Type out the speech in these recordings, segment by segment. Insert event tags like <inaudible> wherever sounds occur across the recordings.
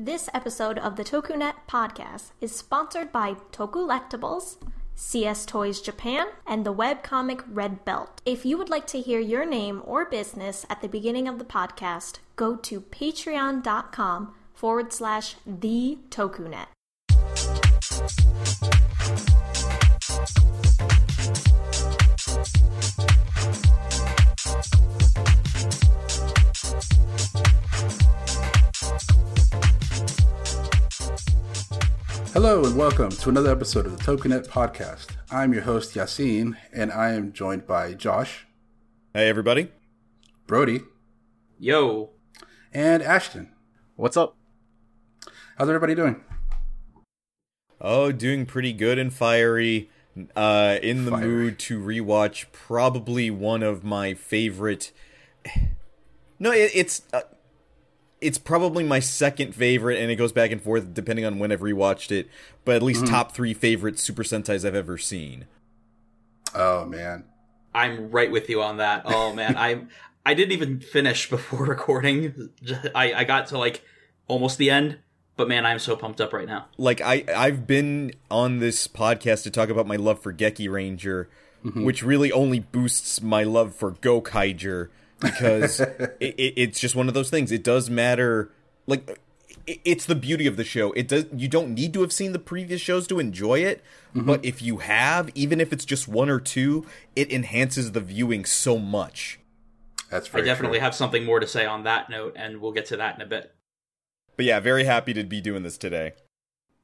This episode of the TokuNet podcast is sponsored by Tokulectables, CS Toys Japan, and the webcomic Red Belt. If you would like to hear your name or business at the beginning of the podcast, go to patreon.com forward slash the TokuNet. Hello and welcome to another episode of the TokuNet podcast. I'm your host Yassine, and I am joined by Josh, Hey, everybody. Brody, Yo. and Ashton. What's up? How's everybody doing? Oh, doing pretty good and fiery. Uh, in the Fiery. mood to rewatch probably one of my favorite. <sighs> No, it, it's uh, it's probably my second favorite, and it goes back and forth depending on when I've rewatched it. But at least mm-hmm. top three favorite Super Sentais I've ever seen. Oh man, I'm right with you on that. Oh man, I I didn't even finish before <laughs> recording. I I got to like almost the end, but man, I'm so pumped up right now. like I I've been on this podcast to talk about my love for Geki Ranger, mm-hmm. which really only boosts my love for Gokaiger because <laughs> it, it, it's just one of those things. It does matter. Like it, it's the beauty of the show. It does. You don't need to have seen the previous shows to enjoy it, but if you have, even if it's just one or two, it enhances the viewing so much. that's I definitely true. have something more to say on that note, and we'll get to that in a bit. But yeah, very happy to be doing this today.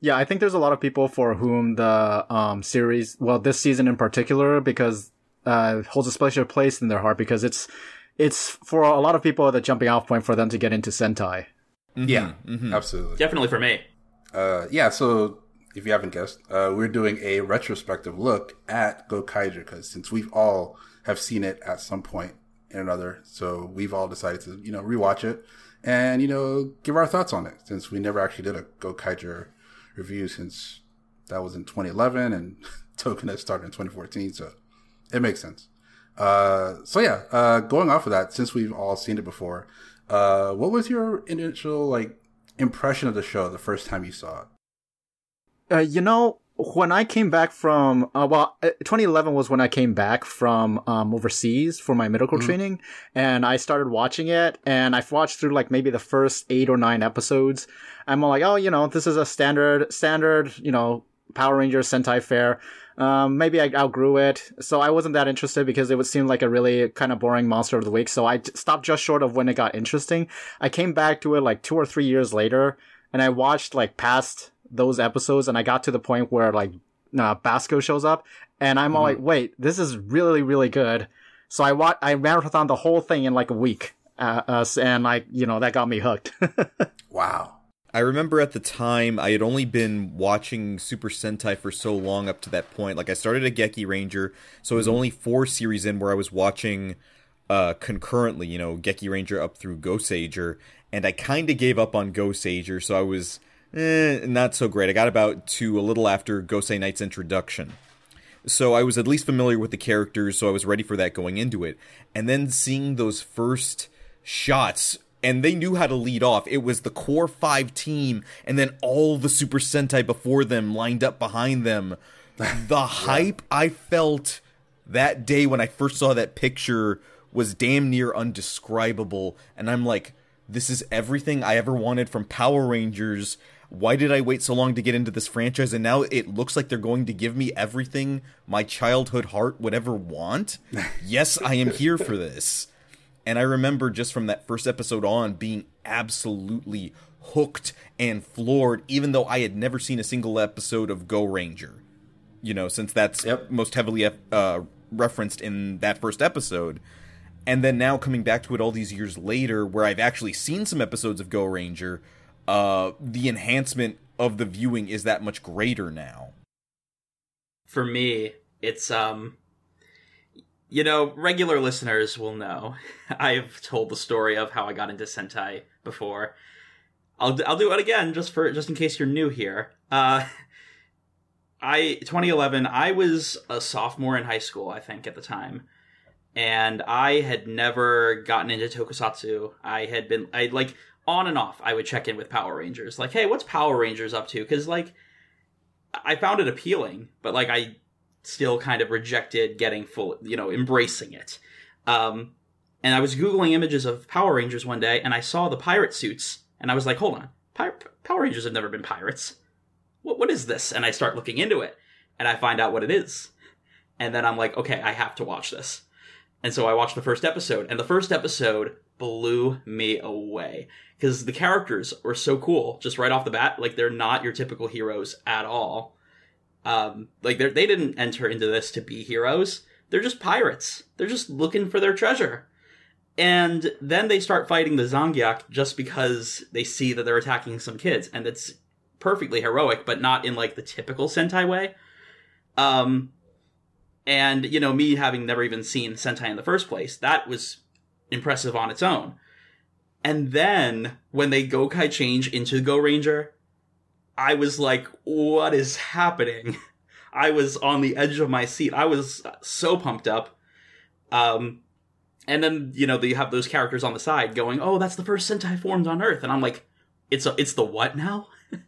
Yeah, I think there's a lot of people for whom the um, series, well, this season in particular, because uh, holds a special place in their heart because it's it's for a lot of people the jumping off point for them to get into Sentai. Yeah, Mhm. absolutely. Definitely for me. Uh, yeah. So if you haven't guessed, uh, we're doing a retrospective look at Gokaiger because since we've all have seen it at some point in another, so we've all decided to you know rewatch it and you know give our thoughts on it since we never actually did a Gokaiger review since that was in 2011 and <laughs> TokuNet started in 2014, so it makes sense. Uh, so yeah, uh, going off of that, since we've all seen it before, uh, what was your initial like impression of the show the first time you saw it? Uh, you know, when I came back from, uh, well, uh, 2011 was when I came back from um, overseas for my medical training, and I started watching it, and I've watched through like maybe the first eight or nine episodes. I'm like, oh, you know, this is a standard, standard, you know, Power Rangers Sentai fare. Um, maybe I outgrew it, so I wasn't that interested because it would seem like a really kind of boring monster of the week. So I stopped just short of when it got interesting. I came back to it like two or three years later, and I watched like past those episodes, and I got to the point where like uh, Basco shows up, and I'm all like, wait, this is really really good. So I wa- I marathon the whole thing in like a week, uh, uh, and like you know that got me hooked. <laughs> Wow. I remember at the time I had only been watching Super Sentai for so long up to that point. Like I started at Geki Ranger, so it was only four series in where I was watching uh concurrently, you know, Geki Ranger up through Goseiger, and I kind of gave up on Goseiger, so I was eh, not so great. I got about to a little after Gosei Knight's introduction. So I was at least familiar with the characters, so I was ready for that going into it. And then seeing those first shots, and they knew how to lead off. It was the core five team, and then all the Super Sentai before them lined up behind them. <laughs> The hype I felt that day when I first saw that picture was damn near undescribable. And I'm like, this is everything I ever wanted from Power Rangers. Why did I wait so long to get into this franchise? And now it looks like they're going to give me everything my childhood heart would ever want. <laughs> yes, I am here for this. And I remember just from that first episode on being absolutely hooked and floored, even though I had never seen a single episode of Go Ranger. You know, since that's Yep. most heavily uh, referenced in that first episode. And then now coming back to it all these years later, where I've actually seen some episodes of Go Ranger, uh, the enhancement of the viewing is that much greater now. For me, it's um you know, regular listeners will know. <laughs> I've told the story of how I got into Sentai before. I'll I'll do it again just for just in case you're new here. Uh <laughs> I 2011 I was a sophomore in high school I think at the time. And I had never gotten into tokusatsu. I had been I like on and off, I would check in with Power Rangers. Like, hey, what's Power Rangers up to? Because like, I found it appealing, but like, I still kind of rejected getting full, you know, embracing it. Um, and I was googling images of Power Rangers one day, and I saw the pirate suits, and I was like, hold on, Pir- Power Rangers have never been pirates. What what is this? And I start looking into it, and I find out what it is, and then I'm like, okay, I have to watch this. And so I watched the first episode, and the first episode blew me away because the characters were so cool just right off the bat. Like they're not your typical heroes at all. Um, like they they didn't enter into this to be heroes. They're just pirates. They're just looking for their treasure. And then they start fighting the Zangyack just because they see that they're attacking some kids, and it's perfectly heroic, but not in like the typical Sentai way. Um, and you know, me having never even seen Sentai in the first place, that was impressive on its own. And then when they Gokai change into Go Ranger, I was like, what is happening? <laughs> I was on the edge of my seat. I was so pumped up. Um, and then you know you have those characters on the side going, "Oh, that's the first Sentai formed on Earth," and I'm like, "It's a, it's the what now?" <laughs> uh,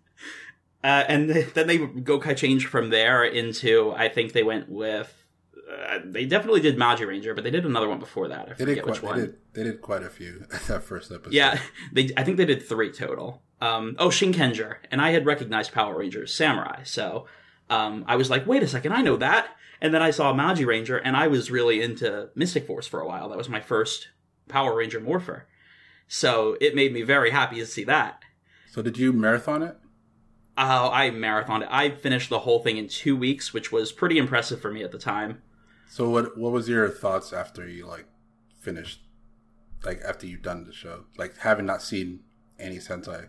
and <laughs> then they Gokai changed from there into I think they went with uh, they definitely did Magi Ranger, but they did another one before that. I They forget did which quite. one. They did, they did quite a few <laughs> that first episode. Yeah, they. I think they did three total. Um, oh, Shinkenger, and I had recognized Power Rangers Samurai, so um, I was like, wait a second, I know that. And then I saw Magi Ranger, and I was really into Mystic Force for a while. That was my first Power Ranger morpher, so it made me very happy to see that. So did you marathon it? Oh, I marathoned it. I finished the whole thing in two weeks, which was pretty impressive for me at the time. So what what was your thoughts after you like finished, like after you've done the show, like having not seen any Sentai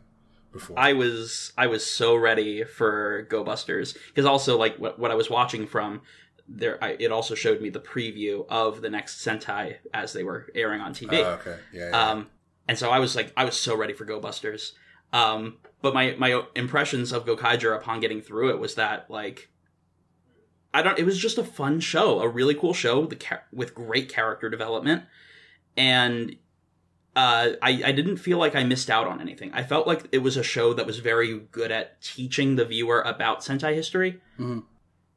before? I was I was so ready for Go Busters because also like what, what I was watching from there, I, it also showed me the preview of the next Sentai as they were airing on TV. Oh, okay, yeah, yeah. Um, and so I was like, I was so ready for Go Busters. Um, but my my impressions of Gokaiger upon getting through it was that like, I don't. It was just a fun show, a really cool show with, the with great character development, and uh, I I didn't feel like I missed out on anything. I felt like it was a show that was very good at teaching the viewer about Sentai history. Mhm.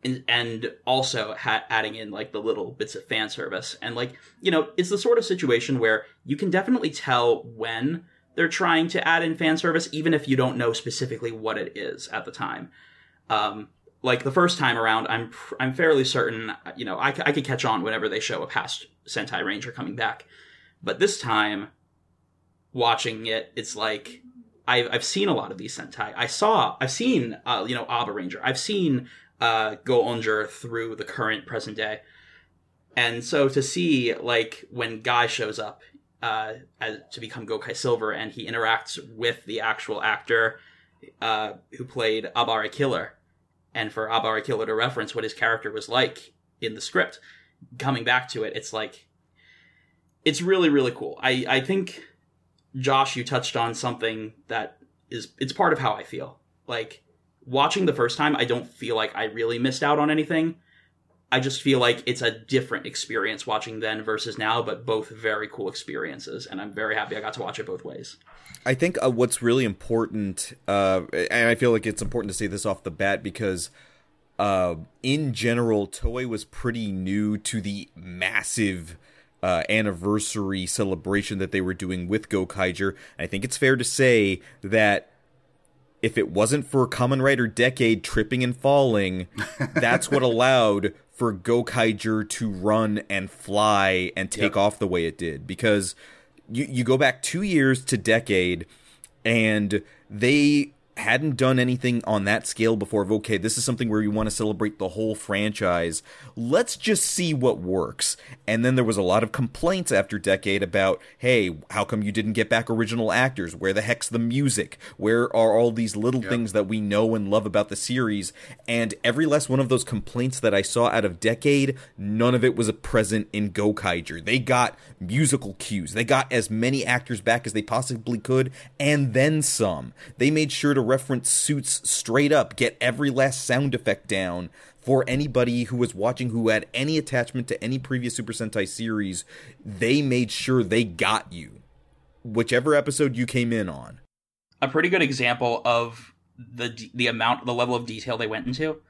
And, and also ha- adding in like the little bits of fan service and like you know it's the sort of situation where you can definitely tell when they're trying to add in fan service even if you don't know specifically what it is at the time um, like the first time around i'm i'm fairly certain you know I, I could catch on whenever they show a past sentai ranger coming back. But this time watching it it's like I've, I've seen a lot of these sentai. I saw i've seen uh, you know Abaranger. I've seen uh, Go-onger through the current present day. And so to see like when guy shows up uh, as, to become Gokai Silver, and he interacts with the actual actor uh, who played Abare Killer, and for Abare Killer to reference what his character was like in the script, coming back to it, it's like it's really really cool. I I think Josh, you touched on something that is it's part of how I feel. Like watching the first time, I don't feel like I really missed out on anything. I just feel like it's a different experience watching then versus now, but both very cool experiences, and I'm very happy I got to watch it both ways. I think uh, what's really important, uh, and I feel like it's important to say this off the bat because, uh, in general, Toei was pretty new to the massive uh, anniversary celebration that they were doing with Gokaiger. I think it's fair to say that if it wasn't for Kamen Rider Decade tripping and falling, that's what <laughs> allowed for Gokaiger to run and fly and take Yep. off the way it did. Because you, you go back two years to Decade, and they hadn't done anything on that scale before of okay this is something where you want to celebrate the whole franchise let's just see what works. And then there was a lot of complaints after decade about hey how come you didn't get back original actors? Where the heck's the music? Where are all these little things that we know and love about the series? And every last one of those complaints that i saw out of decade none of it was a present in gokaiger. They got musical cues. They got as many actors back as they possibly could and then some. They made sure to reference suits straight up get every last sound effect down for anybody who was watching who had any attachment to any previous super sentai series they made sure they got you whichever episode you came in on. A pretty good example of the the amount, the level of detail they went into.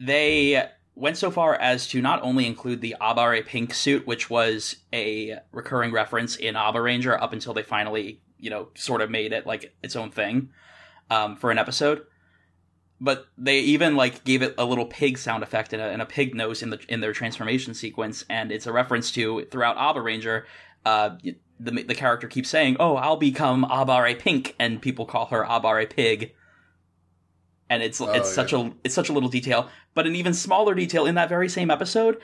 They went so far as to not only include the Abare pink suit, which was a recurring reference in Abaranger up until they finally, you know, sort of made it like its own thing um, for an episode. But they even like gave it a little pig sound effect and a, and a pig nose in the in their transformation sequence, and it's a reference to throughout Abaranger. Uh, the the character keeps saying, "Oh, I'll become Abare Pink," and people call her Abare Pig and it's Oh, it's such a it's such a little detail. But an even smaller detail in that very same episode,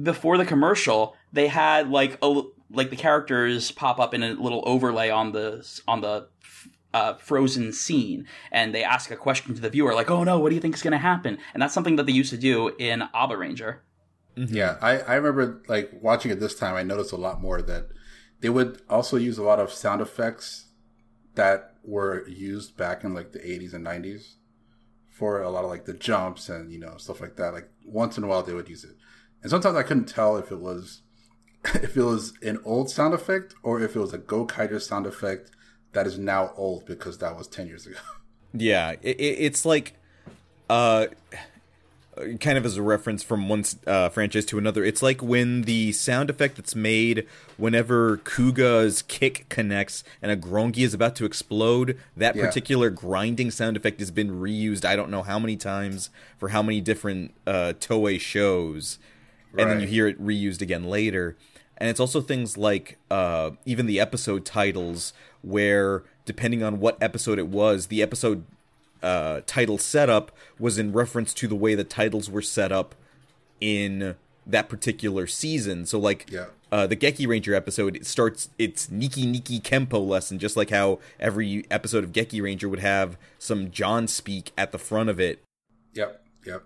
before the commercial, they had like a like the characters pop up in a little overlay on the on the uh, frozen scene, and they ask a question to the viewer, like, "Oh no, what do you think is going to happen?" And that's something that they used to do in Abaranger. Yeah, I, I remember like watching it this time. I noticed a lot more that they would also use a lot of sound effects that were used back in like the 80s and 90s for a lot of like the jumps and you know stuff like that. Like once in a while they would use it, and sometimes I couldn't tell if it was <laughs> if it was an old sound effect or if it was a Gokaiger sound effect that is now old because that was 10 years ago. <laughs> Yeah, it, it, it's like, uh, kind of as a reference from one uh, franchise to another. It's like when the sound effect that's made whenever Kuuga's kick connects and a Grongi is about to explode. That Yeah. particular grinding sound effect has been reused. I don't know how many times for how many different uh, Toei shows, and then you hear it reused again later. And it's also things like uh, even the episode titles, where depending on what episode it was, the episode uh, title setup was in reference to the way the titles were set up in that particular season. So, like Yeah. uh, the Geki Ranger episode, it starts its Niki Niki Kempo lesson, just like how every episode of Geki Ranger would have some Jan speak at the front of it. Yep, yep.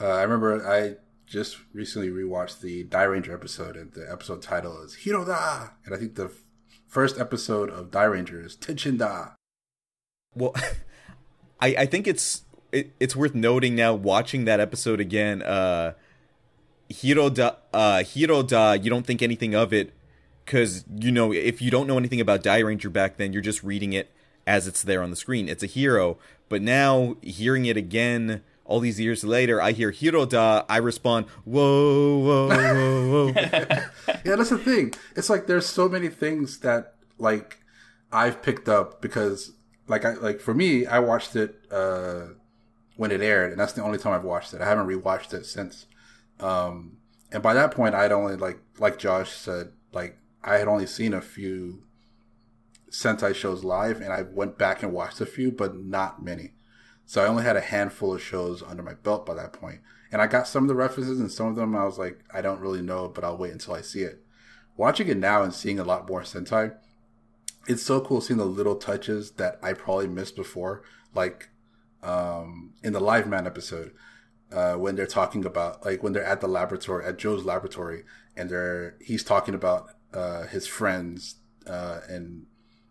Uh, I remember I just recently rewatched the Dairanger episode, and the episode title is Hiroda, and I think the f- first episode of Dairanger is Tenchinda. Well, <laughs> I I think it's it, it's worth noting now watching that episode again. Uh, Hiroda, uh, Hiroda, you don't think anything of it because you know if you don't know anything about Dairanger back then, you're just reading it as it's there on the screen. It's a hero, but now hearing it again. All these years later, I hear Hiroda. I respond, "Whoa, whoa, whoa, whoa!" <laughs> Yeah, that's the thing. It's like there's so many things that like I've picked up because like I like for me, I watched it uh when it aired, and that's the only time I've watched it. I haven't rewatched it since. Um and by that point I'd only like like Josh said, like I had only seen a few Sentai shows live and I went back and watched a few, but not many. So I only had a handful of shows under my belt by that point. And I got some of the references and some of them I was like, I don't really know, but I'll wait until I see it. Watching it now and seeing a lot more Sentai, it's so cool seeing the little touches that I probably missed before. Like um, in the Live Man episode, uh, when they're talking about like when they're at the laboratory at Joe's laboratory and they're he's talking about uh, his friends uh, and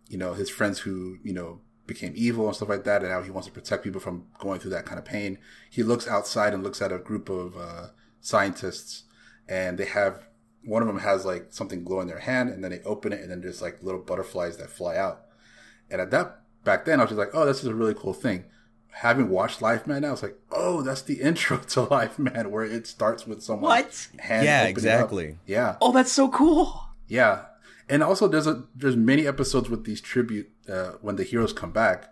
you know his friends who you know became evil and stuff like that and how he wants to protect people from going through that kind of pain he looks outside and looks at a group of uh, scientists and they have one of them has like something glow in their hand and then they open it and then there's like little butterflies that fly out and at that back then i was just like oh this is a really cool thing having watched Liveman now it's like oh that's the <laughs> intro to Liveman where it starts with someone What? hand Yeah, opening up. exactly. yeah Oh, that's so cool. yeah, and also there's a there's many episodes with these tribute uh, when the heroes come back,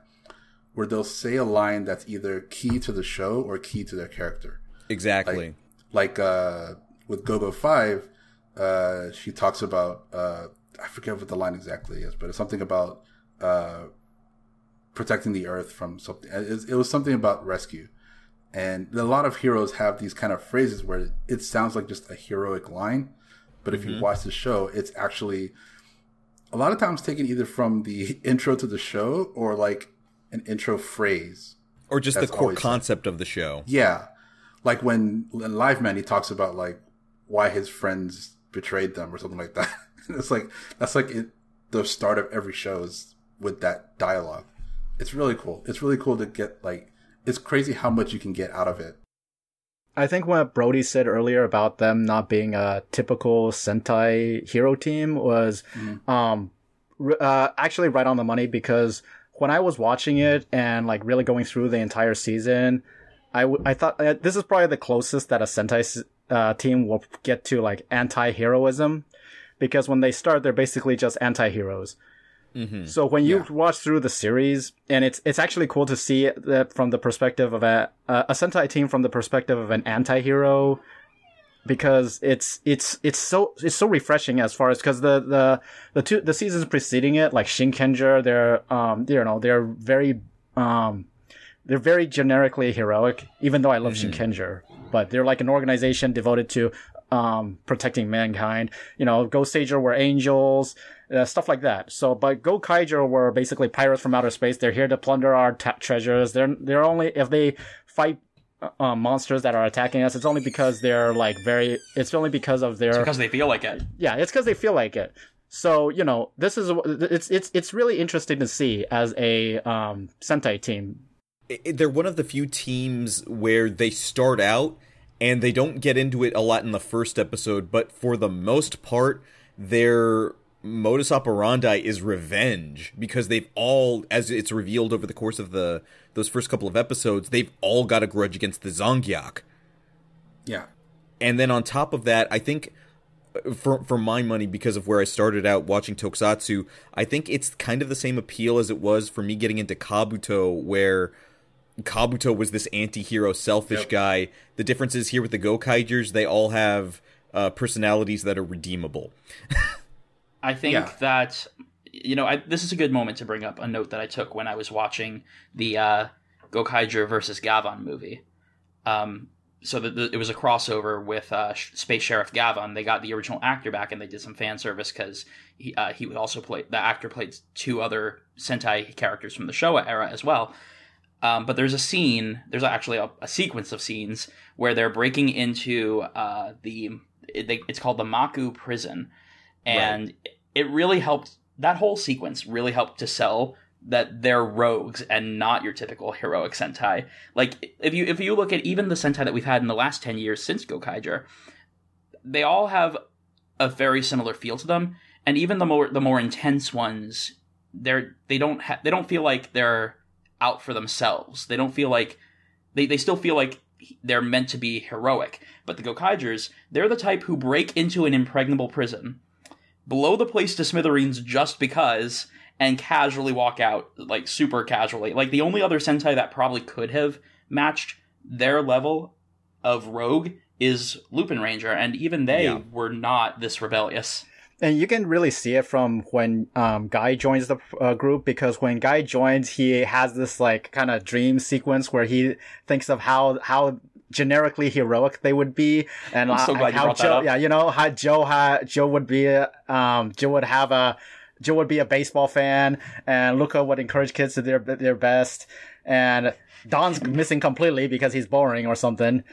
where they'll say a line that's either key to the show or key to their character. exactly. Like uh, with Gogo Five, uh, she talks about uh, I forget what the line exactly is, but it's something about uh, protecting the Earth from something. It, it was something about rescue. And a lot of heroes have these kind of phrases where it sounds like just a heroic line, but if you mm-hmm. watch the show, it's actually a lot of times taken either from the <laughs> intro to the show or like an intro phrase. or just the core concept of the show. Yeah, like when in Live Man he talks about like why his friends betrayed them or something like that. <laughs> it's like that's like it, the start of every show is with that dialogue. It's really cool. It's really cool to get like. It's crazy how much you can get out of it. I think what Brody said earlier about them not being a typical Sentai hero team was, um, uh, actually right on the money because when I was watching it and like really going through the entire season, I, w- I thought uh, this is probably the closest that a Sentai uh, team will get to like anti-heroism because when they start, they're basically just anti-heroes. Mm-hmm. So when you Yeah. watch through the series, and it's it's actually cool to see that from the perspective of a a Sentai team from the perspective of an anti-hero, because it's it's it's so it's so refreshing as far as because the the the two the seasons preceding it, like Shinkenger, they're um you know they're very um they're very generically heroic. Even though I love Shinkenger, but they're like an organization devoted to um protecting mankind. You know, Goseiger were angels uh, stuff like that. So, but Gokaiger were basically pirates from outer space. They're here to plunder our ta- treasures. They're they're only if they fight uh, monsters that are attacking us. It's only because they're like very. It's only because of their because they feel like it. yeah. It's because they feel like it. So you know, this is it's it's it's really interesting to see as a um, Sentai team. I- they're one of the few teams where they start out and they don't get into it a lot in the first episode, but for the most part, their modus operandi is revenge because they've all, as it's revealed over the course of the those first couple of episodes, they've all got a grudge against the Zangyack. Yeah. And then on top of that, I think for for my money because of where I started out watching Tokusatsu, I think it's kind of the same appeal as it was for me getting into Kabuto where Kabuto was this anti-hero selfish Yep. guy. The difference is here with the Gokaigers, they all have uh, personalities that are redeemable. <laughs> I think Yeah. that you know I, this is a good moment to bring up a note that I took when I was watching the uh, Gokaiger versus Gavan movie. Um, so the, the, it was a crossover with uh, Space Sheriff Gavan. They got the original actor back, and they did some fan service because he uh, he would also play the actor played two other Sentai characters from the Showa era as well. Um, but there's a scene, there's actually a, a sequence of scenes where they're breaking into uh, the it, they, it's called the Makuu prison, and it really helped. That whole sequence really helped to sell that they're rogues and not your typical heroic Sentai. Like if you if you look at even the Sentai that we've had in the last ten years since Gokaiger, they all have a very similar feel to them, and even the more the more intense ones, they're they don't ha- they don't feel like they're out for themselves. They don't feel like they they still feel like they're meant to be heroic. But the Gokaigers, they're the type who break into an impregnable prison, blow the place to smithereens just because, and casually walk out, like super casually. Like the only other Sentai that probably could have matched their level of rogue is Lupin Ranger, and even they Yeah. were not this rebellious. And you can really see it from when um, Guy joins the uh, group because when Guy joins, he has this like kind of dream sequence where he thinks of how how generically heroic they would be, and I'm so uh, glad how Joe, yeah, you know how Joe ha- Joe would be, um, Joe would have a Joe would be a baseball fan, and Luka would encourage kids to their their best, and Don's missing completely because he's boring or something.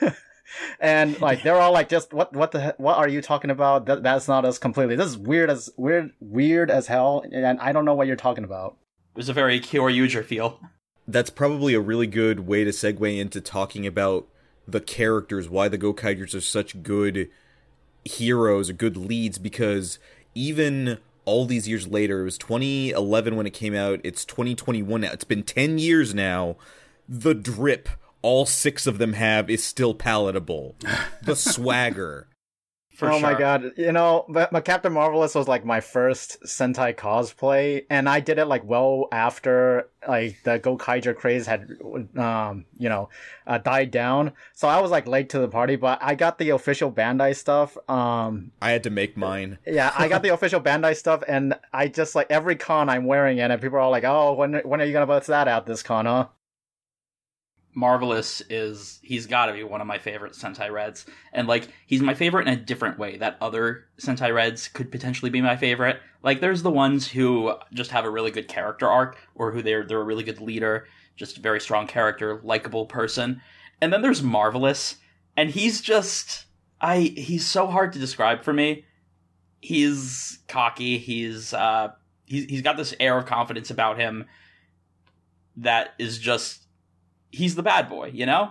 <laughs> and like they're all like just what what the he- what are you talking about that, that's not us completely this is weird as weird weird as hell and i don't know what you're talking about It was a very Kyoryuger feel. That's probably a really good way to segue into talking about the characters, why the Gokaigers are such good heroes good leads, because even all these years later, it was 2011 when it came out, it's 2021 now, it's been 10 years now, the drip all six of them have is still palatable. The <laughs> swagger. For oh my god you know but, but captain marvelous was like my first sentai cosplay and i did it like well after like the Gokaiger craze had um you know uh, died down so i was like late to the party but i got the official bandai stuff um I had to make mine. <laughs> Yeah, I got the <laughs> official Bandai stuff, and I just like every con I'm wearing it, and people are all like, "Oh, when when are you gonna bust that out this con, huh?" Marvelous is he's got to be one of my favorite Sentai Reds, and like he's my favorite in a different way that other Sentai Reds could potentially be my favorite. Like there's the ones who just have a really good character arc, or who they're they're a really good leader, just a very strong character, likable person, and then there's Marvelous, and he's just I he's so hard to describe for me. He's cocky. He's uh he's he's got this air of confidence about him that is just he's the bad boy, you know?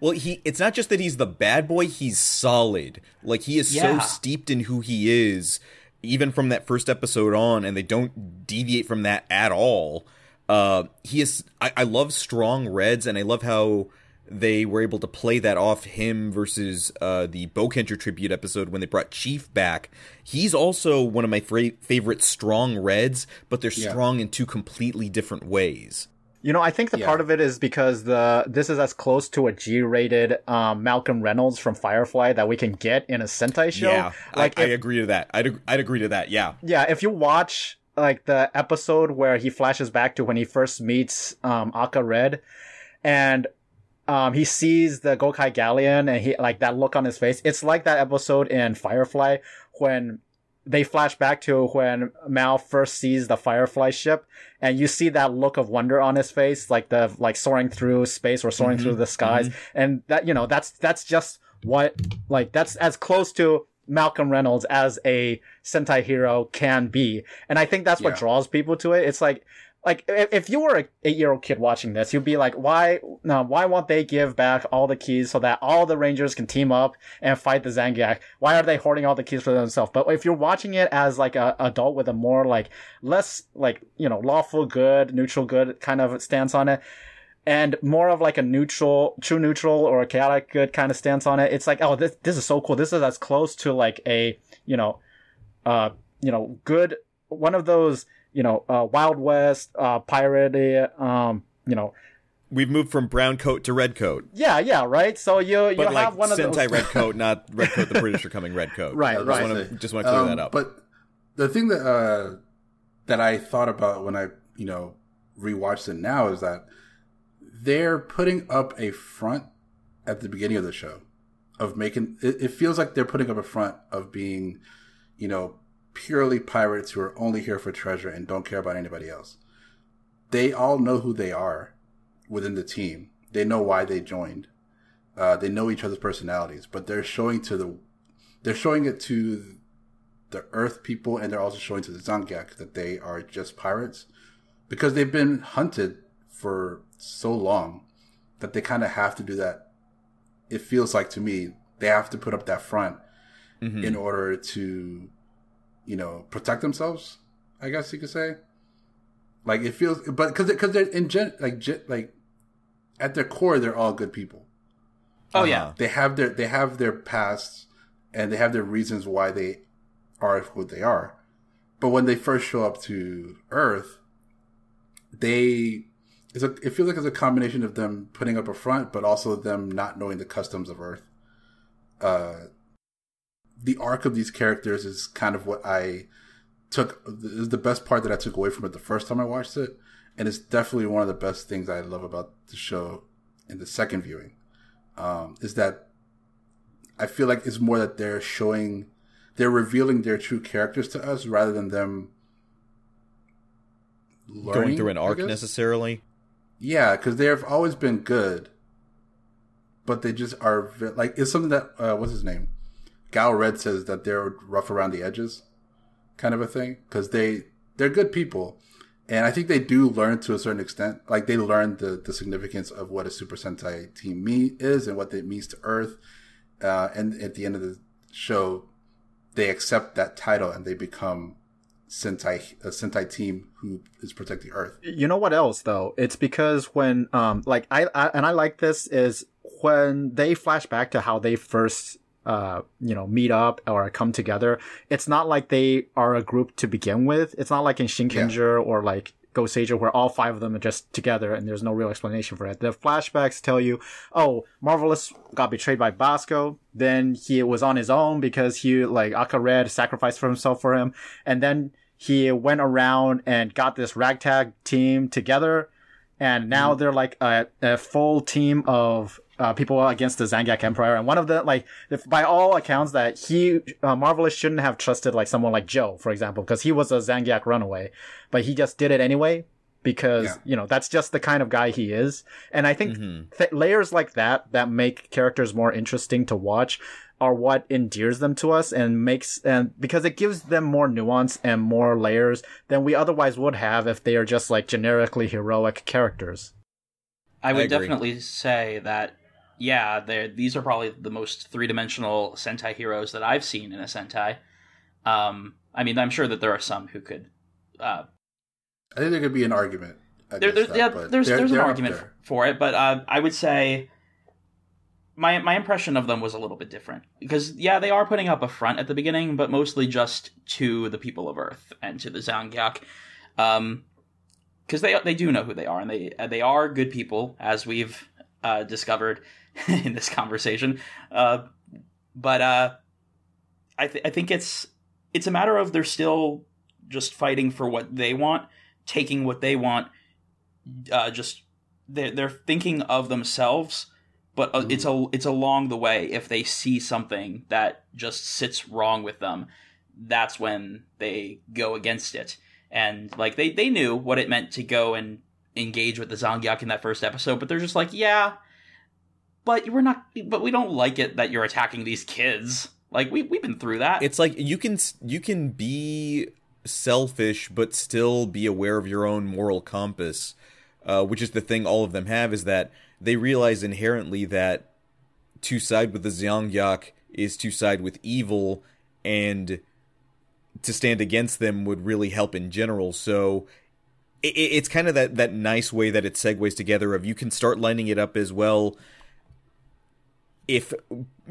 Well, he it's not just that he's the bad boy, he's solid. Like he is Yeah. so steeped in who he is even from that first episode on, and they don't deviate from that at all. Uh, he is. I, I love strong reds, and I love how they were able to play that off him versus uh, the Boukenger tribute episode when they brought Chief back. He's also one of my fra- favorite strong reds, but they're Yeah. strong in two completely different ways. You know, I think the Yeah. part of it is because the this is as close to a G-rated um, Malcolm Reynolds from Firefly that we can get in a Sentai show. Yeah, like I, I agree to that. I'd ag- I'd agree to that. Yeah, yeah, if you watch like the episode where he flashes back to when he first meets um, Aka Red, and um, he sees the Gokai Galleon and he like that look on his face. It's like that episode in Firefly when they flash back to when Mal first sees the Firefly ship, and you see that look of wonder on his face, like the like soaring through space or soaring through mm-hmm. the skies, mm-hmm. and that you know that's that's just what like that's as close to Malcolm Reynolds as a Sentai hero can be, and I think that's what draws people to it. It's like like if, you were a eight year old kid watching this, you'd be like, why no, why won't they give back all the keys so that all the Rangers can team up and fight the Zangyack? Why are they hoarding all the keys for themselves? But if you're watching it as like a adult with a more like less like you know lawful good, neutral good kind of stance on it. And more of like a neutral, true neutral or a chaotic good kind of stance on it. It's like, oh, this this is so cool. This is as close to like a, you know, uh, you know, good one of those, you know, uh, Wild West, uh, pirate, um, you know, we've moved from brown coat to red coat, yeah, yeah, right. So you you but have like one of Sentai those, red coat, not <laughs> red coat. The British are coming red coat. Right, I right. Just wanna- just wanna clear Um, that up. But the thing that uh, that I thought about when I you know rewatched it now is that they're putting up a front at the beginning of the show of making it, it feels like they're putting up a front of being you know purely pirates who are only here for treasure and don't care about anybody else they all know who they are within the team they know why they joined uh, they know each other's personalities but they're showing to the they're showing it to the Earth people, and they're also showing to the Zangyack that they are just pirates because they've been hunted for so long that they kind of have to do that. It feels like to me they have to put up that front Mhm. in order to, you know, protect themselves. I guess you could say. Like it feels, but because because they're in gen like gen, like at their core they're all good people Oh Uh-huh. yeah, they have their they have their pasts and they have their reasons why they are who they are. But when they first show up to Earth, they it's a, it feels like it's a combination of them putting up a front, but also them not knowing the customs of Earth. Uh, the arc of these characters is kind of what I took is the best part that I took away from it the first time I watched it, and it's definitely one of the best things I love about the show in the second viewing. Um, is that I feel like it's more that they're showing, they're revealing their true characters to us rather than them learning, Going through an arc necessarily. Yeah, because they've always been good, but they just are like it's something that uh, what's his name, Gal Red says that they're rough around the edges, kind of a thing. Because they they're good people, and I think they do learn to a certain extent. Like they learn the the significance of what a Super Sentai team me is and what it means to Earth. Uh, and at the end of the show, they accept that title and they become Sentai a Sentai team who is protecting Earth. you know what else though it's because when um like I, I and i like this is when they flash back to how they first uh you know meet up or come together it's not like they are a group to begin with it's not like in shinkenger or like Goseiger where all five of them are just together and there's no real explanation for it. The flashbacks tell you, oh, Marvelous got betrayed by Basco. Then he was on his own because he, like, Aka Red sacrificed for himself for him. And then he went around and got this ragtag team together. And now they're like a, a full team of uh, people against the Zangyack Empire. And one of the, like, if, by all accounts that he, uh, Marvelous shouldn't have trusted like someone like Joe, for example, because he was a Zangyack runaway, but he just did it anyway because, Yeah. you know, that's just the kind of guy he is. And I think Mhm. th- layers like that that make characters more interesting to watch are what endears them to us and makes and because it gives them more nuance and more layers than we otherwise would have if they are just like generically heroic characters. I would I definitely say that. Yeah, they're, these are probably the most three dimensional Sentai heroes that I've seen in a Sentai. Um, I mean, I'm sure that there are some who could. Uh, I think there could be an argument. There, there, that, yeah, but there's they're- there's an they're argument there. for it, but uh, I would say my my impression of them was a little bit different because yeah, they are putting up a front at the beginning, but mostly just to the people of Earth and to the Zangyack, um, because they they do know who they are and they they are good people as we've uh, discovered <laughs> in this conversation, uh, but uh, I th- I think it's it's a matter of they're still just fighting for what they want, taking what they want uh, just they're, they're thinking of themselves but uh, it's a it's along the way. If they see something that just sits wrong with them that's when they go against it. And like they they knew what it meant to go and engage with the Zangyack in that first episode but they're just like yeah but we're not but we don't like it that you're attacking these kids like we we've been through that It's like you can you can be selfish but still be aware of your own moral compass, uh, which is the thing all of them have is that they realize inherently that to side with the Zangyack is to side with evil, and to stand against them would really help in general. So it, it's kind of that that nice way that it segues together of you can start lining it up as well if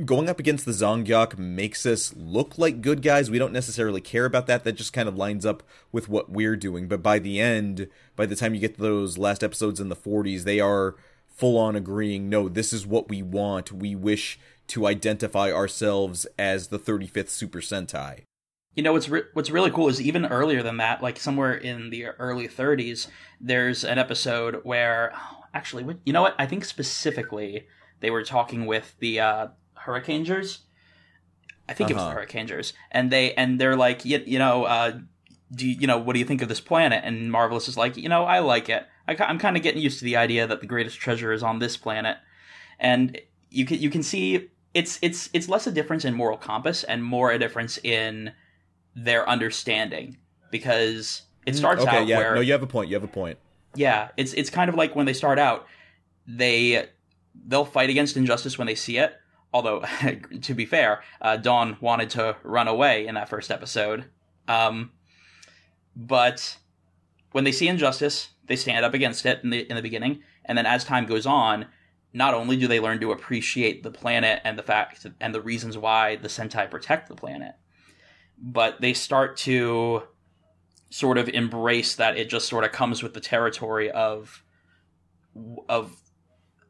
going up against the Zangyack makes us look like good guys, we don't necessarily care about that. That just kind of lines up with what we're doing. But by the end, by the time you get to those last episodes in the 40s, they are full on agreeing no, this is what we want. We wish to identify ourselves as the 35th Super Sentai. You know what's re- what's really cool is even earlier than that, like somewhere in the early 30s, there's an episode where oh, actually, you know what? I think specifically they were talking with the uh, Hurricanegers. I think it was Uh-huh. the Hurricanegers, and they and they're like, you, you know, uh, do you, you know what do you think of this planet? And Marvelous is like, you know, I like it. I, I'm kind of getting used to the idea that the greatest treasure is on this planet, and you can you can see it's it's it's less a difference in moral compass and more a difference in their understanding because it starts okay, out yeah, where no, you have a point. You have a point. yeah it's it's kind of like when they start out they they'll fight against injustice when they see it. Although <laughs> to be fair uh, Don wanted to run away in that first episode. Um, but when they see injustice they stand up against it in the in the beginning. And then as time goes on not only do they learn to appreciate the planet and the fact and the reasons why the sentai protect the planet but they start to sort of embrace that it just sort of comes with the territory of of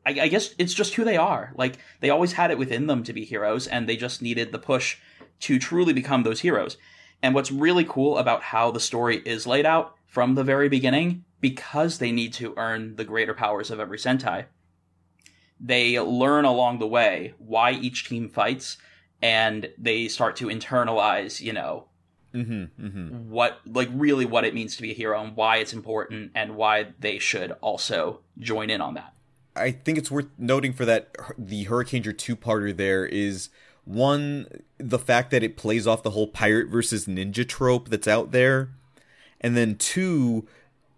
I, I guess it's just who they are. Like they always had it within them to be heroes, and they just needed the push to truly become those heroes. And what's really cool about how the story is laid out from the very beginning, because they need to earn the greater powers of every Sentai, they learn along the way why each team fights, and they start to internalize, you know, Mm-hmm, mm-hmm. what like really what it means to be a hero and why it's important and why they should also join in on that. I think it's worth noting for that the Hurricaneger two parter there is one the fact that it plays off the whole pirate versus ninja trope that's out there, and then two,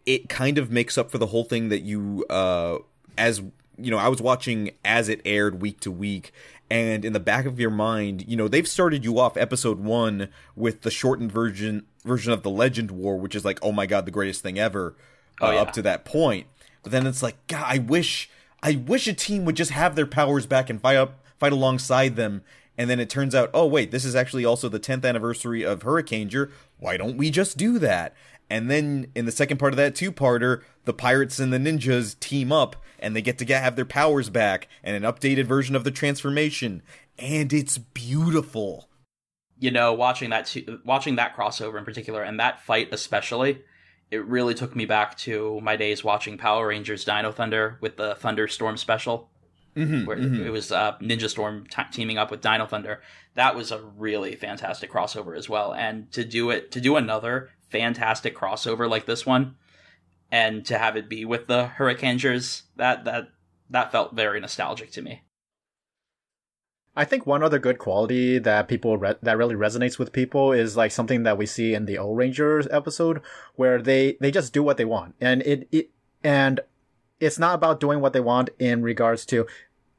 it kind of makes up for the whole thing that you uh as you know I was watching as it aired week to week. And in the back of your mind, you know they've started you off episode one with the shortened version version of the Legend War, which is like, oh my god, the greatest thing ever, uh, Oh, yeah. up to that point. But then it's like, God, I wish, I wish a team would just have their powers back and fight up, fight alongside them. And then it turns out, oh wait, this is actually also the 10th anniversary of Hurricaneger. Why don't we just do that? And then in the second part of that two-parter, the pirates and the ninjas team up, and they get to get, have their powers back and an updated version of the transformation, and it's beautiful. You know, watching that watching that crossover in particular and that fight especially, it really took me back to my days watching Power Rangers Dino Thunder with the Thunderstorm special. Mm-hmm, where it was uh, Ninja Storm t- teaming up with Dino Thunder. That was a really fantastic crossover as well. And to do it, to do another fantastic crossover like this one, and to have it be with the Hurricanegers, that that that felt very nostalgic to me. I think one other good quality that people re- that really resonates with people is like something that we see in the Ohrangers episode where they they just do what they want. And it, it and it's not about doing what they want in regards to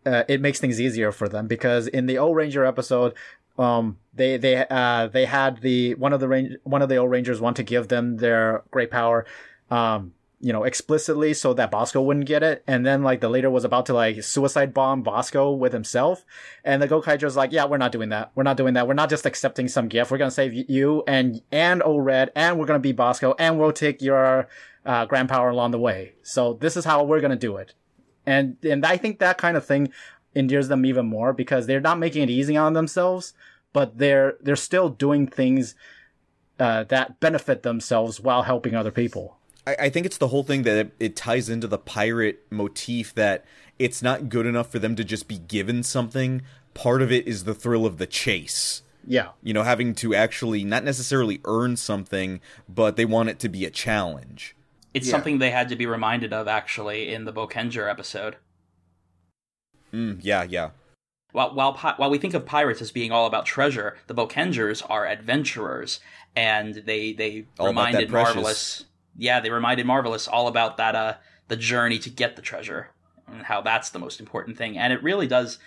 uh, it makes things easier for them because in the Ohranger episode um, they they uh they had the one of the range one of the old rangers want to give them their great power, um, you know, explicitly so that Basco wouldn't get it. And then like the leader was about to like suicide bomb Basco with himself. And the Gokaiger's like, yeah, we're not doing that. We're not doing that. We're not just accepting some gift. We're going to save you and, and Old Red and we're going to be Basco and we'll take your, uh, grand power along the way. So this is how we're going to do it. And, and I think that kind of thing endears them even more because they're not making it easy on themselves, but they're, they're still doing things, uh, that benefit themselves while helping other people. I, I think it's the whole thing that it, it ties into the pirate motif that it's not good enough for them to just be given something. Part of it is the thrill of the chase. Yeah. You know, having to actually not necessarily earn something, but they want it to be a challenge. It's Yeah. something they had to be reminded of actually in the Boukenger episode. Mm, yeah, yeah. While while pi- while we think of pirates as being all about treasure, the Boukengers are adventurers, and they they All reminded that precious. Marvelous. Yeah, they reminded Marvelous all about that uh the journey to get the treasure and how that's the most important thing. And it really does.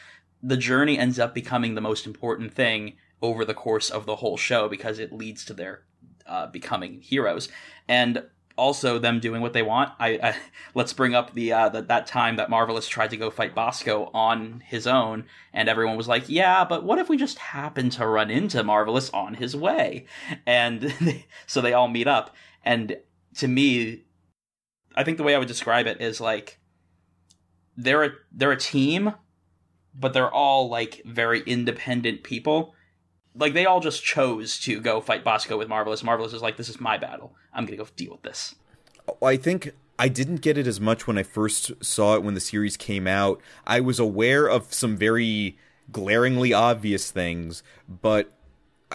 The journey ends up becoming the most important thing over the course of the whole show because it leads to their uh, becoming heroes and also them doing what they want. I, I <laughs> let's bring up the uh, that that time that Marvelous tried to go fight Basco on his own, and everyone was like, "Yeah, but what if we just happen to run into Marvelous on his way?" And <laughs> so they all meet up, and to me, I think the way I would describe it is like they're a they're a team, but they're all like very independent people. Like they all just chose to go fight Basco with Marvelous. Marvelous is like, "This is my battle. I'm gonna go deal with this." I think I didn't get it as much when I first saw it when the series came out. I was aware of some very glaringly obvious things, but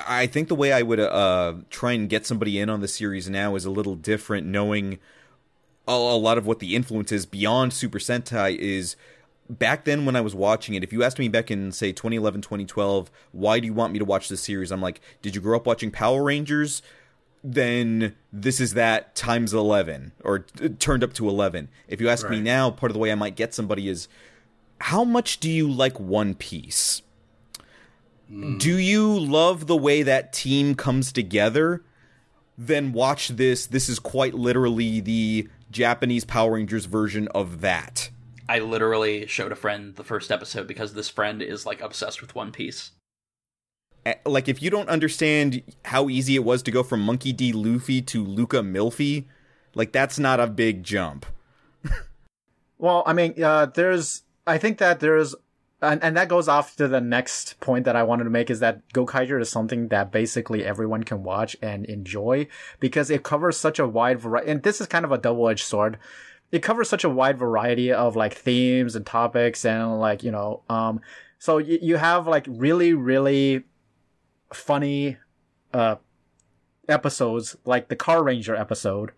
I think the way I would uh, try and get somebody in on the series now is a little different, knowing a, a lot of what the influence is beyond Super Sentai is. Back then, when I was watching it, if you asked me back in, say, 2011, 2012, why do you want me to watch this series? I'm like, did you grow up watching Power Rangers? then this is that times 11 or t- turned up to 11. If you ask me now, part of the way I might get somebody is how much do you like One Piece? Do you love the way that team comes together? Then watch this. This is quite literally the Japanese Power Rangers version of that. I literally showed a friend the first episode because this friend is like obsessed with One Piece. Like, if you don't understand how easy it was to go from Monkey D. Luffy to Luka Millfy, like, that's not a big jump. <laughs> Well, I mean, uh, there's, I think that there's, and, and that goes off to the next point that I wanted to make is that Gokaiger is something that basically everyone can watch and enjoy because it covers such a wide variety. And this is kind of a double-edged sword. It covers such a wide variety of like themes and topics and like, you know, um, so you, you have like really, really funny, uh, episodes like the Carranger episode,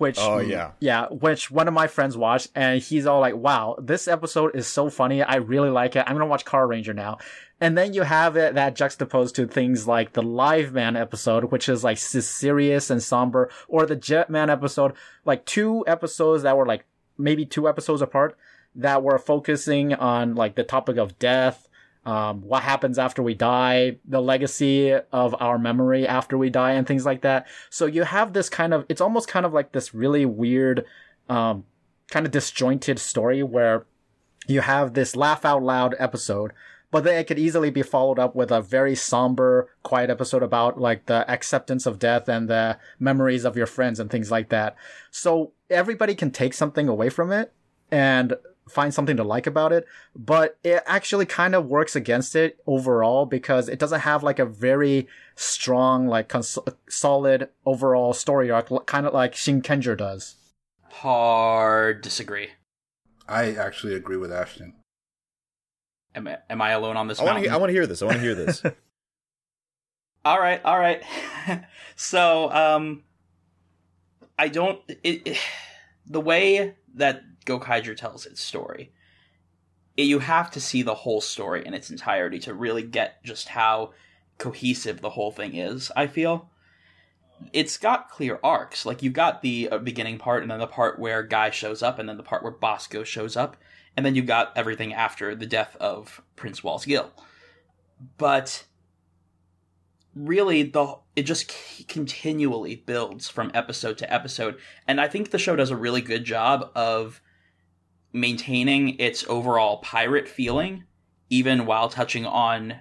which Oh, yeah. yeah, which one of my friends watched, and he's all like, "Wow, this episode is so funny. I really like it. I'm gonna watch Carranger now." And then you have it that juxtaposed to things like the Liveman episode, which is like serious and somber, or the Jetman episode, like two episodes that were like maybe two episodes apart that were focusing on like the topic of death, um, what happens after we die, the legacy of our memory after we die, and things like that. So you have this kind of, it's almost kind of like this really weird, um, kind of disjointed story where you have this laugh out loud episode, but then it could easily be followed up with a very somber, quiet episode about like the acceptance of death and the memories of your friends and things like that. So everybody can take something away from it and find something to like about it, but it actually kind of works against it overall because it doesn't have like a very strong, like cons- solid overall story arc, kind of like Shin Shinkenger does. Hard disagree. I actually agree with Ashton. Am I, am I alone on this I want to. I want to hear this. I want to hear this. <laughs> All right, all right. <laughs> so, um, I don't. It, it, the way that Gokaiger tells its story, it, you have to see the whole story in its entirety to really get just how cohesive the whole thing is. I feel it's got clear arcs. Like you've got the uh, beginning part, and then the part where Guy shows up, and then the part where Basco shows up, and then you've got everything after the death of Prince Warz Gill. But really the it just continually builds from episode to episode and i think the show does a really good job of maintaining its overall pirate feeling even while touching on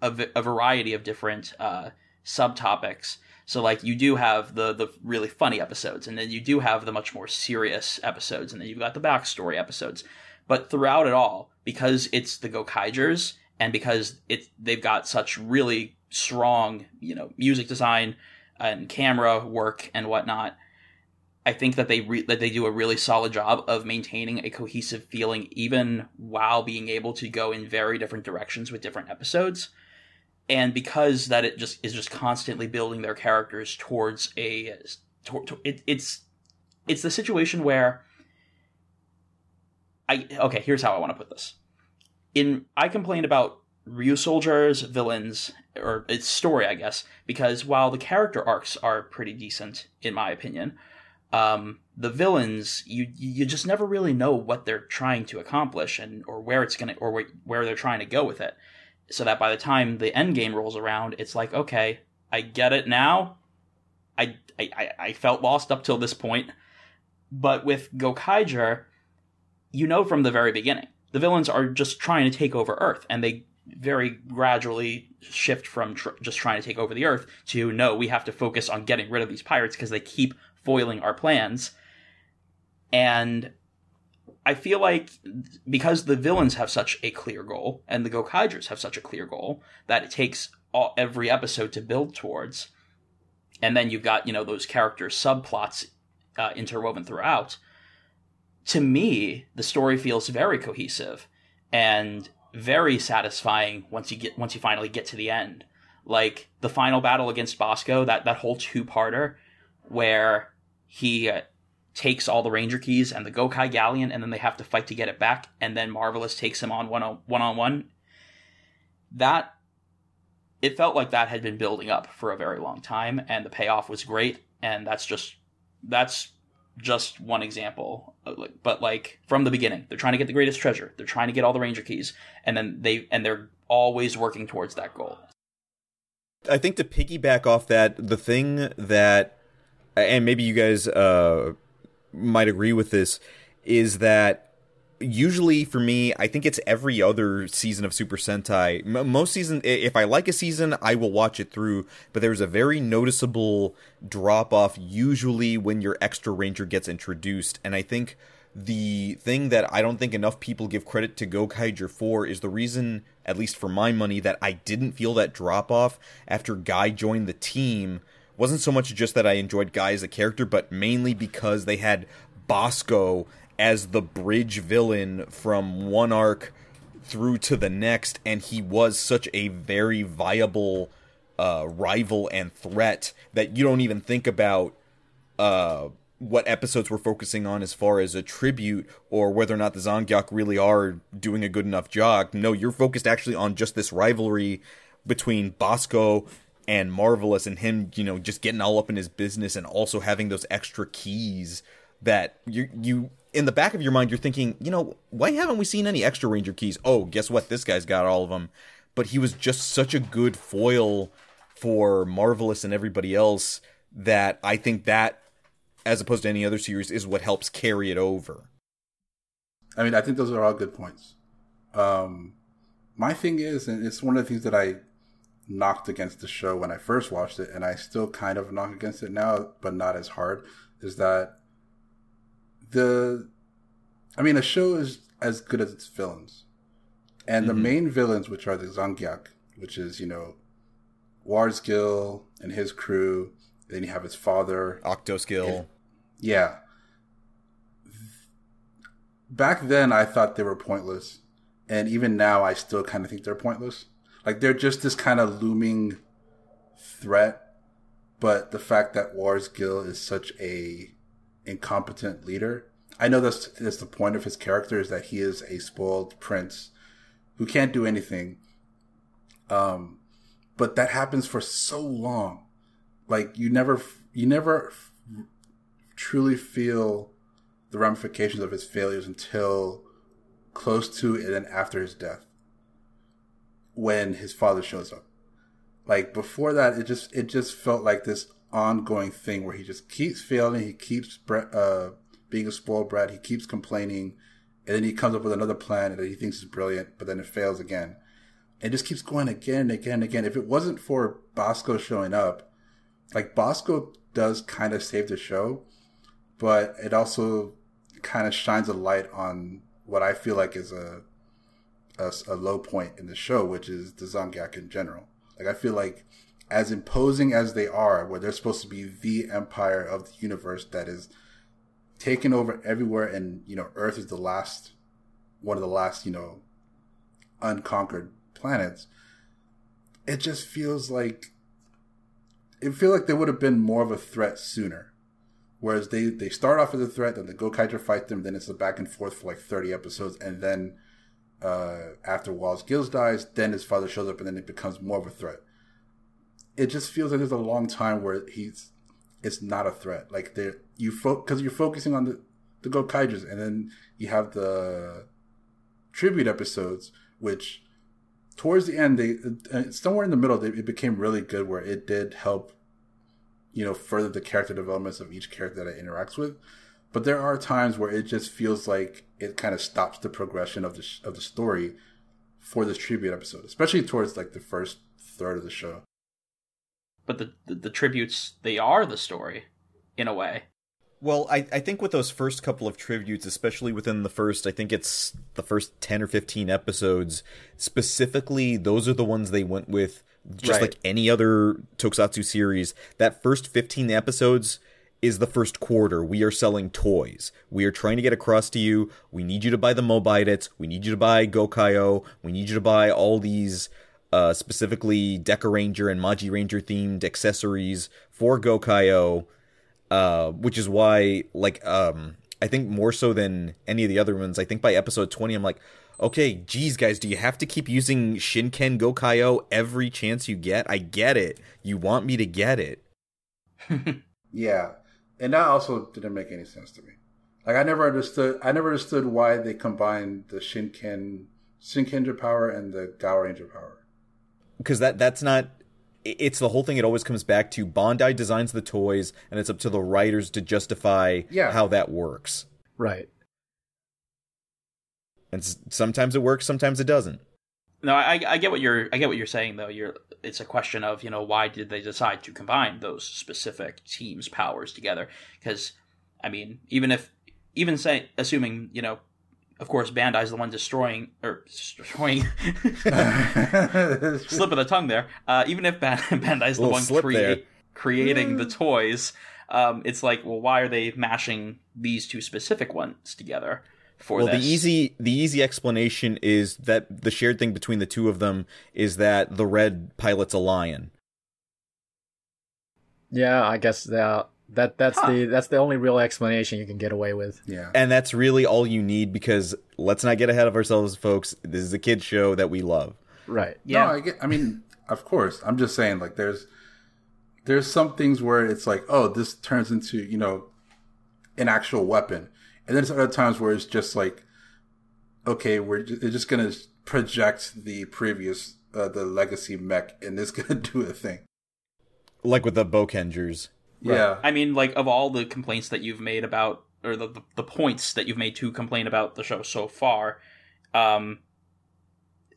a, v- a variety of different uh, subtopics so like you do have the the really funny episodes and then you do have the much more serious episodes and then you've got the backstory episodes but throughout it all because it's the gokaigers and because it they've got such really strong, you know, music design and camera work and whatnot. I think that they re- that they do a really solid job of maintaining a cohesive feeling, even while being able to go in very different directions with different episodes. And because that it just is just constantly building their characters towards a, to, to, it, it's it's the situation where I okay. Here's how I want to put this. In I complained about Ryusoulger's, villains or its story, I guess, because while the character arcs are pretty decent, in my opinion, um, the villains you you just never really know what they're trying to accomplish and or where it's gonna or where they're trying to go with it. So that by the time the end game rolls around, it's like, okay, I get it now. I I, I felt lost up till this point, but with Gokaiger, you know from the very beginning, the villains are just trying to take over Earth, and they very gradually shift from tr- just trying to take over the earth to no, we have to focus on getting rid of these pirates because they keep foiling our plans. And I feel like because the villains have such a clear goal and the Gokaigers have such a clear goal that it takes all, every episode to build towards. And then you've got, you know, those character subplots uh, interwoven throughout. To me, the story feels very cohesive. And very satisfying once you get once you finally get to the end. Like the final battle against Basco, that that whole two parter where he uh, takes all the Ranger keys and the Gokai Galleon, and then they have to fight to get it back, and then Marvelous takes him on one on one on one. That it felt like that had been building up for a very long time, and the payoff was great. And that's just that's just one example but like from the beginning they're trying to get the greatest treasure they're trying to get all the ranger keys and then they and they're always working towards that goal i think to piggyback off that the thing that and maybe you guys uh might agree with this is that usually for me, I think it's every other season of Super Sentai. Most season, if I like a season, I will watch it through. But there's a very noticeable drop off usually when your extra ranger gets introduced, and I think the thing that I don't think enough people give credit to Gokaiger for is the reason, at least for my money, that I didn't feel that drop off after Guy joined the team wasn't so much just that I enjoyed Guy as a character, but mainly because they had Basco as the bridge villain from one arc through to the next, and he was such a very viable uh, rival and threat that you don't even think about uh, what episodes we're focusing on as far as a tribute or whether or not the Zangyack really are doing a good enough job. No, you're focused actually on just this rivalry between Basco and Marvelous and him, you know, just getting all up in his business and also having those extra keys that you you in the back of your mind, you're thinking, you know, why haven't we seen any extra Ranger keys? Oh, guess what? This guy's got all of them. But he was just such a good foil for Marvelous and everybody else that I think that, as opposed to any other series, is what helps carry it over. I mean, I think those are all good points. Um, my thing is, and it's one of the things that I knocked against the show when I first watched it, and I still kind of knock against it now, but not as hard, is that the I mean, a show is as good as its villains, and mm-hmm. the main villains, which are the Zangyack, which is you know, Warz Gill and his crew. Then you have his father, Akudos Gill. yeah. Back then, I thought they were pointless, and even now, I still kind of think they're pointless. Like they're just this kind of looming threat. But the fact that Warz Gill is such a incompetent leader. I know that's, that's the point of his character is that he is a spoiled prince who can't do anything. Um, but that happens for so long. Like you never, you never truly feel the ramifications of his failures until close to and after his death when his father shows up. Like before that, it just it just felt like this ongoing thing where he just keeps failing. He keeps uh, being a spoiled brat. He keeps complaining, and then he comes up with another plan that he thinks is brilliant, but then it fails again. It just keeps going again and again and again. If it wasn't for Basco showing up, like Basco does kind of save the show, but it also kind of shines a light on what I feel like is a, a, a low point in the show, which is the Zangyack in general. Like I feel like as imposing as they are, where they're supposed to be the empire of the universe that is taken over everywhere, and you know Earth is the last, one of the last, you know, unconquered planets. It just feels like it feels like they would have been more of a threat sooner. Whereas they, they start off as a threat, then the Gokaiger fight them, then it's a back and forth for like 30 episodes, and then uh, after Wallace Gills dies, then his father shows up, and then it becomes more of a threat. It just feels like there's a long time where he's it's not a threat. Like there, you because fo- you're focusing on the the Gokaigers, and then you have the tribute episodes, which towards the end they uh, somewhere in the middle they, it became really good, where it did help you know further the character developments of each character that it interacts with. But there are times where it just feels like it kind of stops the progression of the sh- of the story for this tribute episode, especially towards like the first third of the show. But the, the, the tributes they are the story, in a way. Well, I, I think with those first couple of tributes, especially within the first, I think it's the first 10 or 15 episodes, specifically, those are the ones they went with just right. like any other tokusatsu series. That first 15 episodes is the first quarter. We are selling toys. We are trying to get across to you. We need you to buy the Mobirates. We need you to buy Gokaio. We need you to buy all these uh, specifically Dekaranger and Magiranger themed accessories for Gokaio uh, which is why like um I think more so than any of the other ones. I think by episode twenty, I'm like, okay, geez, guys, do you have to keep using Shinken Gokaio every chance you get? I get it. You want me to get it. <laughs> yeah, and that also didn't make any sense to me. Like I never understood. I never understood why they combined the Shinken Shinkenger power and the Gaoranger power. Because that that's not it's the whole thing it always comes back to Bandai designs the toys and it's up to the writers to justify yeah. how that works. Right. And sometimes it works, sometimes it doesn't. No, I, I get what you're I get what you're saying though. You're it's a question of, you know, why did they decide to combine those specific teams' powers together? Because I mean, even if even say assuming, you know, of course, Bandai's the one destroying or destroying. <laughs> slip of the tongue there. Uh, even if <laughs> Bandai's the one crea- creating the toys, um, it's like, well, why are they mashing these two specific ones together? For well, this? the easy the easy explanation is that the shared thing between the two of them is that the red pilot's a lion. Yeah, I guess that that that's huh. the that's the only real explanation you can get away with. Yeah. And that's really all you need because let's not get ahead of ourselves, folks. This is a kid show that we love. Right. Yeah. No, I get I mean, of course. I'm just saying like there's there's some things where it's like, oh, this turns into, you know, an actual weapon. And then there's other times where it's just like okay, we're just, just going to project the previous uh, the legacy mech and it's <laughs> going to do a thing. Like with the Boukengers. Yeah. I mean, like of all the complaints that you've made about, or the the, the points that you've made to complain about the show so far, um,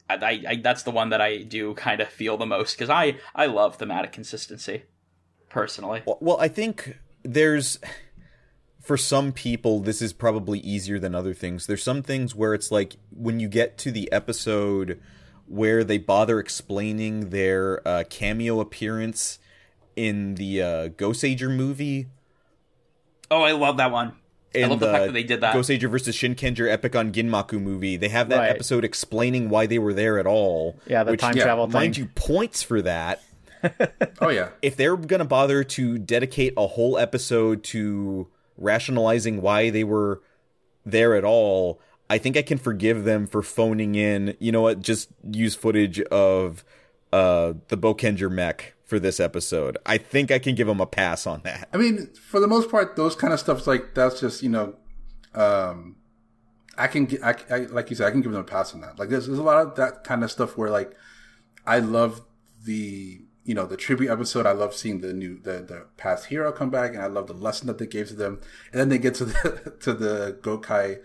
I, I that's the one that I do kind of feel the most because I I love thematic consistency, personally. Well, well, I think there's for some people this is probably easier than other things. There's some things where it's like when you get to the episode where they bother explaining their uh, cameo appearance in the uh, Goseiger movie. Oh, I love that one. I love the, the, fact that they did that. Goseiger versus Shinkenger Epic on Ginmaku movie. They have that right. episode explaining why they were there at all. Yeah, the which, time yeah, travel thing. Mind you, points for that. <laughs> oh yeah. If they're gonna bother to dedicate a whole episode to rationalizing why they were there at all, I think I can forgive them for phoning in. You know what? Just use footage of uh, the Boukenger mech for this episode. I think I can give them a pass on that. I mean, for the most part, those kind of stuff's like that's just you know, um, I can I, I like you said I can give them a pass on that. Like there's, there's a lot of that kind of stuff where like I love the you know the tribute episode. I love seeing the new the the past hero come back, and I love the lesson that they gave to them. And then they get to the <laughs> to the Gokai,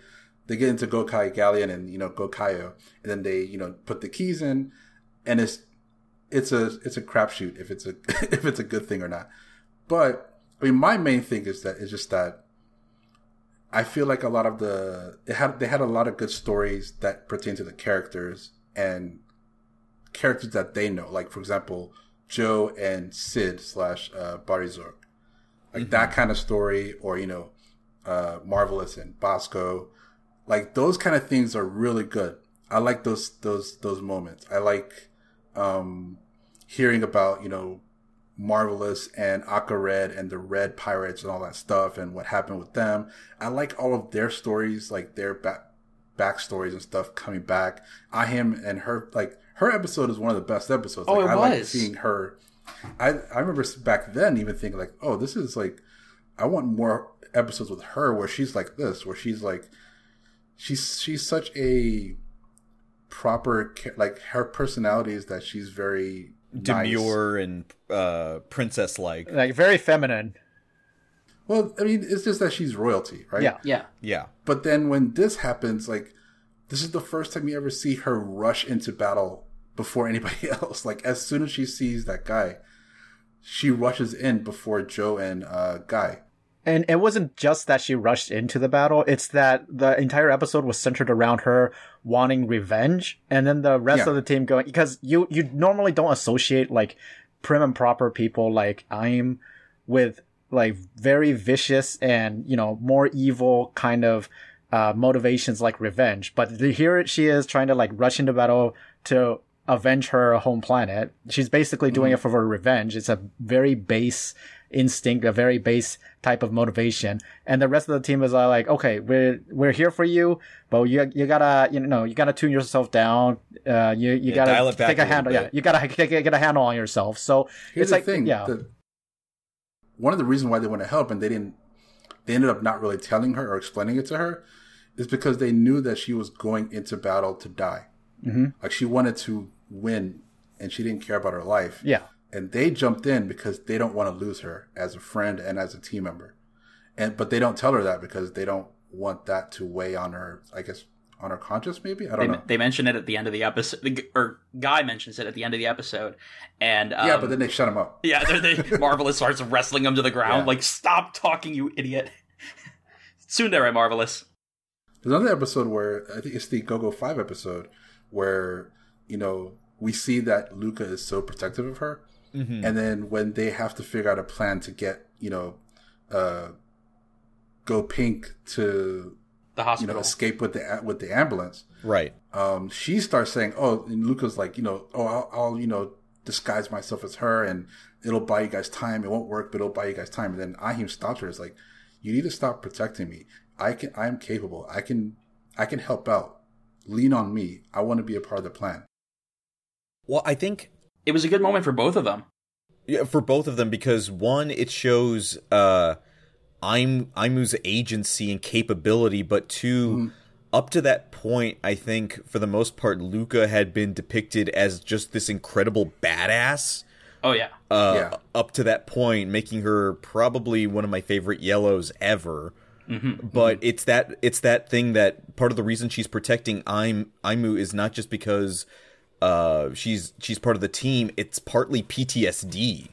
they get into Gokai Galleon and you know Gokaio, and then they you know put the keys in, and it's it's a it's a crapshoot if it's a <laughs> if it's a good thing or not. But I mean, my main thing is that it's just that I feel like a lot of the they had they had a lot of good stories that pertain to the characters and characters that they know. Like for example, Joe and Sid slash uh, Barizorg, like mm-hmm. that kind of story, or you know, uh, Marvelous and Basco, like those kind of things are really good. I like those those those moments. I like um, hearing about you know Marvelous and Aka Red and the Red Pirates and all that stuff and what happened with them. I like all of their stories, like their back backstories and stuff coming back. Ahim and her like her episode is one of the best episodes. Oh, it I was. like seeing her. I I remember back then even thinking like, oh, this is like, I want more episodes with her where she's like this, where she's like, she's she's such a proper like her personality is that she's very demure nice. and uh, princess like, like very feminine. Well, I mean, it's just that she's royalty, right? Yeah, yeah, yeah. But then when this happens, like, this is the first time you ever see her rush into battle before anybody <laughs> else. Like, as soon as she sees that guy, she rushes in before Joe and uh, Guy. And it wasn't just that she rushed into the battle, it's that the entire episode was centered around her wanting revenge and then the rest yeah. of the team going because you you normally don't associate like prim and proper people like I'm with like very vicious and you know more evil kind of uh, motivations like revenge. But here she is trying to like rush into battle to avenge her home planet. She's basically doing mm. it for her revenge. It's a very base instinct, a very base type of motivation. And the rest of the team is like, okay, we're we're here for you, but you you gotta you know you gotta tune yourself down. Uh, you you yeah, gotta take a, a handle. Bit. Yeah, you gotta get, get a handle on yourself. So Here's it's like thing, yeah. The, one of the reasons why they want to help and they didn't they ended up not really telling her or explaining it to her is because they knew that she was going into battle to die. Mm-hmm. Like she wanted to win and she didn't care about her life. Yeah and they jumped in because they don't want to lose her as a friend and as a team member. And but they don't tell her that because they don't want that to weigh on her. I guess on her conscience, maybe I don't they, know. They mention it at the end of the episode, or Guy mentions it at the end of the episode, and um, yeah, but then they shut him up. <laughs> Yeah, they, <laughs> Marvelous starts wrestling him to the ground, yeah. like "Stop talking, you idiot!" <laughs> Tsundere Marvelous. There's another episode where I think it's the Go Go Five episode where you know we see that Luka is so protective of her Mm-hmm. And then when they have to figure out a plan to get, you know, uh, go pink to the hospital, you know, escape with the with the ambulance. Right. Um, she starts saying, "Oh," and Luka's like, you know, "Oh, I'll, I'll, you know, disguise myself as her, and it'll buy you guys time. It won't work, but it'll buy you guys time." And then Ahim stops her. It's like, "You need to stop protecting me. I can. I am capable. I can. I can help out. Lean on me. I want to be a part of the plan." Well, I think it was a good moment for both of them. Yeah, for both of them because one, it shows uh, I'm Aimu's agency and capability, but 2 mm-hmm. up to that point, I think for the most part, Luka had been depicted as just this incredible badass. Oh yeah. Uh, yeah. Up to that point, making her probably one of my favorite yellows ever. Mm-hmm. But mm-hmm. it's that it's that thing that part of the reason she's protecting I'm Aimu is not just because uh, she's she's part of the team, it's partly PTSD.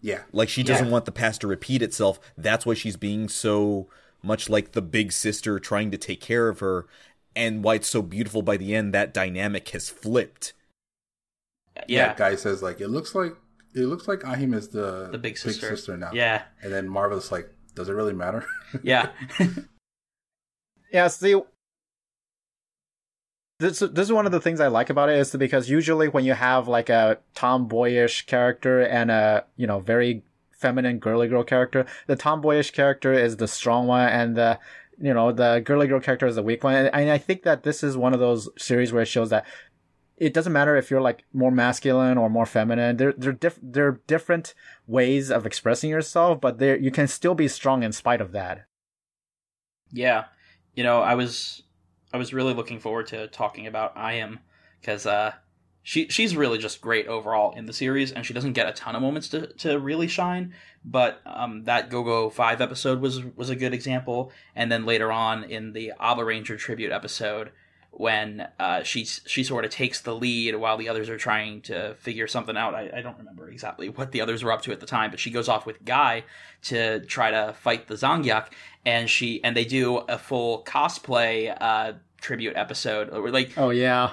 Yeah. Like she doesn't yeah. want the past to repeat itself. That's why she's being so much like the big sister trying to take care of her and why it's so beautiful by the end that dynamic has flipped. Yeah. That guy says like it looks like it looks like Ahim is the the big sister, big sister now. Yeah. And then Marvel's like, does it really matter? yeah. <laughs> <laughs> yeah, see this this is one of the things I like about it is because usually when you have like a tomboyish character and a you know very feminine girly girl character, the tomboyish character is the strong one and the you know the girly girl character is the weak one. And I think that this is one of those series where it shows that it doesn't matter if you're like more masculine or more feminine. They're they're diff- they're different ways of expressing yourself, but there you can still be strong in spite of that. Yeah, you know, I was I was really looking forward to talking about Ahim because uh, she she's really just great overall in the series, and she doesn't get a ton of moments to, to really shine. But um, that Go Go Five episode was was a good example, and then later on in the Abaranger tribute episode, when uh, she she sort of takes the lead while the others are trying to figure something out. I, I, don't remember exactly what the others were up to at the time, but she goes off with Guy to try to fight the Zangyack, and she and they do a full cosplay uh, tribute episode. Like, oh yeah,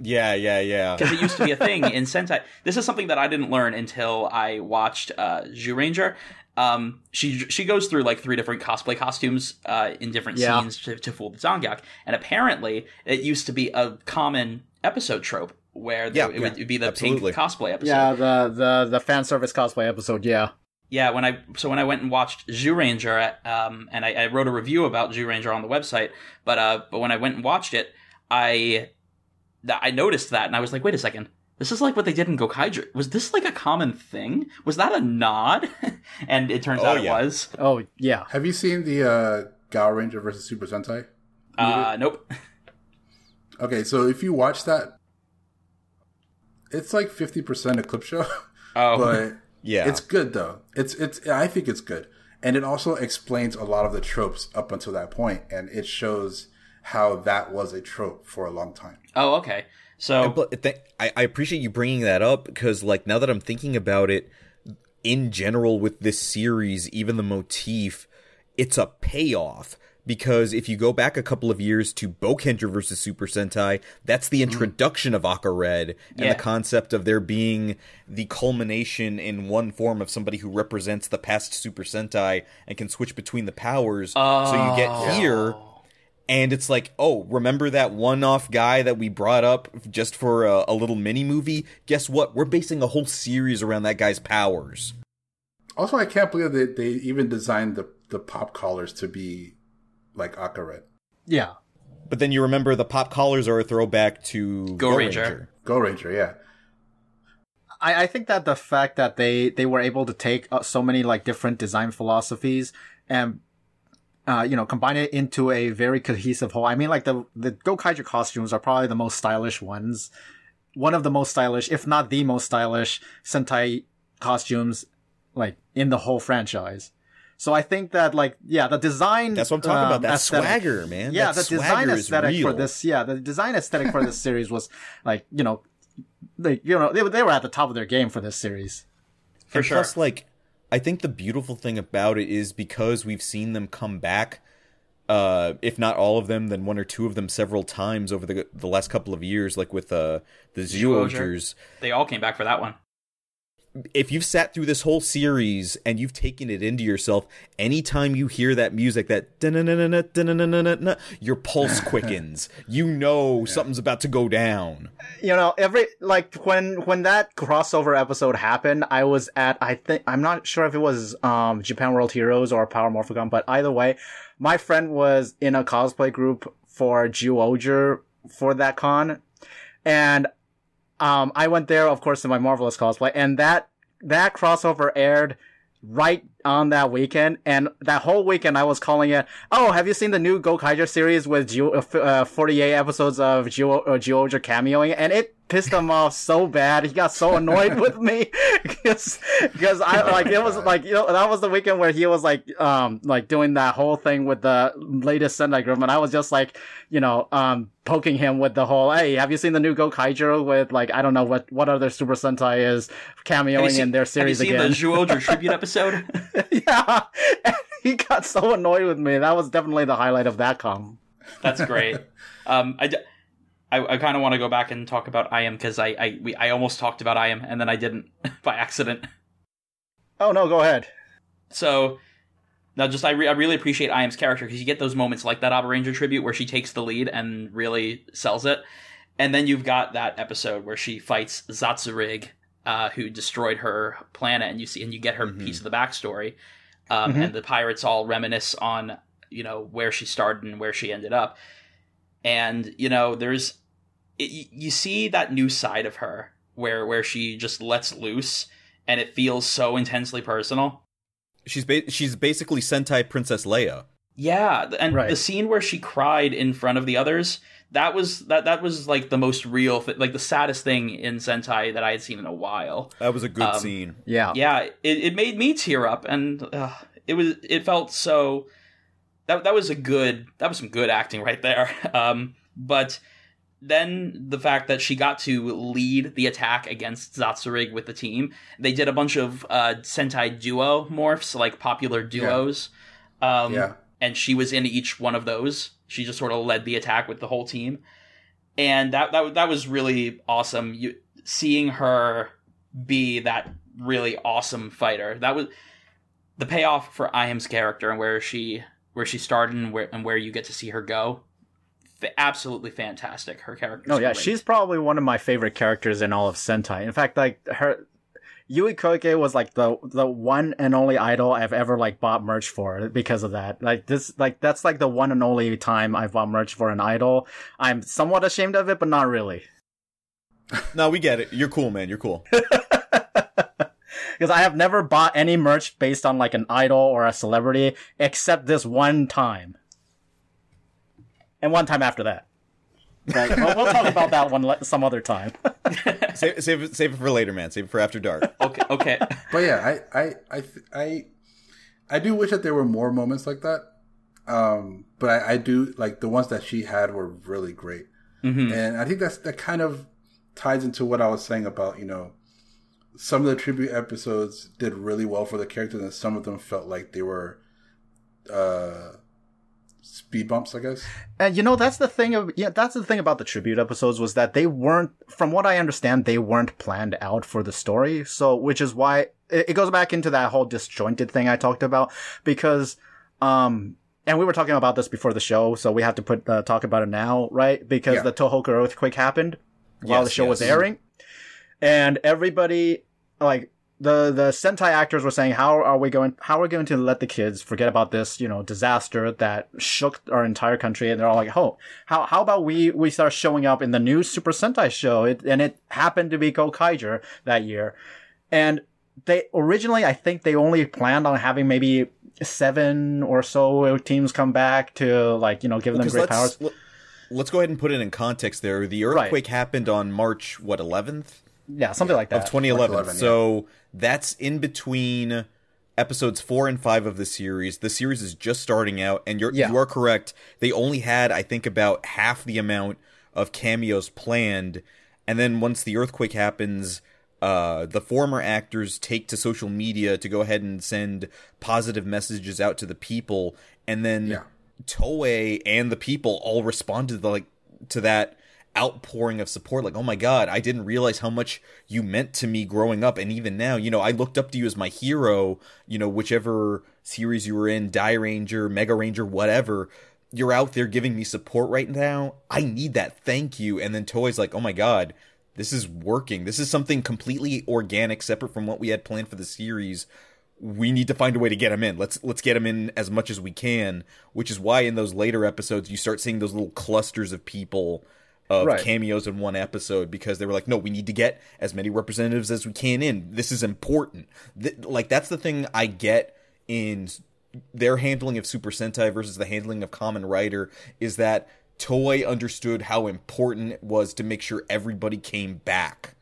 yeah, yeah, yeah. Because it used to be a thing <laughs> in Sentai. This is something that I didn't learn until I watched uh, Zyuranger. Um, she she goes through like three different cosplay costumes uh, in different yeah. scenes to, to fool the Zangyack, and apparently it used to be a common episode trope where the, yeah, it, would, be the absolutely. pink cosplay episode. Yeah, the the the fan service cosplay episode. Yeah. Yeah, when I so when I went and watched Zyuranger, um, and I, I wrote a review about Zyuranger on the website, but uh, but when I went and watched it, I I noticed that, and I was like, wait a second, this is like what they did in Gokaiger. Was this like a common thing? Was that a nod? <laughs> and it turns oh, out yeah. it was. Oh yeah. Have you seen the uh, Gaoranger versus Super Sentai? Uh, nope. Okay, so if you watch that, it's like fifty percent a clip show. <laughs> Oh, but <laughs> yeah, it's good though. It's it's. I think it's good, and it also explains a lot of the tropes up until that point, and it shows how that was a trope for a long time. Oh, okay. So I, I appreciate you bringing that up because, like, now that I'm thinking about it, in general with this series, even the motif, it's a payoff because if you go back a couple of years to Boukenger versus Super Sentai, that's the mm-hmm. introduction mm. of Aka Red and yeah. the concept of there being the culmination in one form of somebody who represents the past Super Sentai and can switch between the powers. Oh. So you get oh. here and it's like, oh, remember that one-off guy that we brought up just for a, a, little mini movie? Guess what? We're basing a whole series around that guy's powers. Also, I can't believe that they even designed the the pop collars to be like Aka Red. Yeah, but then you remember the pop collars are a throwback to Go, Goranger. Ranger. Go Ranger, yeah. I, I think that the fact that they they were able to take uh, so many like different design philosophies and uh, you know, combine it into a very cohesive whole. I mean, like the the Gokaiger costumes are probably the most stylish ones. One of the most stylish, if not the most stylish, Sentai costumes, like in the whole franchise. So I think that, like, yeah, the design. That's what I'm talking um, about. That aesthetic, swagger, man. Yeah, that the design aesthetic for this. Yeah, the design aesthetic for this series was like, you know, they, you know, they, they were at the top of their game for this series. For and sure. Plus, like, I think the beautiful thing about it is because we've seen them come back, uh, if not all of them, then one or two of them several times over the the last couple of years, like with uh, the Zyuohgers. They all came back for that one if you've sat through this whole series and you've taken it into yourself, anytime you hear that music, that your pulse <laughs> quickens. you know yeah. something's about to go down. You know, every like when when that crossover episode happened, I was at I think I'm not sure if it was um Japan World Heroes or Power Morphicon, but either way, my friend was in a cosplay group for Zyuohger for that con, and um, I went there, of course, in my Marvelous cosplay, and that that crossover aired right on that weekend, and that whole weekend I was calling it, oh, have you seen the new Gokaiger series with Geo, uh, 48 episodes of Geo, uh, Zyuohger cameoing? And it pissed him off so bad. He got so annoyed with me <laughs> because, because I, like, it was like, you know, that was the weekend where he was like, um, like doing that whole thing with the latest Sentai group, and I was just like, you know, um, poking him with the whole, hey, have you seen the new Gokaiger with like, I don't know what, what other Super Sentai is cameoing seen, in their series again. Have you seen again. the <laughs> Zyuohger tribute episode? <laughs> yeah. <laughs> he got so annoyed with me. That was definitely the highlight of that com. That's great. <laughs> um, I, I, I kind of want to go back and talk about Ahim because I I, we, I almost talked about Ahim and then I didn't by accident. Oh no, go ahead. So now, just I, re- I really appreciate Ahim's character because you get those moments like that Abaranger tribute where she takes the lead and really sells it, and then you've got that episode where she fights Zatsurig, uh, who destroyed her planet, and you see and you get her mm-hmm. piece of the backstory, um, mm-hmm. and the pirates all reminisce on you know where she started and where she ended up, and you know there's it, you see that new side of her where where she just lets loose and it feels so intensely personal she's ba- she's basically sentai princess leia Yeah, and Right. the scene where she cried in front of the others, that was that that was like the most real, like the saddest thing in Sentai that I had seen in a while. That was a good Um, scene. Yeah. Yeah, it, it made me tear up, and uh, it was it felt so. That that was a good that was some good acting right there. <laughs> Um, but then the fact that she got to lead the attack against Zatsurig with the team, they did a bunch of uh, Sentai duo morphs, like popular duos. Um, Yeah. And she was in each one of those. She just sort of led the attack with the whole team, and that that that was really awesome. You seeing her be that really awesome fighter. That was the payoff for Ahim's character and where she where she started and where and where you get to see her go. Fa- absolutely fantastic. Her character. No, Oh, yeah, she's probably one of my favorite characters in all of Sentai. In fact, like her Yui Koike was like the the one and only idol I've ever like bought merch for because of that. Like this like that's like the one and only time I've bought merch for an idol. I'm somewhat ashamed of it, but not really. <laughs> No, we get it. You're cool, man. You're cool. <laughs> Because I have never bought any merch based on like an idol or a celebrity except this one time. And one time after that. But we'll, we'll talk about that one le- some other time. <laughs> save, save it, save it for later, man. Save it for after dark. okay. Okay. But yeah, I I I I, I do wish that there were more moments like that. Um, but I, I do like the ones that she had were really great, Mhm. and I think that's that kind of ties into what I was saying about you know some of the tribute episodes did really well for the characters, and some of them felt like they were uh speed bumps, I guess. And you know that's the thing of yeah that's the thing about the tribute episodes was that they weren't from what I understand they weren't planned out for the story so which is why it, it goes back into that whole disjointed thing I talked about because um and we were talking about this before the show so we have to put uh, talk about it now right because Yeah. the Tohoku earthquake happened while Yes, the show was airing and everybody like the the Sentai actors were saying how are we going how are we going to let the kids forget about this you know disaster that shook our entire country and they're all like oh how how about we we start showing up in the new Super Sentai show it, and it happened to be Gokaiger that year and they originally I think they only planned on having maybe seven or so teams come back to like you know give them great powers let- let's go ahead and put it in context there. The Right. earthquake happened on March, what, 11th? Yeah something like that of 2011. 11, yeah. So that's in between episodes four and five of the series. The series is just starting out, and you're Yeah. you are correct. They only had, I think, about half the amount of cameos planned, and then once the earthquake happens. Uh, the former actors take to social media to go ahead and send positive messages out to the people, and then Yeah. Toei and the people all responded to, like to that outpouring of support like oh my god i didn't realize how much you meant to me growing up and even now you know i looked up to you as my hero you know whichever series you were in Dairanger mega ranger whatever. You're out there giving me support right now. I need that. Thank you. And then Toei's like oh my god this is working. This is something completely organic separate from what we had planned for the series. We need to find a way to get him in. Let's let's get him in as much as we can, which is why in those later episodes you start seeing those little clusters of people of Right. cameos in one episode because they were like, no, we need to get as many representatives as we can in. This is important. Th- like that's the thing I get in their handling of Super Sentai versus the handling of Kamen Rider is that Toei understood how important it was to make sure everybody came back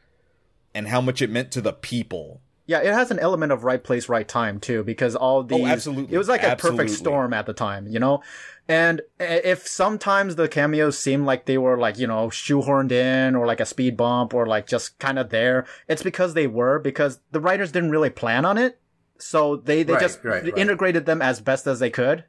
and how much it meant to the people. Yeah, it has an element of right place, right time too, because all oh, these. Oh, absolutely. It was like a Absolutely. perfect storm at the time, you know. And eh, if sometimes the cameos seem like they were like you know shoehorned in or like a speed bump or like just kind of there, it's because they were because the writers didn't really plan on it, so they they Right, just right, right. integrated them as best as they could.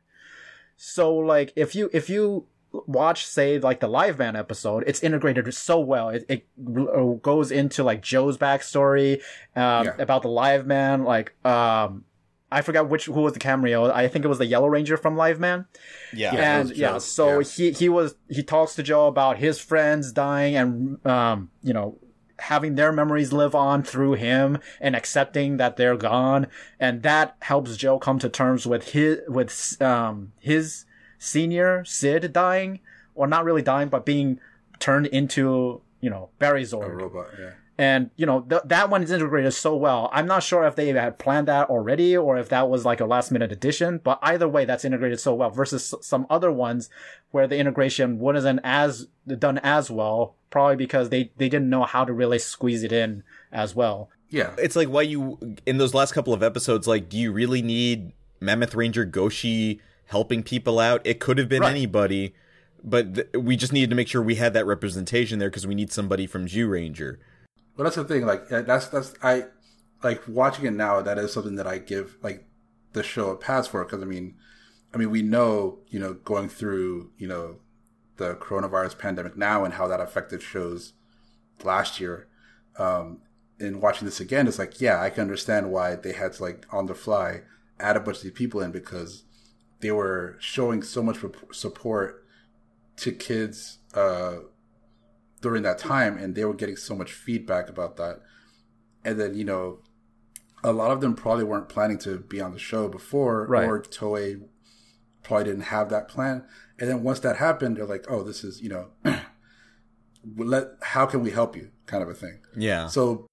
So like if you if you watch say like the Liveman episode it's integrated so well it, it uh, goes into like joe's backstory um, Yeah. about the Liveman like um i forgot which who was the cameo i think it was the yellow ranger from live man Yeah. Yeah. and yeah so yeah. he he was he talks to joe about his friends dying and um you know having their memories live on through him and accepting that they're gone and that helps joe come to terms with his with um his senior sid dying or not really dying but being turned into you know Barizorg, robot, yeah. and you know th- that one is integrated so well. I'm not sure if they had planned that already or if that was like a last minute addition. But either way, that's integrated so well versus s- some other ones where the integration wasn't as done as well, probably because they they didn't know how to really squeeze it in as well. Yeah. It's like why you in those last couple of episodes, like, do you really need Mammoth Ranger Goshi helping people out? It could have been Right. anybody, but th- we just needed to make sure we had that representation there because we need somebody from Zyuranger. Well, that's the thing. Like that's that's I like watching it now. That is something that I give like the show a pass for because I mean, I mean we know you know going through you know the coronavirus pandemic now and how that affected shows last year. Um, and watching this again, it's like yeah, I can understand why they had to like on the fly add a bunch of these people in because they were showing so much support to kids. Uh, during that time and they were getting so much feedback about that and then you know a lot of them probably weren't planning to be on the show before Right. or toei probably didn't have that plan and then once that happened they're like oh this is you know <clears throat> let how can we help you kind of a thing Yeah. so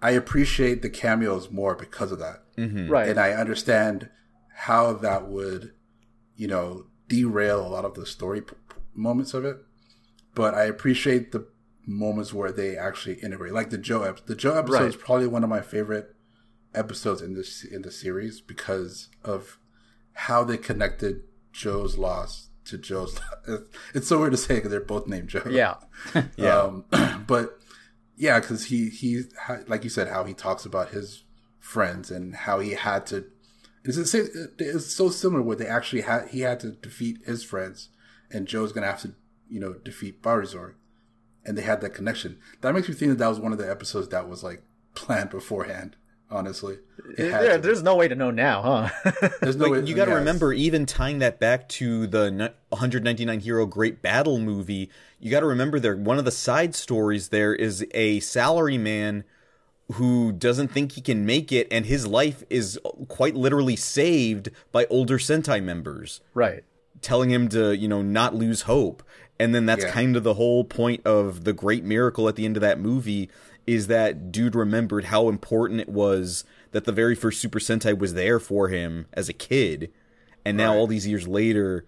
i appreciate the cameos more because of that hmm Right. and I understand how that would, you know, derail a lot of the story p- moments of it. But I appreciate the moments where they actually integrate, like the Joe episode. The Joe episode is probably one of my favorite episodes in this in the series because of how they connected Joe's loss to Joe's. <laughs> It's so weird to say because they're both named Joe. yeah. <laughs> <laughs> Yeah. Um, <clears throat> but yeah, because he he like you said, how he talks about his friends and how he had to. It's, it's so similar where they actually had he had to defeat his friends, and Joe's gonna have to you know defeat Barizorg, and they had that connection. That makes me think that that was one of the episodes that was like planned beforehand. Honestly, it Yeah, to be. there's no way to know now, huh? <laughs> There's no way you got to yeah, remember, even tying that back to the ni- 199 Hero Great Battle movie, you got to remember there, one of the side stories there is a salaryman who doesn't think he can make it, and his life is quite literally saved by older Sentai members right. telling him to, you know, not lose hope. And then that's Yeah. kind of the whole point of the great miracle at the end of that movie is that dude remembered how important it was that the very first Super Sentai was there for him as a kid. And now Right. all these years later,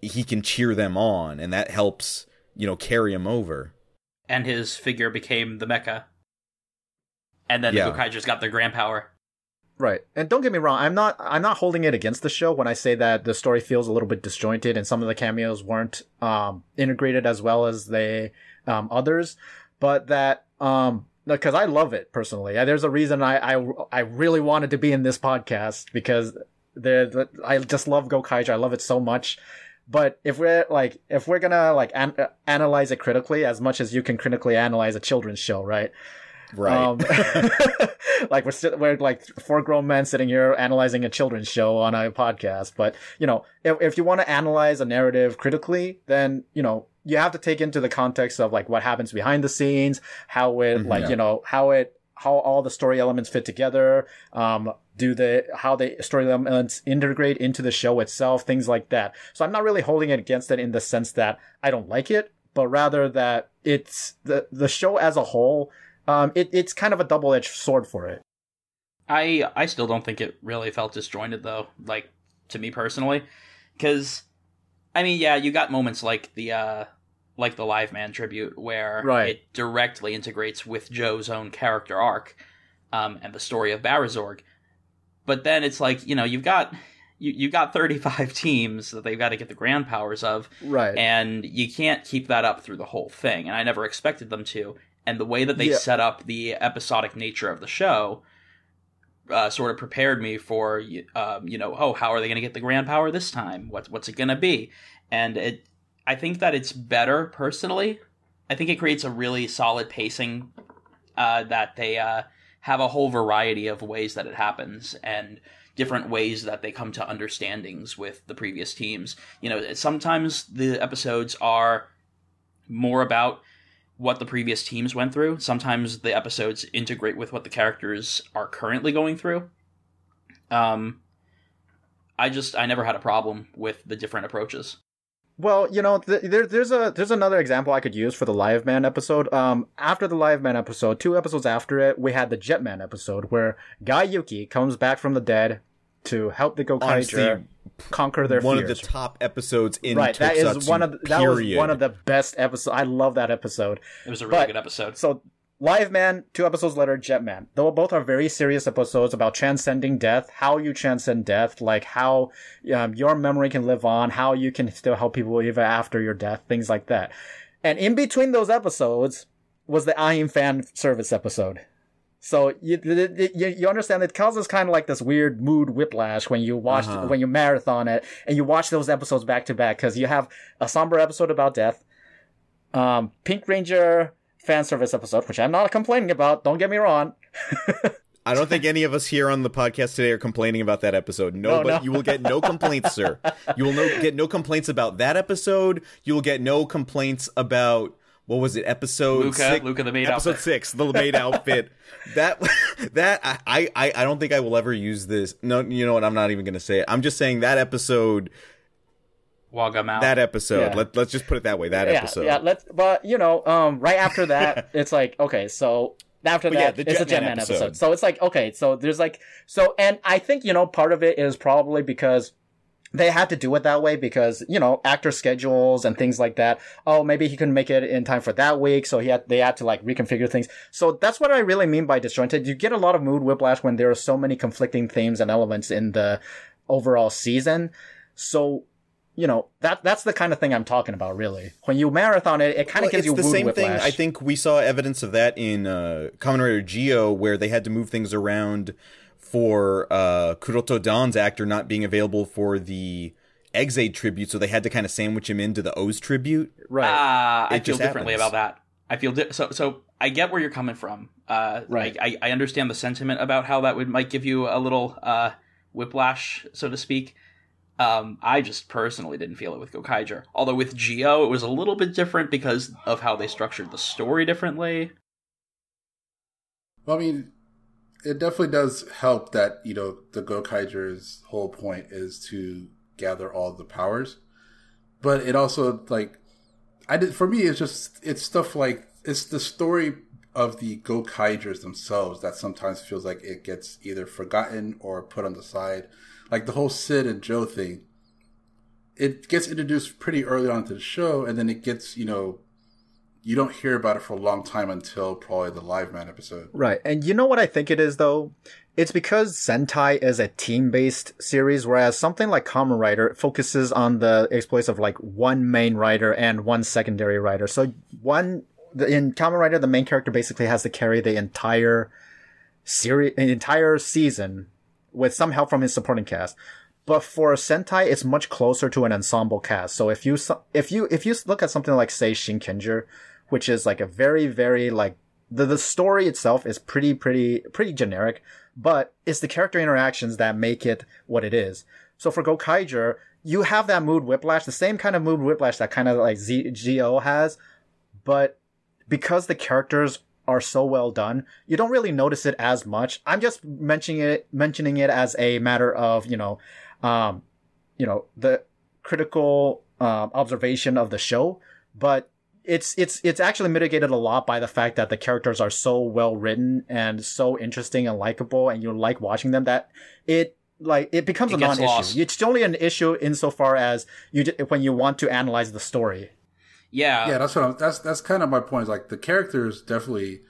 he can cheer them on and that helps, you know, carry him over. and his figure became the mecha. And then Yeah. the Gokaigers got their grand power. Right. And don't get me wrong, I'm not I'm not holding it against the show when I say that the story feels a little bit disjointed and some of the cameos weren't um integrated as well as they um others, but that um because I love it personally. There's a reason I I I really wanted to be in this podcast because the I just love Gokaiger. I love it so much. But if we're like if we're gonna like an- uh, analyze it critically as much as you can critically analyze a children's show, right? Right. Um, <laughs> like we're sit- we're like four grown men sitting here analyzing a children's show on a podcast. But you know, if if you want to analyze a narrative critically, then you know you have to take into the context of like what happens behind the scenes, how it like yeah. you know how it how all the story elements fit together. Um, do the how the story elements integrate into the show itself, things like that. So I'm not really holding it against it in the sense that I don't like it, but rather that it's the the show as a whole um, it, it's kind of a double edged sword for it. I I still don't think it really felt disjointed though, like to me personally, because I mean, yeah, you got moments like the uh like the Live Man tribute where Right. it directly integrates with Joe's own character arc, um, and the story of Barizorg. But then it's like you know you've got you you got thirty five <laughs> teams that they've got to get the grand powers of, Right. and you can't keep that up through the whole thing and i never expected them to and the way that they Yeah. set up the episodic nature of the show uh, sort of prepared me for um, you know oh how are they going to get the grand power this time what's what's it going to be and it i think that it's better personally i think it creates a really solid pacing uh, that they uh, have a whole variety of ways that it happens and different ways that they come to understandings with the previous teams. You know, sometimes the episodes are more about what the previous teams went through. Sometimes the episodes integrate with what the characters are currently going through. Um, I just I never had a problem with the different approaches. Well, you know, th- there, there's a there's another example I could use for the Live Man episode. Um, after the Live Man episode, two episodes after it, we had the Jetman episode where Guy Yuki comes back from the dead to help the Gokaiger conquer their One fears. of the top episodes in right, that is one of the, that was period. one of the best episodes. I love that episode. It was a really But- good episode. So, Live Man, two episodes later, Jetman. Though both are very serious episodes about transcending death, how you transcend death, like how um, your memory can live on, how you can still help people even after your death, things like that. And in between those episodes was the Ahim Fan Service episode. So you, you you understand it causes kind of like this weird mood whiplash when you watch Uh-huh. when you marathon it and you watch those episodes back to back because you have a somber episode about death, um, Pink Ranger fan service episode, which I'm not complaining about. Don't get me wrong. <laughs> I don't think any of us here on the podcast today are complaining about that episode. No, No, but no. you will get no complaints, sir. <laughs> You will no, get no complaints about that episode. You will get no complaints about what was it? Episode Luka- six, Luka the maid episode outfit. six, the maid outfit. <laughs> That that I, I I don't think I will ever use this. No, you know what? I'm not even going to say it. I'm just saying that episode. Wagga Mouth. That episode. Yeah. Let, let's just put it that way. That yeah, episode. yeah. Let's. But you know, um, right after that, <laughs> it's like okay, so. After But yeah, that, the it's a Jetman Jetman episode. episode. So it's like, okay, so there's like, so, and I think, you know, part of it is probably because they had to do it that way because, you know, actor schedules and things like that. Oh, maybe he couldn't make it in time for that week. So he had, they had to like reconfigure things. So that's what I really mean by disjointed. You get a lot of mood whiplash when there are so many conflicting themes and elements in the overall season. So, you know, that, that's the kind of thing I'm talking about, really. When you marathon it, it kind of Well, gives you the same whiplash. thing. I think we saw evidence of that in uh, Kamen Rider Zi-O, where they had to move things around for uh, Kuroto Don's actor not being available for the Ex-Aid tribute, so they had to kind of sandwich him into the O's tribute. right. Uh, I feel differently happens. about that. I feel di- so. So I get where you're coming from. Uh, Right. I, I, I understand the sentiment about how that would might give you a little uh, whiplash, so to speak. Um, I just personally didn't feel it with Gokaiger. Although with Zi-O, it was a little bit different because of how they structured the story differently. Well, I mean, it definitely does help that you know the Gokaiger's whole point is to gather all the powers, but it also like I did for me. It's just it's stuff like it's the story of the Gokaigers themselves that sometimes feels like it gets either forgotten or put on the side. Like the whole Sid and Joe thing, it gets introduced pretty early on to the show, and then it gets you know you don't hear about it for a long time until probably the Live Man episode. Right. And you know what I think it is though? It's because Sentai is a team-based series, whereas something like Kamen Rider focuses on the exploits of like one main writer and one secondary writer. So one, in Kamen Rider, the main character basically has to carry the entire series, entire season with some help from his supporting cast. But for Sentai, it's much closer to an ensemble cast. So if you, if you, if you look at something like, say, Shinkenger, which is like a very, very like the the story itself is pretty pretty pretty generic, but it's the character interactions that make it what it is. So for Gokaiger, you have that mood whiplash, the same kind of mood whiplash that kind of like Z- Go has, but because the characters are so well done, you don't really notice it as much. I'm just mentioning it mentioning it as a matter of, you know, um, you know, the critical um, observation of the show, but it's it's it's actually mitigated a lot by the fact that the characters are so well written and so interesting and likable, and you like watching them that it like it becomes It a non-issue. lost. It's only an issue insofar as you when you want to analyze the story. Yeah, yeah, that's what I'm, that's that's kind of my point. Is like the characters definitely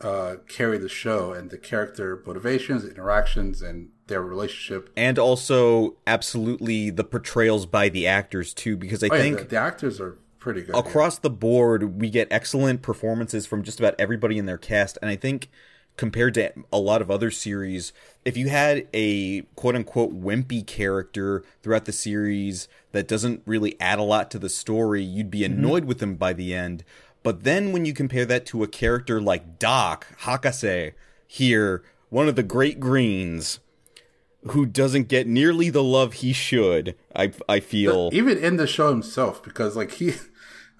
uh, carry the show, and the character motivations, interactions, and their relationship. And also, absolutely, the portrayals by the actors too, because I Oh, yeah, think the, the actors are pretty good. across the board we get excellent performances from just about everybody in their cast and i think compared to a lot of other series if you had a quote unquote wimpy character throughout the series that doesn't really add a lot to the story you'd be mm-hmm. annoyed with them by the end. But then when you compare that to a character like doc hakase here one of the great greens who doesn't get nearly the love he should i i feel. even in the show himself because like he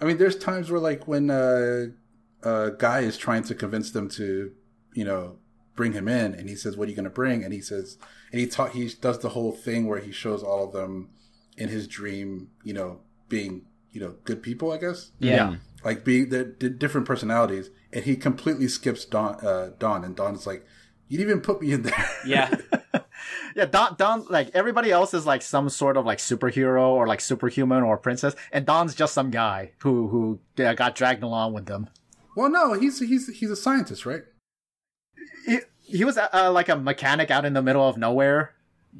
i mean there's times where like when uh a guy is trying to convince them to you know bring him in and he says what are you going to bring and he says and he taught he does the whole thing where he shows all of them in his dream you know being you know good people, I guess. Yeah. like being the, the different personalities, and he completely skips Don. Uh, Don, and Don's like, "You didn't even put me in there." Yeah. <laughs> Yeah, Don, Don, like everybody else is like some sort of like superhero or like superhuman or princess, and Don's just some guy who who yeah, got dragged along with them. well, no, he's he's he's a scientist, right? He, he was uh, like a mechanic out in the middle of nowhere.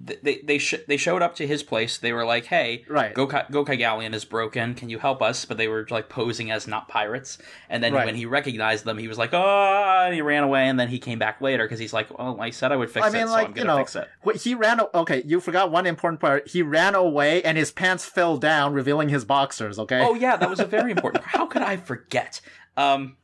Th- they they sh- they showed up to his place. They were like, "Hey, Right. Gokai, Gokai Galleon is broken. Can you help us?" But they were like posing as not pirates. And then Right. when he recognized them, he was like, "Oh!" And he ran away. And then he came back later because he's like, "Well, I said I would fix I mean, it, so I'm gonna know, fix it." he ran. o- Okay, you forgot one important part. He ran away, and his pants fell down, revealing his boxers. Okay. Oh yeah, that was a very important. part. How could I forget? Um,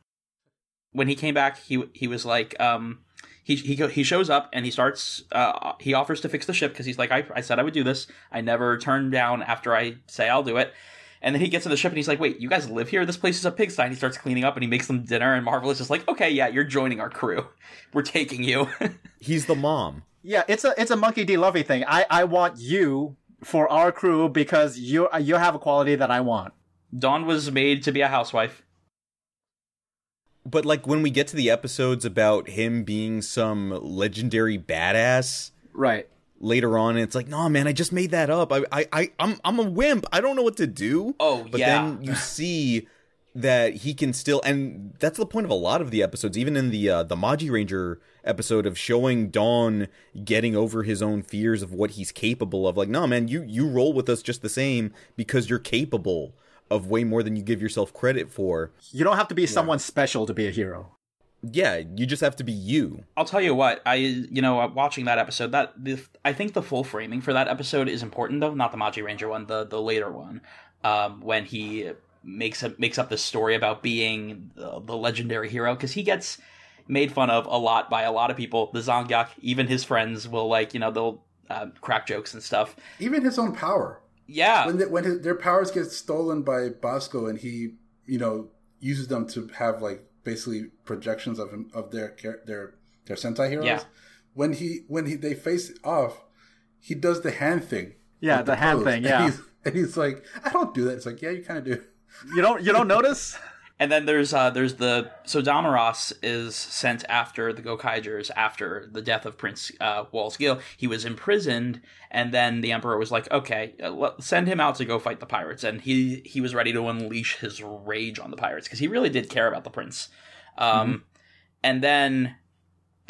when he came back, he he was like, um, he he he shows up and he starts. Uh, he offers to fix the ship because he's like, I I said I would do this. I never turn down after I say I'll do it. And then he gets to the ship and he's like, "Wait, you guys live here? This place is a pigsty." And he starts cleaning up and he makes them dinner. And Marvel is just like, "Okay, yeah, you're joining our crew. <laughs> We're taking you." <laughs> He's the mom. Yeah, it's a it's a monkey D. Luffy thing. I I want you for our crew because you you have a quality that I want. Don was made to be a housewife. But like when we get to the episodes about him being some legendary badass Right. later on, it's like, no man, I just made that up. I I, I I'm I'm a wimp. I don't know what to do. Oh, but yeah. then you see that he can still and that's the point of a lot of the episodes even in the uh, the Magiranger episode of showing Don getting over his own fears of what he's capable of like no man you you roll with us just the same because you're capable of way more than you give yourself credit for You don't have to be someone special to be a hero. yeah you just have to be you I'll tell you what, I you know, watching that episode, that the, I think the full framing for that episode is important though, not the Magiranger one, the the later one, um, when he makes a, makes up this story about being the, the legendary hero because he gets made fun of a lot by a lot of people. The Zangyack, even his friends, will like you know they'll uh, crack jokes and stuff. Even his own power. Yeah, when the, when his, their powers get stolen by Basco and he you know uses them to have like basically projections of him of their their their Sentai heroes. Yeah. When he when he they face off, he does the hand thing. Yeah, with the hand pose. thing, And yeah. he's, and he's like, I don't do that. It's like, yeah, you kind of do. You don't you don't notice? <laughs> And then there's uh there's the so Damaras is sent after the Gokaigers after the death of Prince uh, Warz Gill. He was imprisoned, and then the Emperor was like, "Okay, uh, send him out to go fight the pirates." And he he was ready to unleash his rage on the pirates because he really did care about the prince. Um, and then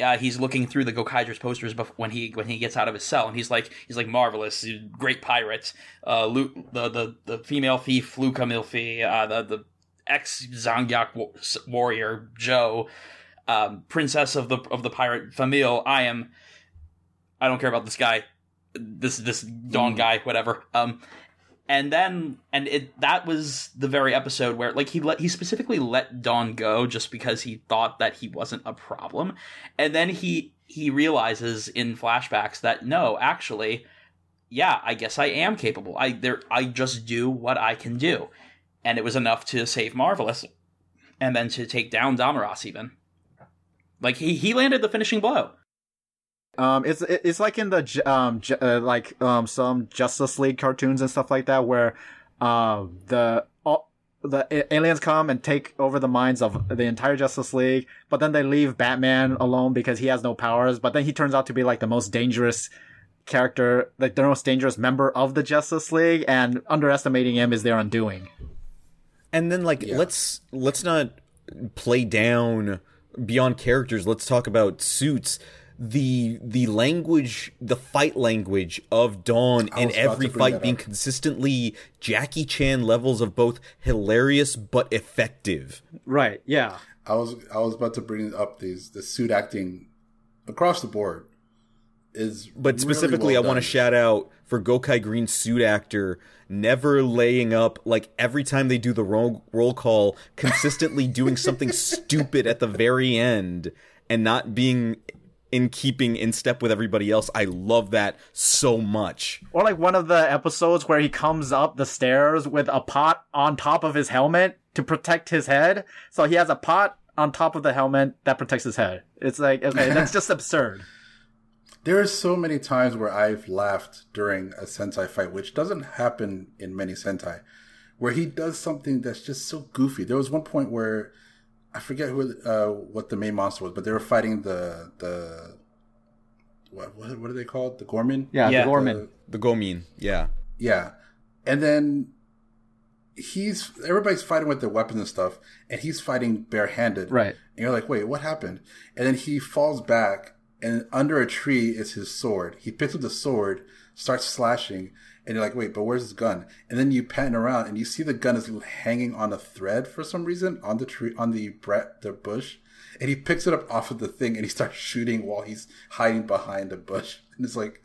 uh, he's looking through the Gokaigers posters bef- when he when he gets out of his cell, and he's like he's like marvelous, great pirate, uh, Lu- the the the female thief Luka Millfy, uh, the the ex Zangyack warrior Joe, um, princess of the of the pirate Famille. I am. I don't care about this guy, this this Don guy, whatever. Um, and then and it that was the very episode where like he let he specifically let Don go just because he thought that he wasn't a problem, and then he he realizes in flashbacks that no, actually, yeah, I guess I am capable. I there I just do what I can do, and it was enough to save Marvelous, and then to take down Damaras even. Like he he landed the finishing blow. Um, it's it's like in the um uh, like um some Justice League cartoons and stuff like that where um the all the aliens come and take over the minds of the entire Justice League, but then they leave Batman alone because he has no powers. But then he turns out to be like the most dangerous character, like the most dangerous member of the Justice League, and underestimating him is their undoing. And then like let's let's not play down beyond characters. Let's talk about suits. The the language the fight language of Don I in every fight being consistently jackie chan levels of both hilarious but effective. Right? Yeah. I was I was about to bring up these the suit acting across the board is But really specifically, well I want to shout out for Gokai Green's suit actor never laying up like every time they do the roll, roll call, consistently <laughs> doing something stupid at the very end and not being in keeping in step with everybody else. I love that so much. Or like one of the episodes where he comes up the stairs with a pot on top of his helmet to protect his head. So he has a pot on top of the helmet that protects his head. It's like, okay, that's just <laughs> absurd. There are so many times where I've laughed during a Sentai fight, which doesn't happen in many Sentai, where he does something that's just so goofy. There was one point where I forget who uh, what the main monster was, but they were fighting the the what what, what are they called? The Gormin. Yeah, Yeah. the Gormin. The Gormin, yeah. Yeah. And then he's everybody's fighting with their weapons and stuff, and he's fighting barehanded. Right. And you're like, wait, what happened? And then he falls back, and under a tree is his sword. He picks up the sword, starts slashing, and you're like, wait, but where's his gun? And then you pan around, and you see the gun is hanging on a thread for some reason on the tree, on the bre- the bush. And he picks it up off of the thing, and he starts <laughs> shooting while he's hiding behind a bush. And it's like,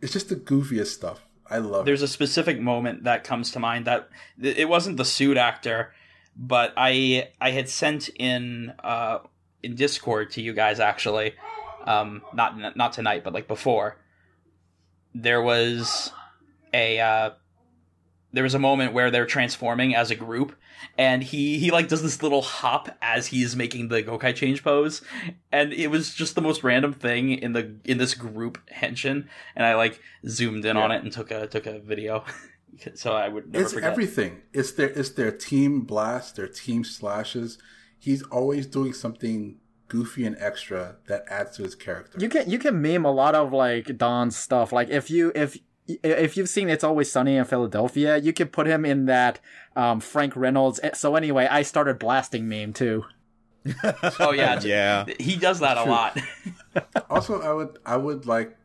it's just the goofiest stuff. I love it. There's a specific moment that comes to mind that it wasn't the suit actor, but I I had sent in uh, in Discord to you guys actually, um, not not tonight, but like before. There was a uh, there was a moment where they're transforming as a group, and he he like does this little hop as he's making the Gokai change pose, and it was just the most random thing in the in this group henshin, and I like zoomed in on it and took a took a video, <laughs> so I would never it's forget. everything. It's their it's their team blast, their team slashes. He's always doing something goofy and extra that adds to his character. You can you can meme a lot of like Don's stuff. Like if you if if you've seen It's Always Sunny in Philadelphia, you can put him in that um, Frank Reynolds. So anyway, I started blasting meme too. <laughs> oh yeah, Yeah. he does that a lot. <laughs> also, I would I would like.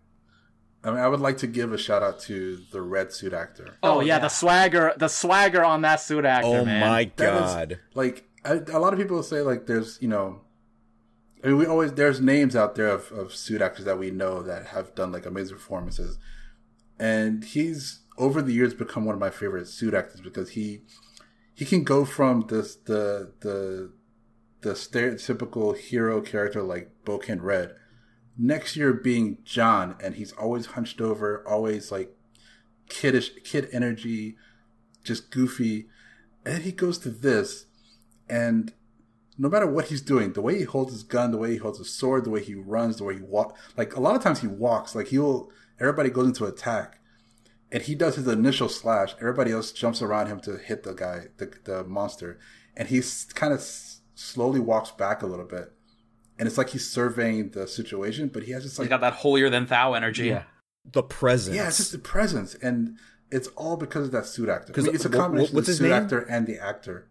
I mean, I would like to give a shout out to the red suit actor. Oh, Oh, yeah, yeah. the swagger, the swagger on that suit actor, Oh man. my That is- god. Like I, a lot of people say, like there's you know, I mean, we always there's names out there of, of suit actors that we know that have done like amazing performances, and he's over the years become one of my favorite suit actors because he he can go from this the the the stereotypical hero character like Bouken Red next year being Jan and he's always hunched over always like kiddish kid energy just goofy. And he goes to this and no matter what he's doing the way he holds his gun the way he holds his sword the way he runs the way he walk like a lot of times he walks like he'll everybody goes into attack and he does his initial slash. Everybody else jumps around him to hit the guy, the, the monster, and he kind of s- slowly walks back a little bit, and it's like he's surveying the situation, but he has just He's like got that holier than thou energy. Yeah. The presence. yeah, it's just the presence, and it's all because of that suit actor. I 'Cause mean, it's a wh- wh- combination what's of the suit name? actor and the actor.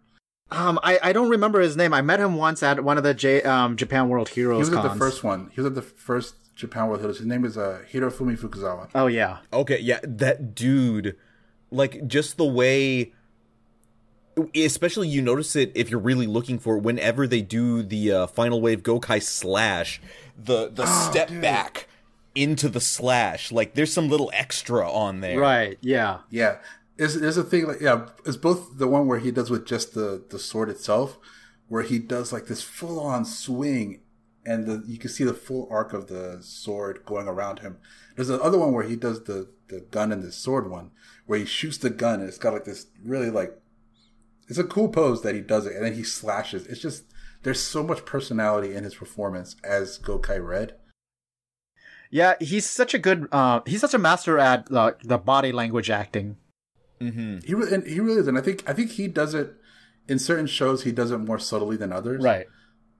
Um, I, I don't remember his name. I met him once at one of the J, um, Japan World Heroes. He Heroes was at the first one. He was at the first Japan World Heroes. His name is uh, Hirofumi Fukuzawa. Oh yeah, Okay, yeah, that dude, like just the way, especially you notice it if you're really looking for it, whenever they do the uh, final wave Gokai slash, the the <gasps> step dude. back into the slash, like there's some little extra on there. right, yeah. Yeah, there's there's a thing like yeah, it's both the one where he does with just the the sword itself, where he does like this full on swing, and the you can see the full arc of the sword going around him. There's the other one where he does the the gun and the sword one, where he shoots the gun and it's got like this really like, it's a cool pose that he does it, and then he slashes. It's just there's so much personality in his performance as Gokai Red. Yeah, he's such a good. Uh, he's such a master at uh, the body language acting. Mm-hmm. He really, and he really is, and I think I think he does it in certain shows. He does it more subtly than others. Right.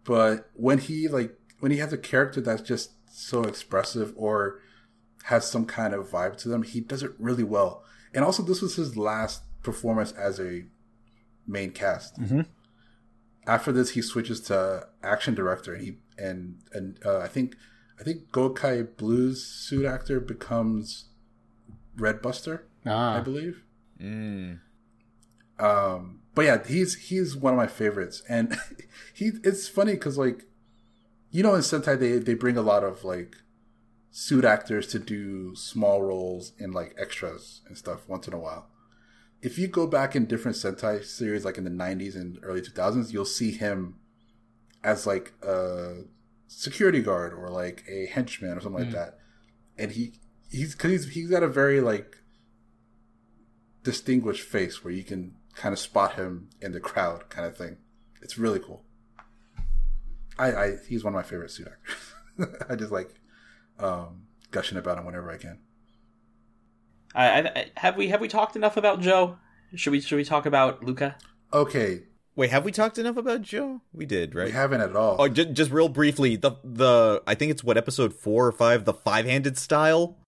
But when he like when he has a character that's just so expressive or has some kind of vibe to them, he does it really well. And also, this was his last performance as a main cast. Mm-hmm. After this, he switches to action director, and he and and uh, I think I think Gokai Blues suit actor becomes Red Buster. I Ah, believe. Mm. Um, but yeah, he's he's one of my favorites, and <laughs> he it's funny because like, you know, in Sentai they they bring a lot of like suit actors to do small roles in like extras and stuff once in a while. If you go back in different Sentai series, like in the '90s and early 2000s, you'll see him as like a security guard or like a henchman or something like that, and he he's because he's he's got a very like distinguished face where you can kind of spot him in the crowd kind of thing. It's really cool. I, I he's one of my favorite suit actors. <laughs> I just like um, gushing about him whenever I can. I, I, have we have we talked enough about Joe? Should we should we talk about Luka? Okay, Wait, have we talked enough about Joe? We did, right? we haven't at all. Oh, just, just real briefly, the the I think it's what episode four or five, the five handed style.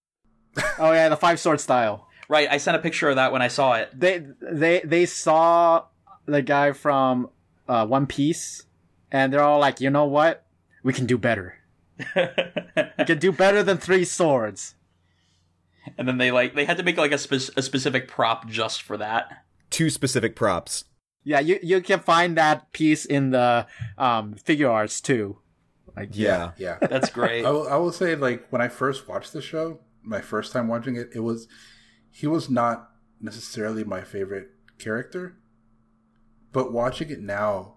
Oh yeah, the five sword style. Right, I sent a picture of that when I saw it. They they they saw the guy from uh, One Piece, and they're all like, you know what? We can do better. <laughs> We can do better than three swords. and then they like they had to make like a, spe- a specific prop just for that. Two specific props. Yeah, you you can find that piece in the um, figure arts too. Like Yeah. yeah. That's great. I will, I will say, like, when I first watched the show, my first time watching it, it was, he was not necessarily my favorite character. But watching it now,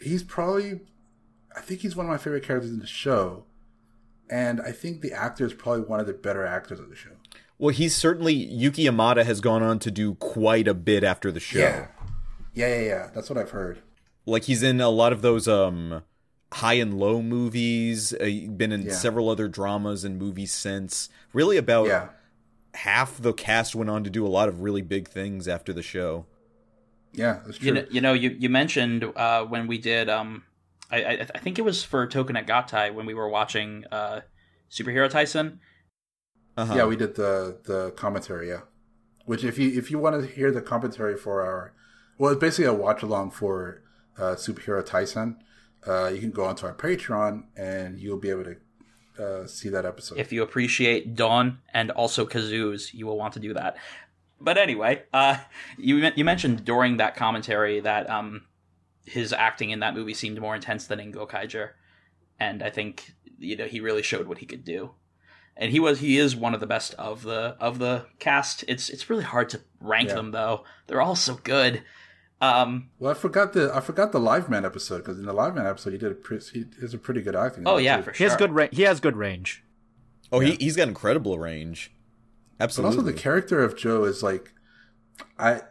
he's probably, I think he's one of my favorite characters in the show. And I think the actor is probably one of the better actors of the show. Well, he's certainly Yuki Yamada has gone on to do quite a bit after the show. Yeah. Yeah, yeah, yeah. That's what I've heard. Like he's in a lot of those um high and low movies. Uh, been in Yeah. several other dramas and movies since. Really, about Yeah. Half the cast went on to do a lot of really big things after the show. Yeah, that's true. You know, you know, you you mentioned uh, when we did. Um, I, I I think it was for Tokunet Gatai when we were watching uh, Superhero Taisen. Uh-huh. Yeah, we did the the commentary. Yeah, which if you if you want to hear the commentary for our, well, it's basically a watch along for uh, superhero Taisen. Uh, you can go onto our Patreon and you'll be able to uh, see that episode. If you appreciate Don and also Kazoos, you will want to do that. But anyway, uh, you you mentioned during that commentary that um, his acting in that movie seemed more intense than in Gokaiger, and I think you know he really showed what he could do. And he was he is one of the best of the of the cast. It's it's really hard to rank Yeah. them though. They're all so good. Um, well, I forgot the I forgot the live man episode because in the live man episode he did a pretty, he has a pretty good acting. oh yeah, too. for he has good ra- he has good range. Oh, he he's got incredible range. But Absolutely. also the character of Joe is like, I.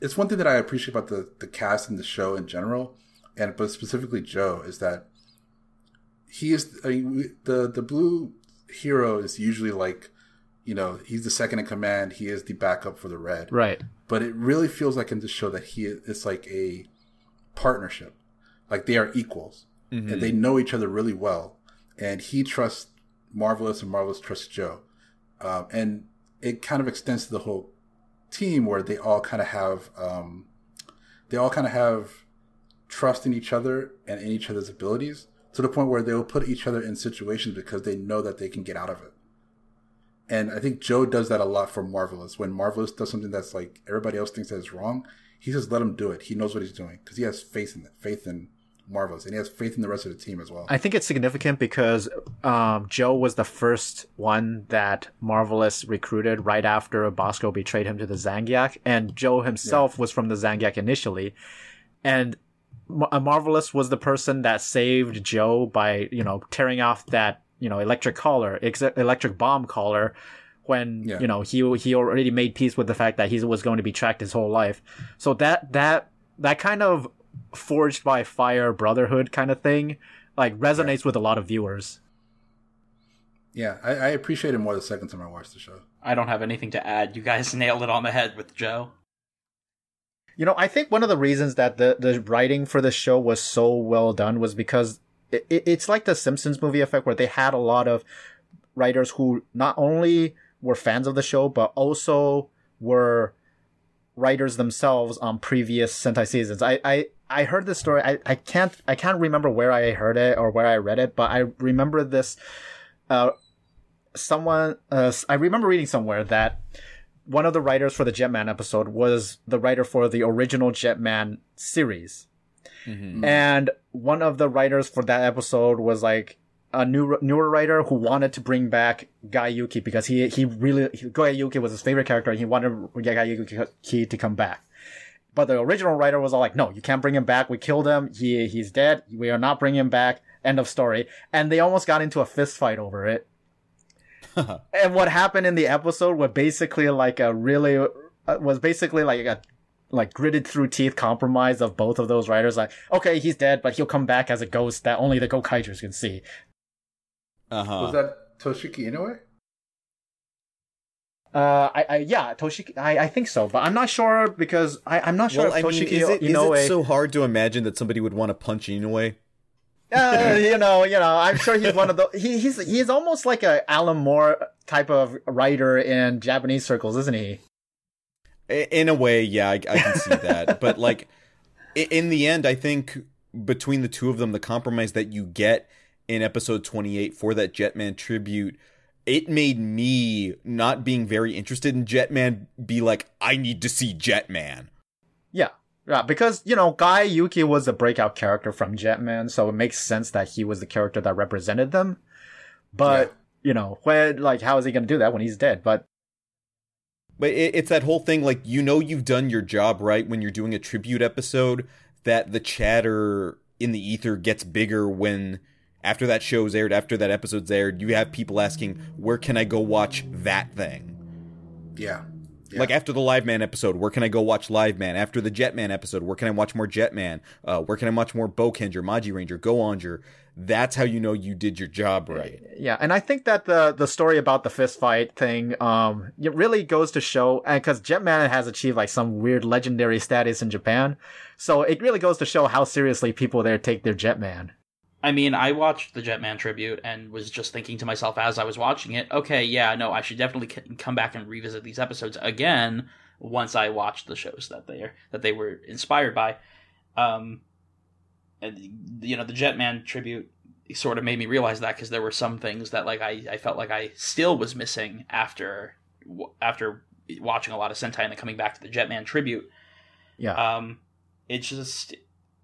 It's one thing that I appreciate about the the cast and the show in general, and but specifically Joe is that he is. I mean, we, the the blue hero is usually like, you know, he's the second in command. He is the backup for the red. Right. But it really feels like in this show that he it's like a partnership, like they are equals and they know each other really well, and he trusts Marvelous and Marvelous trusts Joe, um, and it kind of extends to the whole team where they all kind of have um, they all kind of have trust in each other and in each other's abilities to the point where they will put each other in situations because they know that they can get out of it. And I think Joe does that a lot for Marvelous. When Marvelous does something that's like everybody else thinks that is wrong, he says, "Let him do it. He knows what he's doing because he has faith in it, faith in Marvelous, and he has faith in the rest of the team as well." I think it's significant because um, Joe was the first one that Marvelous recruited right after Basco betrayed him to the Zangyack, and Joe himself was from the Zangyack initially, and uh, Marvelous was the person that saved Joe by you know tearing off that you know electric collar, ex- electric bomb collar. When Yeah. you know he he already made peace with the fact that he was going to be tracked his whole life, so that that that kind of forged by fire brotherhood kind of thing like resonates with a lot of viewers. yeah, I, I appreciate it more the second time I watched the show. I don't have anything to add. You guys <laughs> nailed it on the head with Joe. You know, I think one of the reasons that the the writing for the show was so well done was because it, it, it's like the Simpsons movie effect where they had a lot of writers who not only were fans of the show but also were writers themselves on previous Sentai seasons. I I, I heard this story. I, I can't I can't remember where I heard it or where I read it, but I remember this. Uh, someone uh, I remember reading somewhere that one of the writers for the Jetman episode was the writer for the original Jetman series. And one of the writers for that episode was like a new newer writer who wanted to bring back Guy Yuki because he he really he, Guy Yuki was his favorite character and he wanted Guy Yuki to come back. But the original writer was all like, "No, you can't bring him back. We killed him. He he's dead. We are not bringing him back." End of story. And they almost got into a fist fight over it. <laughs> and what happened in the episode was basically like a really uh, was basically like a like gritted through teeth compromise of both of those writers. Like, okay, he's dead, but he'll come back as a ghost that only the Gokaigers can see. Uh huh. Was that Toshiki Inoue? Uh, I, I yeah, Toshiki. I, I think so, but I'm not sure because I, I'm not sure Well, I if mean, is it, is Inoue. it so hard to imagine that somebody would want to punch Inoue? uh, <laughs> you know, you know, I'm sure he's one of the. He, he's he's almost like a Alan Moore type of writer in Japanese circles, isn't he? In a way, yeah, I, I can see that. <laughs> but like, in the end, I think between the two of them, the compromise that you get in episode 28 for that Jetman tribute, it made me not being very interested in Jetman be like, I need to see Jetman. Yeah. Yeah, because, you know, Guy Yuki was a breakout character from Jetman, so it makes sense that he was the character that represented them. But, you know, when, like, how is he going to do that when he's dead? But, But it, it's that whole thing, like you know, you've done your job right when you're doing a tribute episode. That the chatter in the ether gets bigger when after that show's aired, after that episode's aired, you have people asking, "Where can I go watch that thing?" Yeah. Yeah. Like after the Live Man episode, where can I go watch Live Man? After the Jetman episode, where can I watch more Jetman? Uh, where can I watch more Boukenger, Maji Ranger, Go-onger? That's how you know you did your job right. yeah, and I think that the, the story about the fist fight thing, um, it really goes to show, and cause Jetman has achieved, like, some weird legendary status in Japan. So it really goes to show how seriously people there take their Jetman. I mean, I watched the Jetman tribute and was just thinking to myself as I was watching it, okay, yeah, no, I should definitely c- come back and revisit these episodes again once I watched the shows that they are, that they were inspired by. Um, and you know, the Jetman tribute sort of made me realize that because there were some things that like I, I felt like I still was missing after after watching a lot of Sentai and then coming back to the Jetman tribute. Yeah. Um, it's just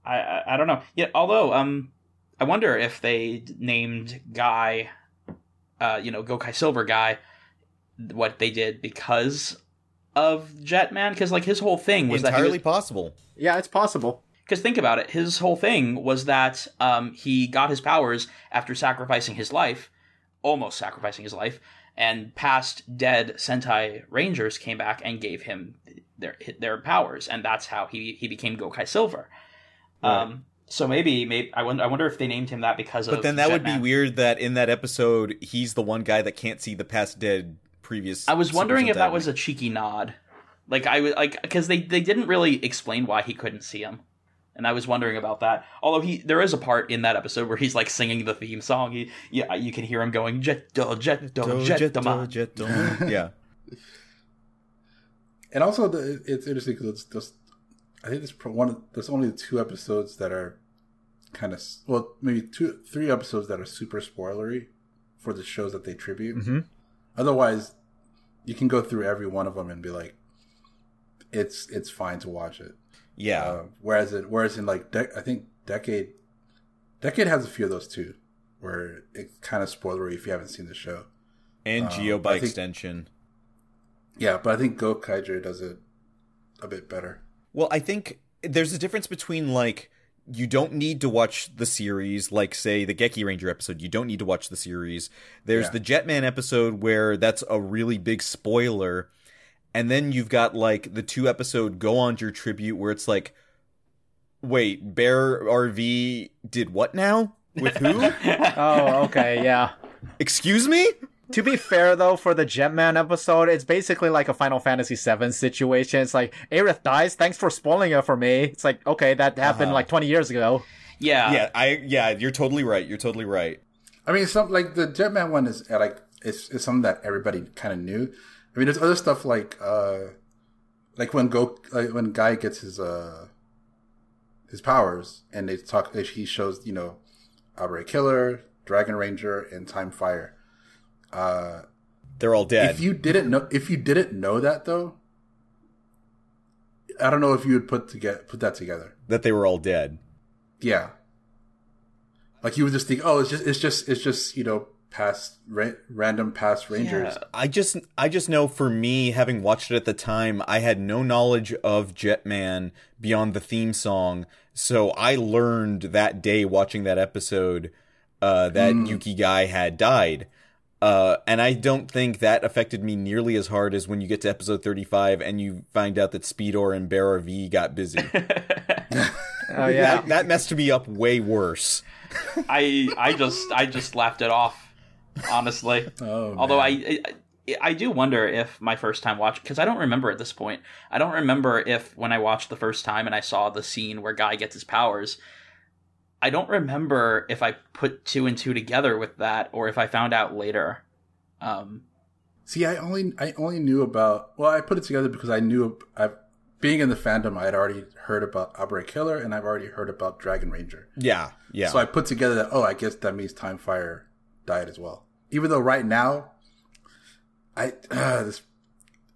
I, I I don't know. Yeah, although um, I wonder if they named Guy, uh, you know, Gokai Silver Guy, what they did because of Jetman, because like his whole thing was that he Entirely was, possible. yeah, it's possible. Because think about it, his whole thing was that um, he got his powers after sacrificing his life, almost sacrificing his life, and past dead Sentai Rangers came back and gave him their their powers, and that's how he he became Gokai Silver. Um, so maybe maybe I wonder I wonder if they named him that because of. But then that would be weird that in that episode he's the one guy that can't see the past dead previous. I was wondering if that was a cheeky nod, like I was like because they they didn't really explain why he couldn't see him, and I was wondering about that. Although he there is a part in that episode where he's like singing the theme song. He yeah you can hear him going jetto jetto jetto Jetto. <laughs> yeah. And also, the, it's interesting because it's just, I think there's one. There's only two episodes that are kind of well, maybe two, three episodes that are super spoilery for the shows that they tribute. Mhm. Otherwise, you can go through every one of them and be like, it's it's fine to watch it. Yeah. Uh, whereas it whereas in like de- I think decade decade has a few of those too, where it's kind of spoilery if you haven't seen the show. and Zi-O by think- extension. Yeah, but I think Gokaiger does it a bit better. Well, I think there's a difference between like you don't need to watch the series, like say the Geki Ranger episode. You don't need to watch the series. There's Yeah. the Jetman episode where that's a really big spoiler, and then you've got like the two episode Go-onger tribute where it's like, wait, Bear RV did what now with who? <laughs> Oh, okay, yeah. Excuse me? To be fair, though, for the Jetman episode, it's basically like a Final Fantasy VII situation. It's like, Aerith dies, thanks for spoiling it for me. It's like, okay, that happened Uh-huh. like 20 years ago. yeah yeah, I yeah, you're totally right. You're totally right. I mean, some like the Jetman one is like it's, it's something that everybody kind of knew. I mean, there's other stuff like uh like when Go like when Guy gets his uh his powers and they talk he shows you know Abare Killer, Dragon Ranger, and Time Fire. Uh, They're all dead. if you didn't know if you didn't know that though, I don't know if you would put to get put that together. that they were all dead. Yeah. Like you would just think, oh, it's just, it's just, it's just, you know, past ra- random past rangers. Yeah. I just I just know for me having watched it at the time I had no knowledge of Jetman beyond the theme song so I learned that day watching that episode uh, that Yuki guy had died uh, and I don't think that affected me nearly as hard as when you get to episode 35 and you find out that Speedor and Bear RV got busy. <laughs> Oh, yeah. that, that messed me up way worse. I I just I just laughed it off, honestly. <laughs> Oh, Although man. I, I I do wonder if my first time watch because I don't remember at this point. I don't remember if when I watched the first time and I saw the scene where Guy gets his powers. I don't remember if I put two and two together with that or if I found out later. Um, See, I only I only knew about well, I put it together because I knew I being in the fandom, I had already heard about Abare Killer and I've already heard about Dragon Ranger. Yeah, yeah. So I put together that oh, I guess that means Time Fire died as well. Even though right now, I uh, <sighs> this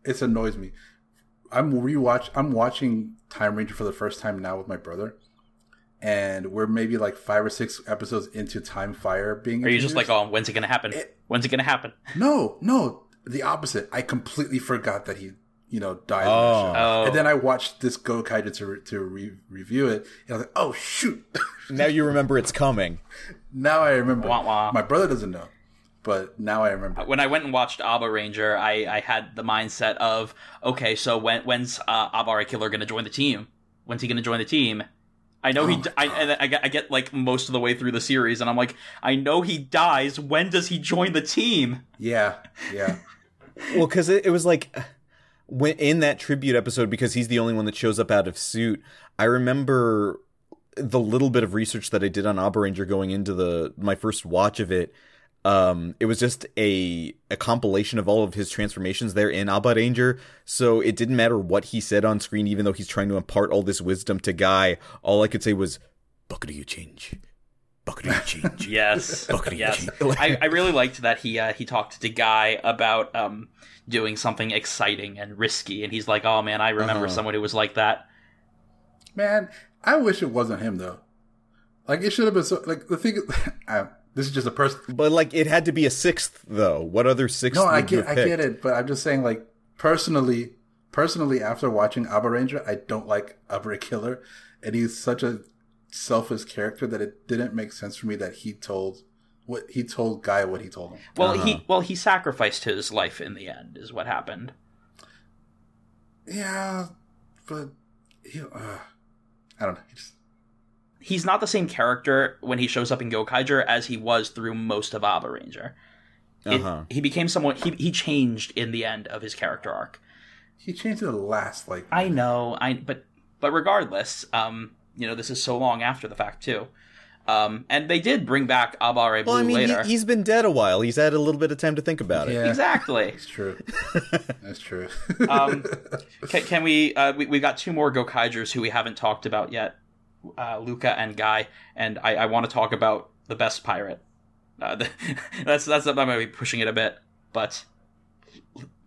it annoys me. I'm rewatch. I'm watching Time Ranger for the first time now with my brother, and we're maybe like five or six episodes into Time Fire being. are you just like, oh, when's it gonna happen? when's it gonna happen? No, no, the opposite. I completely forgot that he, you know, died. in Oh. the show. Oh. And then I watched this Gokaiger to to re- review it, and I was like, oh shoot. now you remember it's coming. <laughs> now I remember. Wah, wah. My brother doesn't know, but now I remember. when I went and watched Abaranger, I, I had the mindset of okay, so when when's uh, Abare Killer going to join the team? When's he going to join the team? I know he. Oh my d- I, and I get I get like most of the way through the series, and I'm like, I know he dies. When does he join the team? Yeah, yeah. <laughs> Well, because it, it was like when in that tribute episode, because he's the only one that shows up out of suit. I remember the little bit of research that I did on Abaranger going into the my first watch of it. Um, it was just a a compilation of all of his transformations there in Abaranger. So it didn't matter what he said on screen, even though he's trying to impart all this wisdom to Guy. All I could say was, "Bucket do you change? Bucket do you change?" <laughs> Yes, Bucket of yes. cheese. <laughs> I, I really liked that he uh, he talked to Guy about um doing something exciting and risky, and he's like, oh man, I remember Uh-huh. someone who was like that. Man, I wish it wasn't him though. Like it should have been so. Like the thing, <laughs> I, this is just a person. But like, it had to be a sixth, though. What other sixth? No, I get, I get it, but I'm just saying, like personally, personally, after watching Abaranger, I don't like Abare Killer, and he's such a selfish character that it didn't make sense for me that he told what he told Guy what he told him. Well, Uh-huh. he well he sacrificed his life in the end, is what happened. Yeah, but he, uh, I don't know. He just, he's not the same character when he shows up in Gokaiger as he was through most of Abaranger. It- Uh-huh. he became someone. He he changed in the end of his character arc. he changed in the last like I know. I but but regardless, um, you know, this is so long after the fact too. Um, and they did bring back Abare Blue Well, I mean, later. he, he's been dead a while. He's had a little bit of time to think about it. Yeah, Exactly. That's true. <laughs> That's true. Um, <laughs> can, can we, uh, we? We got two more Gokaigers who we haven't talked about yet, uh, Luka and Guy, and I, I want to talk about the best pirate. Uh, the, <laughs> that's that's I might be pushing it a bit, but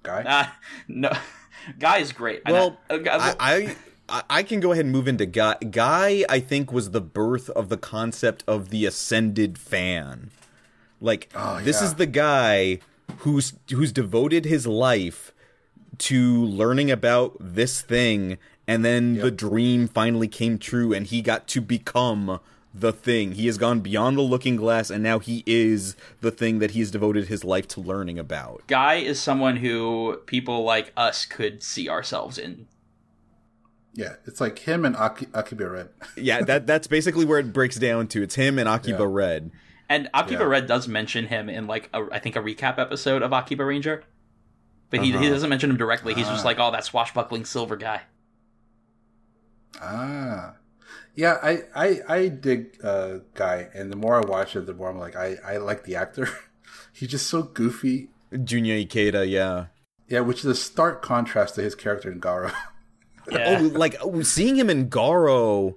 Guy. uh, no, Guy is great. And Well, uh, I, I I- I can go ahead and move into Guy. Guy, I think, was the birth of the concept of the ascended fan. Like, Oh, this yeah. is the guy who's who's devoted his life to learning about this thing, and then the dream finally came true, and he got to become the thing. He has gone beyond the looking glass, and now he is the thing that he's devoted his life to learning about. Guy is someone who people like us could see ourselves in. Yeah, it's like him and Aki, Akiba Red. <laughs> Yeah, that that's basically where it breaks down to. It's him and Akiba Yeah. Red. And Akiba Yeah. Red does mention him in like a, I think a recap episode of Akiba Ranger, but he, he Uh-huh. doesn't mention him directly. He's just Ah. like, oh, that swashbuckling silver guy. Ah, yeah. I I I dig uh, Guy, and the more I watch it, the more I'm like, I I like the actor. <laughs> He's just so goofy. Junya Ikeda, yeah. Yeah, which is a stark contrast to his character in Garo. <laughs> Yeah. Oh, like oh, seeing him in Garo,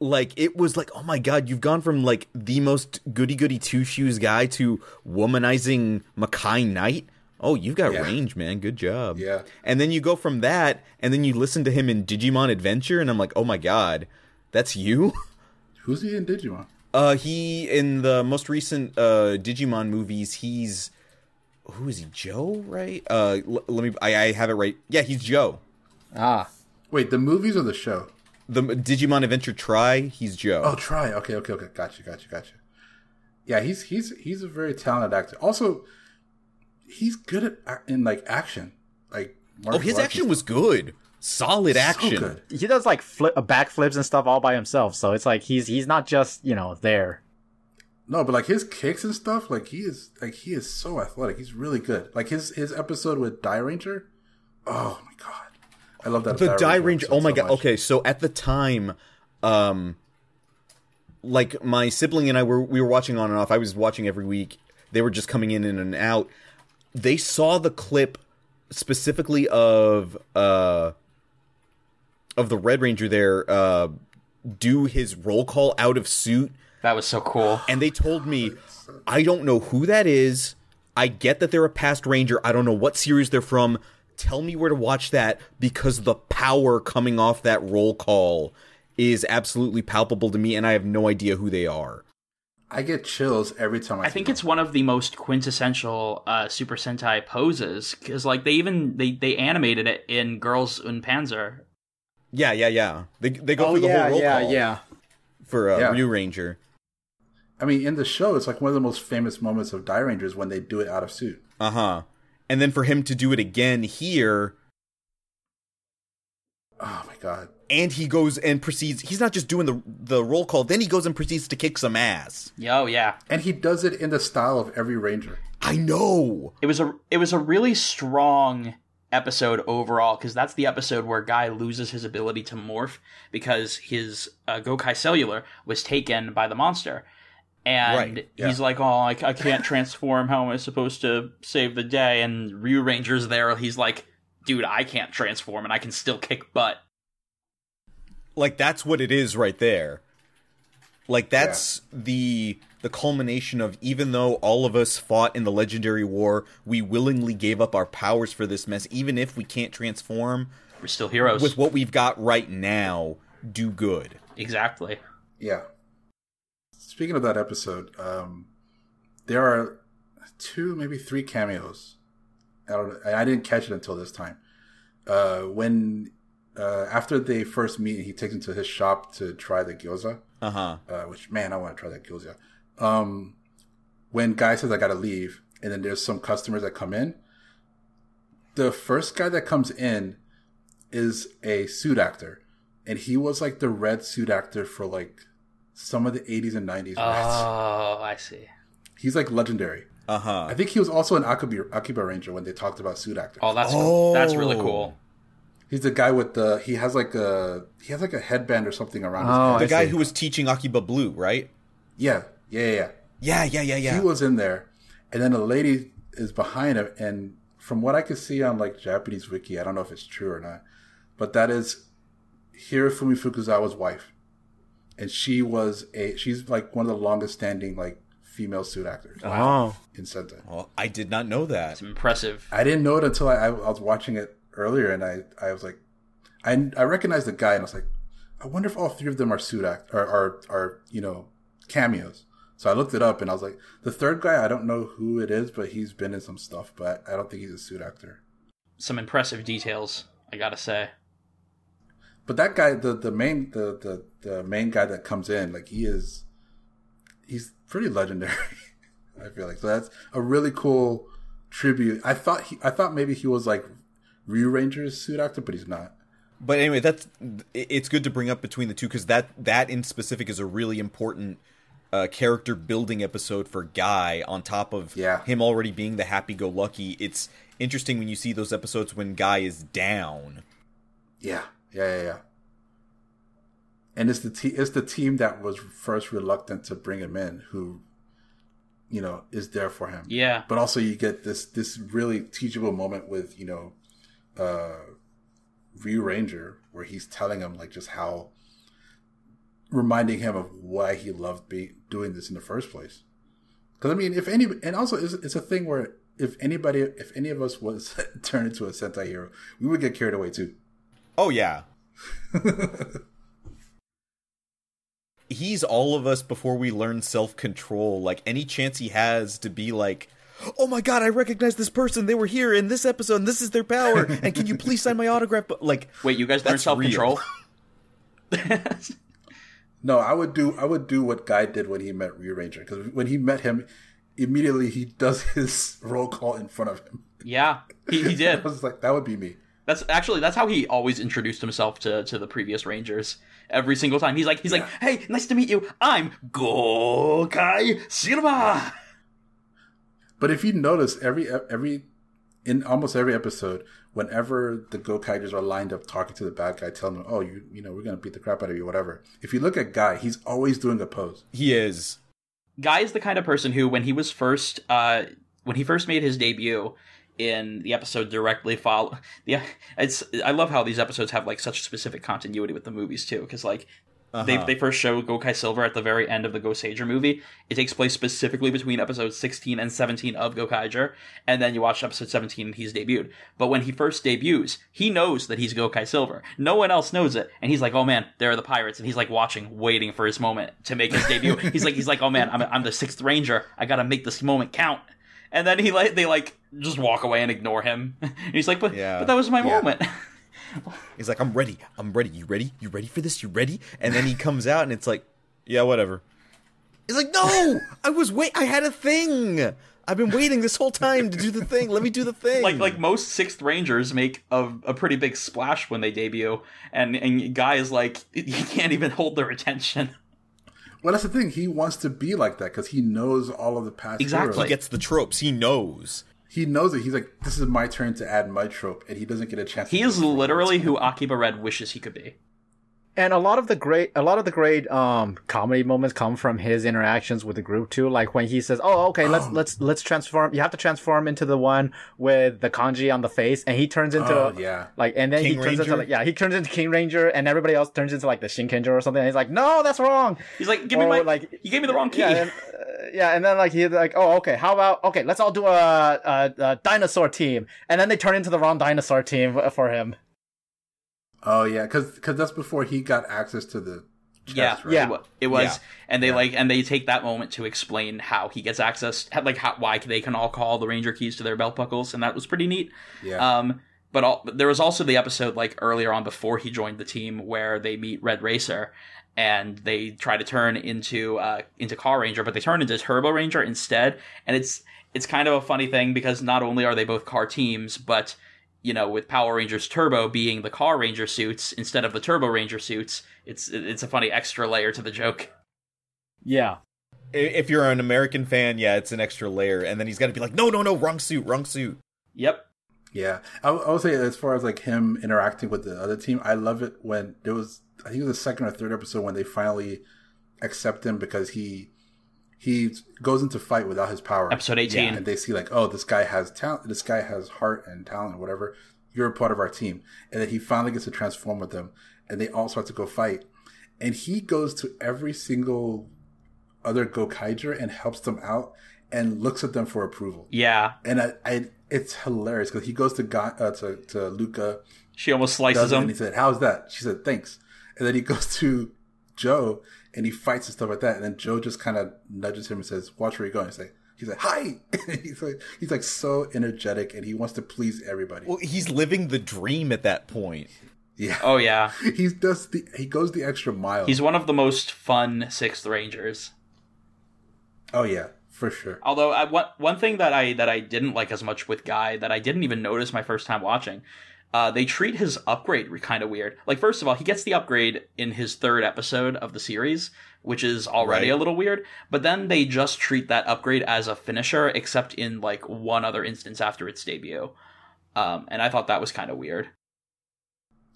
like it was like, oh my god, you've gone from like the most goody goody two shoes guy to womanizing Makai Knight. Oh, you've got Yeah. range, man. Good job. Yeah. And then you go from that, and then you listen to him in Digimon Adventure, and I'm like, oh my god, that's you. <laughs> Who's he in Digimon? Uh, he in the most recent uh Digimon movies, he's who is he? Joe, right? Uh, l- let me. I, I have it right. Yeah, he's Joe. Ah, Wait, the movies or the show? The Digimon Adventure tri, he's Joe. Oh, try. Okay, okay, okay. Gotcha, gotcha, gotcha. Yeah, he's he's he's a very talented actor. Also, he's good at in like action. Like Oh, his action and was good. Solid action. So good. he does like flip, uh, backflips and stuff all by himself. So it's like he's he's not just you know there. No, but like his kicks and stuff, like he is like he is so athletic. He's really good. Like his his episode with Dairanger. Oh my god, I love that. the Die range. Oh my so god. much. Okay, so at the time, um, like my sibling and I were we were watching on and off. I was watching every week. They were just coming in and out. They saw the clip specifically of uh of the Red Ranger there uh do his roll call out of suit That was so cool. and they told me I don't know who that is. I get that they're a past ranger. I don't know what series they're from. Tell me where to watch that because the power coming off that roll call is absolutely palpable to me and I have no idea who they are. I get chills every time I. I think it's one of the most quintessential uh, Super Sentai poses because, like, they even they they animated it in Girls und Panzer. Yeah, yeah, yeah. They they go Oh for the yeah, whole roll yeah, call yeah. for uh, Yeah. Ryu Ranger. I mean, in the show, it's like one of the most famous moments of Dairangers when they do it out of suit. Uh-huh. And then for him to do it again here Oh my god. and he goes and proceeds he's not just doing the the roll call, then he goes and proceeds to kick some ass. Yo, yeah, And he does it in the style of every Ranger. I know. it was a it was a really strong episode overall because that's the episode where Guy loses his ability to morph because his uh, Gokai Cellular was taken by the monster. And Right, yeah. he's like, "Oh, I, I can't transform. How am I supposed to save the day?" And Ryu Ranger's there. He's like, "Dude, I can't transform, and I can still kick butt." like that's what it is right there like that's the the culmination of even though all of us fought in the legendary war we willingly gave up our powers for this mess even if we can't transform We're still heroes. with what we've got right now do good exactly. Yeah. Speaking of that episode, um, there are two, maybe three cameos. I don't. I didn't catch it until this time. Uh, when uh, after they first meet, he takes him to his shop to try the gyoza. uh-huh Uh, which man, I want to try that gyoza. Um, when guy says I gotta leave, and then there's some customers that come in. The first guy that comes in is a suit actor, and he was like the red suit actor for like some of the 80s and 90s. Oh, I see. He's like legendary. uh-huh I think he was also an Akiba, Akiba Ranger when they talked about suit actors. Oh, that's Oh. that's really cool. He's the guy with the he has like a he has like a headband or something around Oh, his head. the head. guy see. who was teaching akiba blue right Yeah, yeah, yeah. yeah. yeah yeah yeah yeah He was in there, and then a lady is behind him. And from what I could see on like Japanese wiki, I don't know if it's true or not, but that is Hirofumi Fukuzawa's wife, and she was a she's like one of the longest standing like female suit actors Oh, in Sentai. well, i did not know that It's Impressive. I didn't know it until I, I was watching it earlier, and I I was like, I I recognized the guy, and I was like, I wonder if all three of them are suit act or are, are you know cameos. So I looked it up, and I was like, the third guy, I don't know who it is, but he's been in some stuff, but I don't think he's a suit actor. Some impressive details, I gotta say. But that guy, the the main the the the main guy that comes in, like he is, he's pretty legendary. <laughs> I feel like so that's a really cool tribute. I thought he, I thought maybe he was like Ryu Ranger's suit actor, but he's not. But anyway, that's it's good to bring up between the two because that that in specific is a really important uh, character building episode for Guy. On top of Yeah. him already being the happy-go-lucky, it's interesting when you see those episodes when Guy is down. Yeah, yeah, yeah, yeah. And it's the te- it's the team that was first reluctant to bring him in, who, you know, is there for him. Yeah. But also, you get this this really teachable moment with you know, uh, Ryu Ranger, where he's telling him like just how, reminding him of why he loved be- doing this in the first place. Because I mean, if any, and also it's, it's a thing where if anybody, if any of us was <laughs> turned into a Sentai hero, we would get carried away too. Oh yeah. <laughs> He's all of us before we learn self-control. Like any chance he has to be like, "Oh my god, I recognize this person. They were here in this episode. and This is their power. And can you please sign my autograph?" But like, Wait, you guys learned That's self control? <laughs> No, I would do I would do what Guy did when he met Ryu Ranger because when he met him, immediately he does his <laughs> roll call in front of him. yeah, he, he I was like, that would be me. That's actually that's how he always introduced himself to to the previous Rangers. every single time. He's like, he's like, hey, nice to meet you. I'm Gokai Silver. But if you notice, every every in almost every episode, whenever the Gokaigers are lined up talking to the bad guy, telling him, "Oh, you you know, we're gonna beat the crap out of you," whatever. If you look at Guy, he's always doing a pose. He is. Guy is the kind of person who, when he was first, uh, when he first made his debut in the episode directly follow, <laughs> yeah, it's. I love how these episodes have like such specific continuity with the movies too, because like they, Uh-huh. they first show Gokai Silver at the very end of the Goseiger movie. It takes place specifically between episodes 16 and 17 of Gokaiger, and then you watch episode 17 and he's debuted. But when he first debuts, he knows that he's Gokai Silver. No one else knows it, and he's like, "Oh man, there are the pirates," and he's like watching, waiting for his moment to make his debut. he's like, he's like, "Oh man, I'm, I'm the sixth ranger. I gotta make this moment count." And then he like they like just walk away and ignore him. <laughs> and he's like, "But Yeah. but that was my Yeah. moment." <laughs> He's like, I'm ready. I'm ready. You ready? You ready for this? You ready? And then he <laughs> comes out and it's like, yeah, whatever. He's like, no, I was wait. I had a thing. I've been waiting this whole time to do the thing. Let me do the thing. like like most sixth rangers make a, a pretty big splash when they debut and and guy is like he can't even hold their attention Well, that's the thing. He wants to be like that because he knows all of the past. Exactly. he gets the tropes. He knows. He knows it. He's like, this is my turn to add my trope, and he doesn't get a chance. he do is literally who akiba red wishes he could be And a lot of the great, a lot of the great um comedy moments come from his interactions with the group too. Like when he says, "Oh, okay, let's let's let's transform." You have to transform into the one with the kanji on the face, and he turns into Oh, yeah. like, and then King he turns into like, yeah, he turns into King Ranger, and everybody else turns into like the Shinkenger or something. And he's like, "No, that's wrong." he's like give me my like- you gave me the wrong key Yeah, and, uh, yeah, and then like he's like, "Oh, okay, how about okay, let's all do a, a, a dinosaur team," and then they turn into the wrong dinosaur team for him. Oh yeah, because that's before he got access to the. Chest, yeah, right? Yeah. It, was, Yeah. and they Yeah. like, and they take that moment to explain how he gets access, like how, why they can all call the ranger keys to their belt buckles, and that was pretty neat. yeah. Um, but all, but there was also the episode like earlier on before he joined the team where they meet Red Racer and they try to turn into uh, into Carranger, but they turn into Turboranger instead. And it's it's kind of a funny thing because not only are they both car teams, but you know, with Power Rangers Turbo being the Carranger suits instead of the Turboranger suits, it's it's a funny extra layer to the joke. Yeah. If you're an American fan, yeah, it's an extra layer. And then he's got to be like, no, no, no, wrong suit, wrong suit. Yep. Yeah, I, I would say as far as like him interacting with the other team, I love it when there was I think it was the second or third episode when they finally accept him because he he goes into fight without his power. Episode 18. and they see like, oh, this guy has talent. This guy has heart and talent, whatever. You're a part of our team, and then he finally gets to transform with them, and they all start to go fight, and he goes to every single other Gokaiger and helps them out and looks at them for approval Yeah. and I, I it's hilarious because he goes to Guy, uh, to to Luka, She almost does slices it, and he said, "How's that?" She said, "Thanks," and then he <laughs> goes to Joe and he fights and stuff like that, and then Joe just kind of nudges him and says, "Watch where you're going." He's like, he's like, "Hi!" <laughs> he's like, he's like so energetic and he wants to please everybody. Well, he's living the dream at that point. yeah, Oh yeah. <laughs> he does the he goes the extra mile. He's one of the most fun sixth rangers. oh yeah, for sure. Although I, one one thing that I that I didn't like as much with Guy that I didn't even notice my first time watching, uh, they treat his upgrade kind of weird. Like first of all, he gets the upgrade in his third episode of the series, which is already Right. a little weird. But then they just treat that upgrade as a finisher, except in like one other instance after its debut. Um, and I thought that was kind of weird.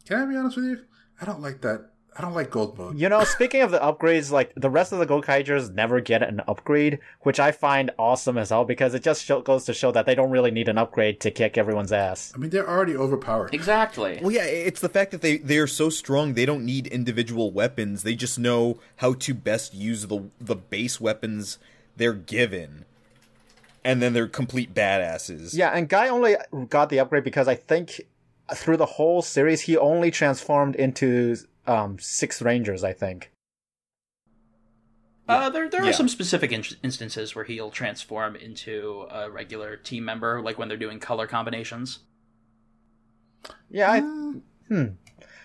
Can I be honest with you? I don't like that. I don't like gold mode. You know, speaking of the upgrades, like the rest of the Gokaigers never get an upgrade, which I find awesome as hell because it just show, goes to show that they don't really need an upgrade to kick everyone's ass. I mean, they're already overpowered. Exactly. Well, yeah, it's the fact that they they are so strong. They don't need individual weapons. They just know how to best use the the base weapons they're given, and then they're complete badasses. Yeah, and Guy only got the upgrade because I think through the whole series he only transformed into um six Rangers. I think. Uh, there there are some specific in- instances where he'll transform into a regular team member, like when they're doing color combinations. Yeah, I, hmm.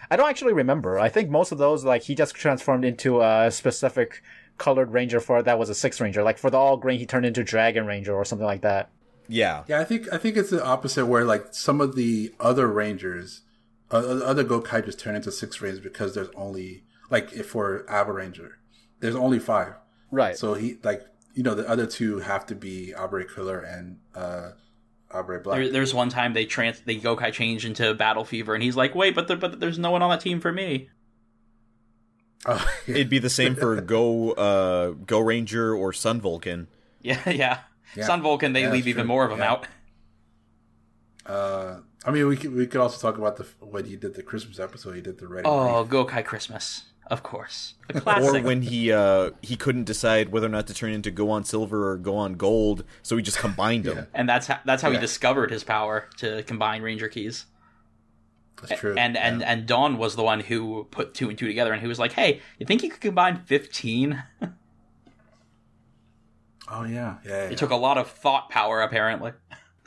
I don't actually remember. I think most of those, like, he just transformed into a specific colored ranger for that was a six ranger. Like for the all green, he turned into dragon ranger or something like that. yeah, Yeah, I think I think it's the opposite where like some of the other rangers, uh, other Gokai just turn into six rangers because there's only like if for Abaranger, there's only five. Right. So he like you know the other two have to be Abare Killer and uh Abare Black. There, there's one time they trans they Gokai change into Battle Fever, and he's like, "Wait, but there, but there's no one on that team for me." <laughs> Oh, yeah. It'd be the same for <laughs> Go uh, Goranger or Sun Vulcan. Yeah, <laughs> yeah. Yeah. Sun Vulcan, they Yeah, leave even true. more of them Yeah. out. Uh, I mean, we could we could also talk about the when he did the Christmas episode. He did the Ready. Oh, Gokai Christmas, of course, a classic. Or when he uh, he couldn't decide whether or not to turn into Go-on Silver or Go-on Gold, so he just combined them. and that's how, that's how he discovered his power to combine Ranger keys. That's true. And and Yeah. and Don was the one who put two and two together, and he was like, "Hey, you think you could combine 15? <laughs> oh yeah, yeah. yeah. It took a lot of thought power, apparently.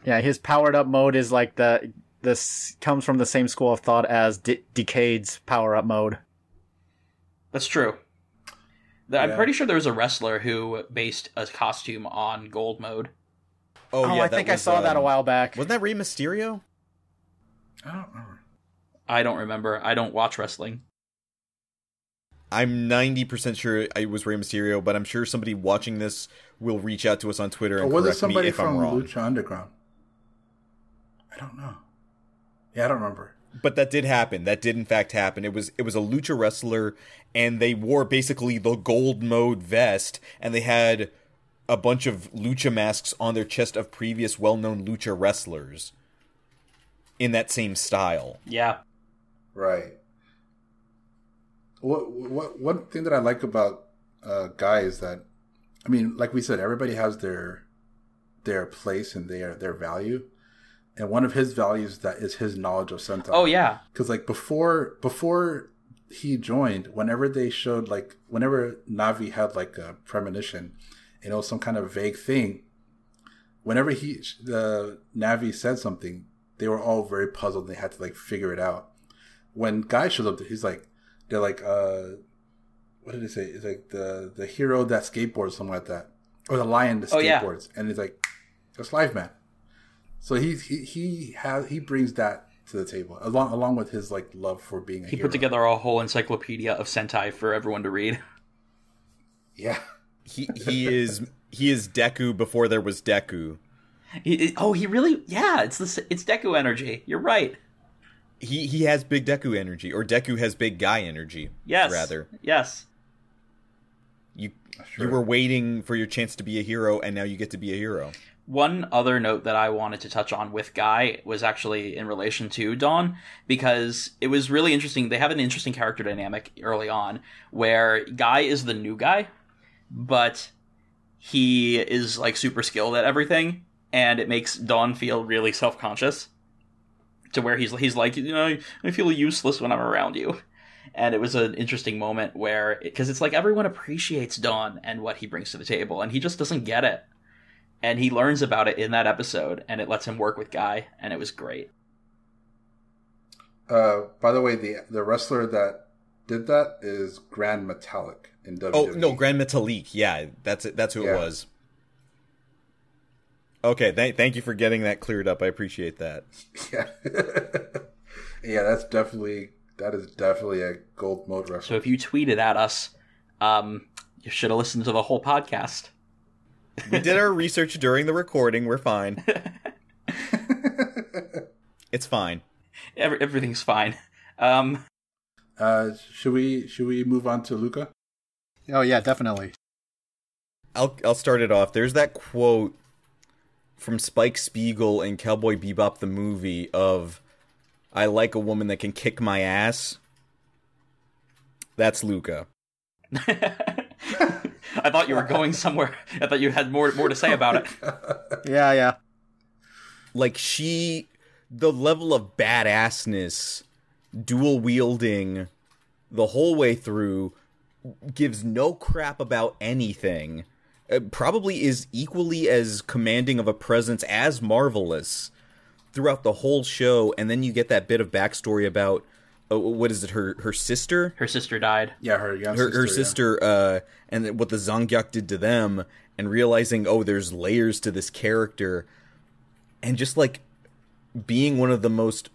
Yeah, his powered up mode is like the this comes from the same school of thought as D- Decade's power up mode. That's true. The- I'm pretty sure there was a wrestler who based a costume on gold mode. Oh, Oh, yeah, I that think I was, saw that a um, while back. Wasn't that Rey Mysterio? I don't remember. I don't remember. I don't watch wrestling. I'm 90% sure it was Rey Mysterio, but I'm sure somebody watching this will reach out to us on Twitter Or and was it correct me somebody if I'm wrong. Lucha Underground? I don't know. Yeah, I don't remember. But that did happen. That did in fact happen. It was it was a lucha wrestler and they wore basically the gold mode vest and they had a bunch of lucha masks on their chest of previous well-known lucha wrestlers in that same style. Yeah. Right. What what one thing that I like about uh, Guy is that, I mean, like we said, everybody has their their place and their their value, and one of his values that is his knowledge of Sentai. Oh yeah. because like before before he joined, whenever they showed like whenever Navi had like a premonition, you know, some kind of vague thing. Whenever he the Navi said something, they were all very puzzled. and They had to like figure it out. When Guy shows up, he's like, they're like, uh, what did he say? It's like the the hero that skateboards, something like that, or the lion that Oh, yeah. skateboards, and he's like, that's Liveman. So he he he has he brings that to the table along along with his like love for being a He hero. put together a whole encyclopedia of Sentai for everyone to read. <laughs> Yeah, He he is he is Deku before there was Deku. He, oh, he really? Yeah, it's the it's Deku energy. You're right. He he has big Deku energy or Deku has big guy energy. Yes. rather. Yes. You Sure. you were waiting for your chance to be a hero and now you get to be a hero. One other note that I wanted to touch on with Guy was actually in relation to Don, because it was really interesting. They have an interesting character dynamic early on where Guy is the new guy, but he is like super skilled at everything, and it makes Don feel really self conscious. To where he's he's like, you know, I feel useless when I'm around you. And it was an interesting moment where, because it's like everyone appreciates Don and what he brings to the table, and he just doesn't get it and he learns about it in that episode and it lets him work with guy and it was great Uh, by the way, the the wrestler that did that is Gran Metalik in WWE. Oh no, Gran Metalik Yeah, that's it. That's who Yeah. it was. Okay, th- thank you for getting that cleared up. I appreciate that. <laughs> Yeah, <laughs> yeah, that's definitely that is definitely a gold mode so if you tweeted at us um you should have listened to the whole podcast We did our research during the recording. We're fine. <laughs> It's fine. Every, everything's fine um uh, should we should we move on to Luka? Oh yeah, definitely. I'll I'll start it off. There's that quote from Spike Spiegel in Cowboy Bebop the movie of I like a woman that can kick my ass. That's Luka. <laughs> <laughs> i thought you were going somewhere. I thought you had more more to say about it. <laughs> Yeah, yeah. like she the level of badassness dual wielding the whole way through gives no crap about anything. Uh, probably is equally as commanding of a presence as marvelous throughout the whole show and then you get that bit of backstory about uh, what is it her her sister her sister died Yeah, her young her, sister. her yeah. sister uh and what the Zangyack did to them and realizing oh there's layers to this character and just like being one of the most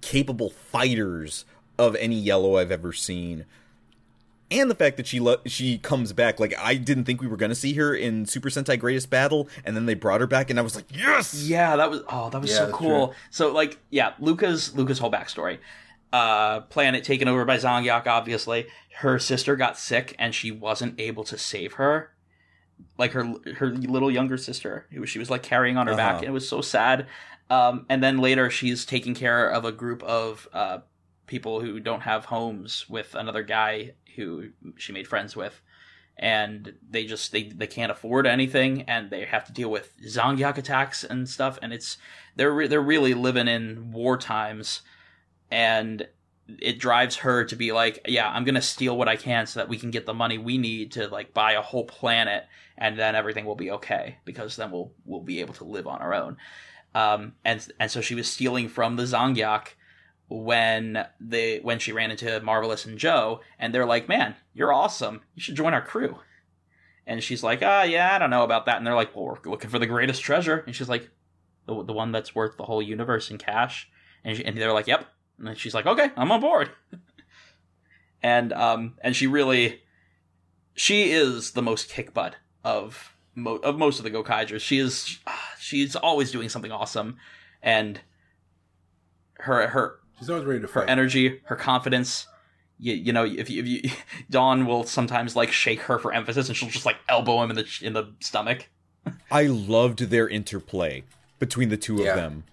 capable fighters of any yellow I've ever seen and the fact that she lo- she comes back. Like I didn't think we were gonna see her in Super Sentai Greatest Battle, and then they brought her back, and I was like, yes. Yeah, that was oh, that was Yeah, so cool. true. So like, yeah, Luka's Luka's whole backstory. Uh, planet taken over by Zangyack. Obviously, her sister got sick and she wasn't able to save her. Like her her little younger sister, who she was like carrying on her back, Uh-huh. and it was so sad. Um, and then later, she's taking care of a group of uh, people who don't have homes with another guy who she made friends with and they just they, they can't afford anything and they have to deal with Zangyack attacks and stuff and it's they're re- they're really living in war times and it drives her to be like yeah I'm to steal what I can so that we can get the money we need to like buy a whole planet and then everything will be okay because then we'll we'll be able to live on our own um and and so she was stealing from the Zangyack when they when she ran into Marvelous and Joe, and they're like, "Man, you're awesome. You should join our crew." And she's like, "Ah, yeah, I don't know about that." And they're like, "Well, we're looking for the greatest treasure." And she's like, "The, the one that's worth the whole universe in cash." And, she, and they're like, "Yep." And she's like, "Okay, I'm on board." <laughs> and um and she really, she is the most kick butt of mo- of most of the Gokaigers. She is she's always doing something awesome, and her her She's always ready to her fight. energy, her confidence. You, you know, if you, if you, <laughs> Don will sometimes like shake her for emphasis, and she'll just like elbow him in the in the stomach. I loved their interplay between the two Yeah. of them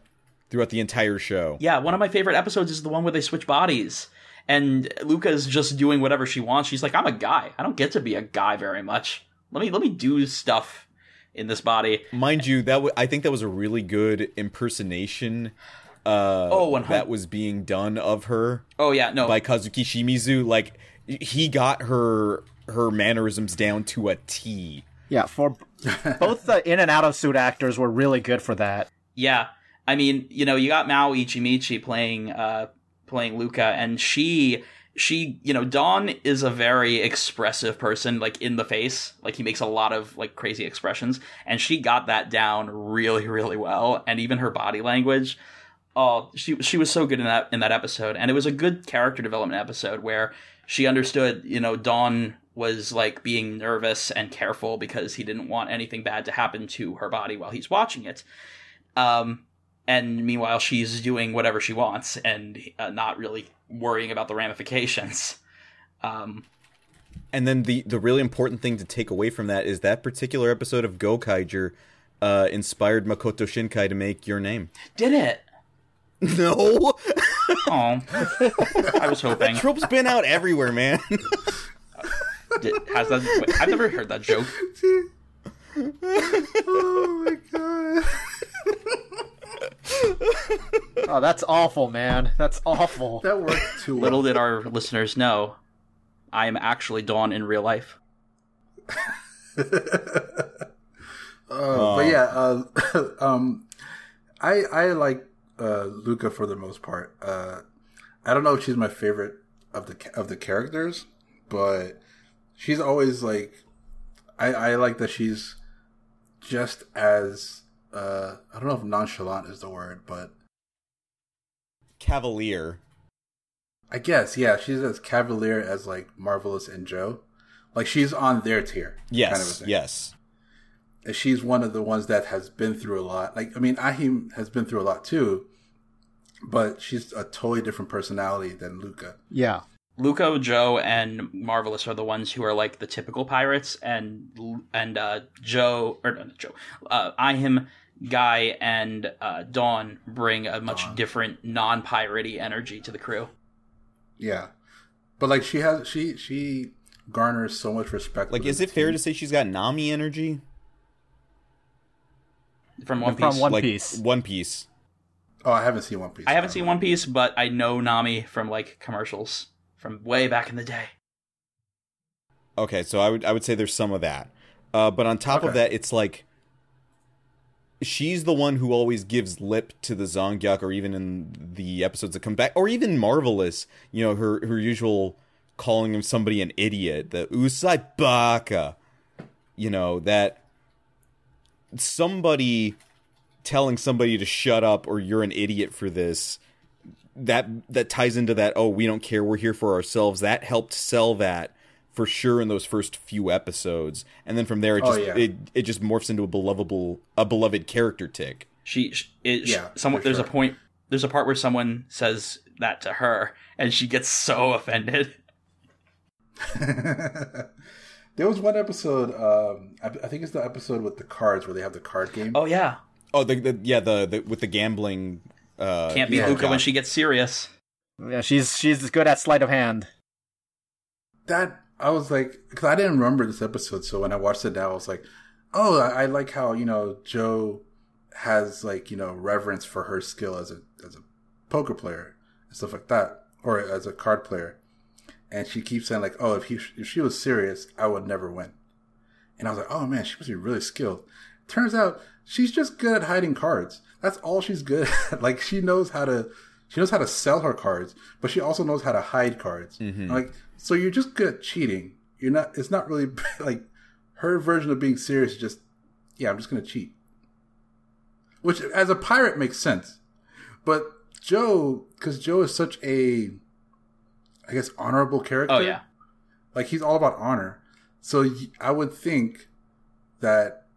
throughout the entire show. Yeah, one of my favorite episodes is the one where they switch bodies, and Luka's just doing whatever she wants. She's like, "I'm a guy. I don't get to be a guy very much. Let me let me do stuff in this body." Mind you, that w- I think that was a really good impersonation. Uh, Oh, 100 that was being done of her Oh yeah, no, by Kazuki Shimizu. Like he got her her mannerisms down to a T. Yeah, for both the in and out of suit actors were really good for that. Yeah, I mean, you know, you got Mao Ichimichi playing uh playing Luka, and she she you know Don is a very expressive person, like in the face, like he makes a lot of like crazy expressions, and she got that down really really well, and even her body language. Oh, she she was so good in that in that episode, and it was a good character development episode where she understood, you know, Don was like being nervous and careful because he didn't want anything bad to happen to her body while he's watching it. Um, and meanwhile, she's doing whatever she wants and uh, not really worrying about the ramifications. Um, And then the the really important thing to take away from that is that particular episode of Gokaiger uh, inspired Makoto Shinkai to make your name. did it? <laughs> No, Oh, I was hoping. <laughs> trope's been out everywhere, man. <laughs> Did, has that? wait, I've never heard that joke. oh my god. Oh, that's awful, man. That's awful. That worked too well. Little did our listeners know, I am actually Don in real life. <laughs> Uh, But yeah, uh, <laughs> um, I I like uh, Luka for the most part. Uh, I don't know if she's my favorite of the of the characters, but she's always like I I like that she's just as uh, I don't know if nonchalant is the word, but Cavalier. I guess yeah, she's as cavalier as like Marvelous and Joe. Like she's on their tier, Yes, kind of a thing. yes. and she's one of the ones that has been through a lot. Like, I mean, Ahim has been through a lot too, but she's a totally different personality than Luka. Yeah. Luka, Joe, and Marvelous are the ones who are like the typical pirates, and and uh, Joe or no, Joe, uh, Ahim, Guy, and uh, Don bring a much different non-piratey energy to the crew. Yeah, but like she has, she she garners so much respect. Like, is the it fair to say she's got Nami energy? From One From Piece, One like Piece. One Piece. Oh, I haven't seen One Piece. I haven't seen One Piece, but I know Nami from like commercials from way back in the day. Okay, so I would I would say there's some of that. Uh, but on top of that, it's like she's the one who always gives lip to the Zangyack, or even in the episodes that come back, or even Marvelous. You know, her her usual calling him somebody an idiot, the Usai Baka. You know that somebody telling somebody to shut up or you're an idiot for this that that ties into that oh we don't care we're here for ourselves that helped sell that for sure in those first few episodes, and then from there it Oh, just yeah. it it just morphs into a belovable a beloved character tick. She, sh it, sh- Yeah, someone for there's a point there's a part where someone says that to her and she gets so offended. <laughs> <laughs> there was one episode. Um, I, I think it's the episode with the cards where they have the card game. Oh yeah, Oh, the, the yeah the, the with the gambling. Uh, can't be yeah, Luka when she gets serious. Yeah, she's she's good at sleight of hand. that I was like, because I didn't remember this episode, so when I watched it now, I was like, oh, I, I like how you know Joe has like you know reverence for her skill as a as a poker player and stuff like that, or as a card player, and she keeps saying like, oh, if he if she was serious, I would never win, and I was like, oh man, she must be really skilled. Turns out she's just good at hiding cards. That's all she's good <laughs> at. like she knows how to she knows how to sell her cards, but she also knows how to hide cards. Mm-hmm. Like so you're just good at cheating. You're not it's not really <laughs> like her version of being serious is just yeah, I'm just gonna cheat. Which as a pirate makes sense. But Joe because Joe is such a I guess honorable character. Oh yeah, Like he's all about honor. So I would think that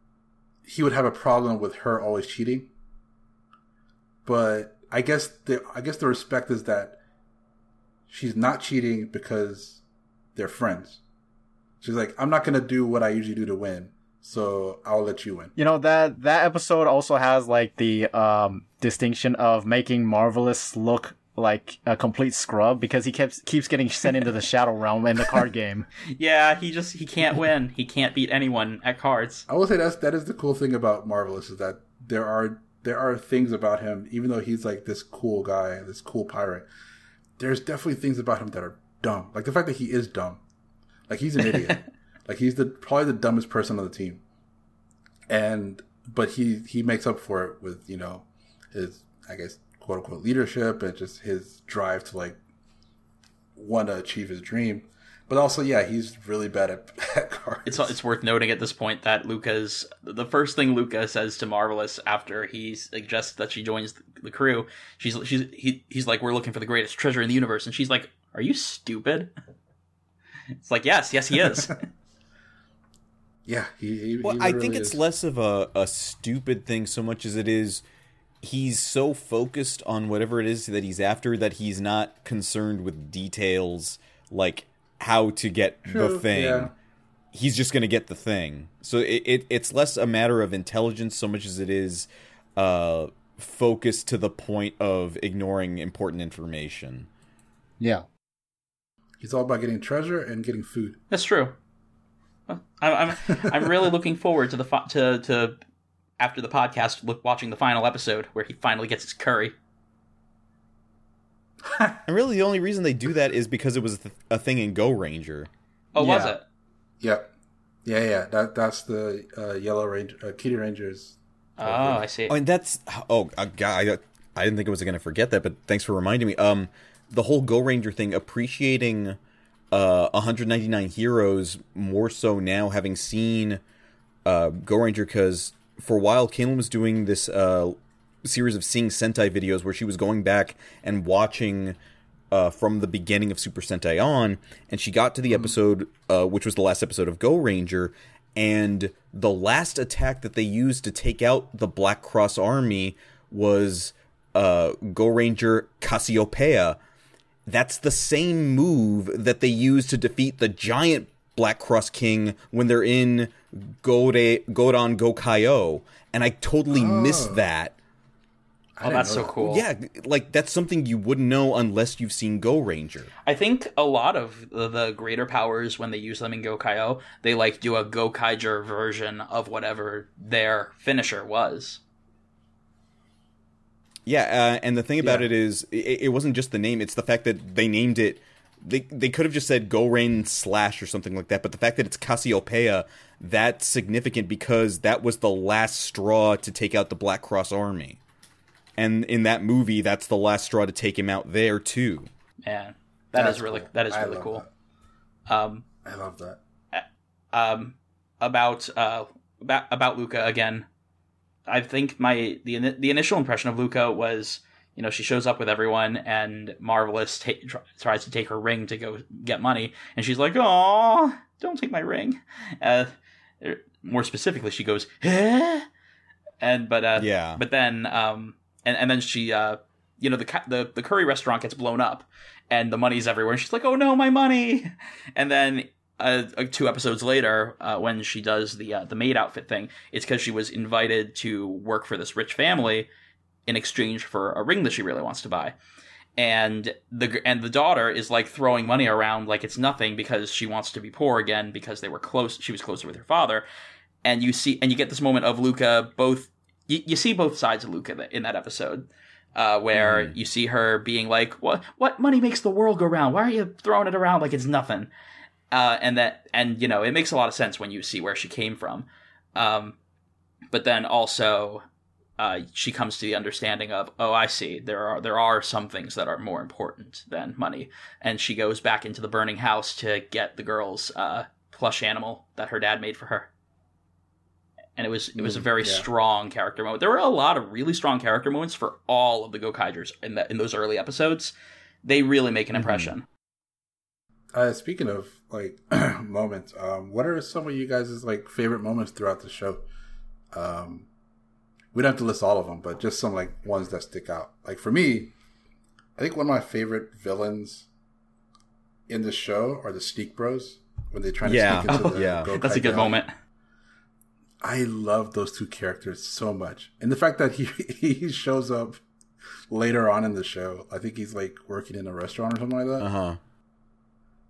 he would have a problem with her always cheating. But I guess the I guess the respect is that she's not cheating because they're friends. She's like, I'm not gonna do what I usually do to win, so I'll let you win. You know that that episode also has like the um distinction of making Marvelous look like a complete scrub because he keeps keeps getting sent into the <laughs> shadow realm in the card game. yeah. He just he can't win. He can't beat anyone at cards. I will say that's that is the cool thing about Marvelous is that there are there are things about him, even though he's like this cool guy, this cool pirate. There's definitely things about him that are dumb, like the fact that he is dumb, like he's an <laughs> idiot, like he's the probably the dumbest person on the team, and but he he makes up for it with you know his I guess quote unquote leadership and just his drive to like want to achieve his dream. But also, yeah, he's really bad at, <laughs> at cards. It's it's worth noting at this point that Luka's the first thing Luka says to Marvelous after he suggests that she joins the crew. She's she's he, he's like, "We're looking for the greatest treasure in the universe," and she's like, "Are you stupid?" <laughs> It's like, "Yes, yes, he is." <laughs> yeah, he. he Well, he I literally think it's is. less of a, a stupid thing so much as it is he's so focused on whatever it is that he's after that he's not concerned with details like how to get the thing. yeah. He's just going to get the thing. So it, it it's less a matter of intelligence so much as it is uh focused to the point of ignoring important information. Yeah. He's all about getting treasure and getting food. That's true. I'm I'm, I'm really <laughs> looking forward to the fi- to to after the podcast look watching the final episode where he finally gets his curry. <laughs> And really the only reason they do that is because it was a, th- a thing in Goranger. Oh, was it? Yep. Yeah, yeah. That that's the uh, Yellow Ranger, uh, Kirangers. Oh, I see. I mean, that's oh, uh, God, I, I didn't think I was going to forget that, but thanks for reminding me. Um, the whole Goranger thing, appreciating uh 199 heroes more so now, having seen uh Goranger, because for a while Kaylin was doing this uh series of seeing Sentai videos where she was going back and watching uh, from the beginning of Super Sentai on, and she got to the episode, uh, which was the last episode of Goranger, and the last attack that they used to take out the Black Cross Army was uh, Goranger Cassiopeia. That's the same move that they use to defeat the giant Black Cross King when they're in Gode Godon Gokaioh, and I totally missed that. Oh, that's so cool. Yeah, like that's something you wouldn't know unless you've seen Goranger. I think a lot of the, the greater powers, when they use them in Gokaioh, they like do a Gokaiger version of whatever their finisher was. Yeah, uh, and the thing about Yeah. it is, it, it wasn't just the name; it's the fact that they named it. They they could have just said Go Rain Slash or something like that, but the fact that it's Cassiopeia, that's significant because that was the last straw to take out the Black Cross Army, and in that movie, that's the last straw to take him out there too. Man, that is That's really cool. that is I really love cool. that. Um, I love that. um, about uh about about Luka again. I think my the the initial impression of Luka was you know, she shows up with everyone, and Marvelous ta- tries to take her ring to go get money, and she's like, "Oh, don't take my ring." Uh, er, more specifically, she goes, "Eh?" and but uh, Yeah. but then um, and and then she uh, you know, the the the curry restaurant gets blown up, and the money's everywhere. And she's like, "Oh no, my money!" <laughs> And then uh, uh, two episodes later, uh, when she does the uh, the maid outfit thing, it's because she was invited to work for this rich family in exchange for a ring that she really wants to buy. And the and the daughter is like throwing money around like it's nothing because she wants to be poor again because they were close. She was closer with her father, and you see and you get this moment of Luka both. You, you see both sides of Luka in that episode. Uh, where you see her being like, "What? What money makes the world go round? Why are you throwing it around like it's nothing?" uh, and that and you know it makes a lot of sense when you see where she came from um, but then also uh, she comes to the understanding of oh i see there are there are some things that are more important than money and she goes back into the burning house to get the girl's uh, plush animal that her dad made for her and it was it was a very yeah. strong character moment there were a lot of really strong character moments for all of the gokaigers in that in those early episodes they really make an impression Uh, speaking of like <clears throat> moments, um, what are some of you guys' like favorite moments throughout the show? Um, we don't have to list all of them, but just some like ones that stick out. Like for me, I think one of my favorite villains in the show are the Sneak Bros when they try to Yeah. sneak into the <laughs> Yeah. That's a good Alley. moment I love those two characters so much, and the fact that he <laughs> he shows up later on in the show. I think he's like working in a restaurant or something like that. Uh huh.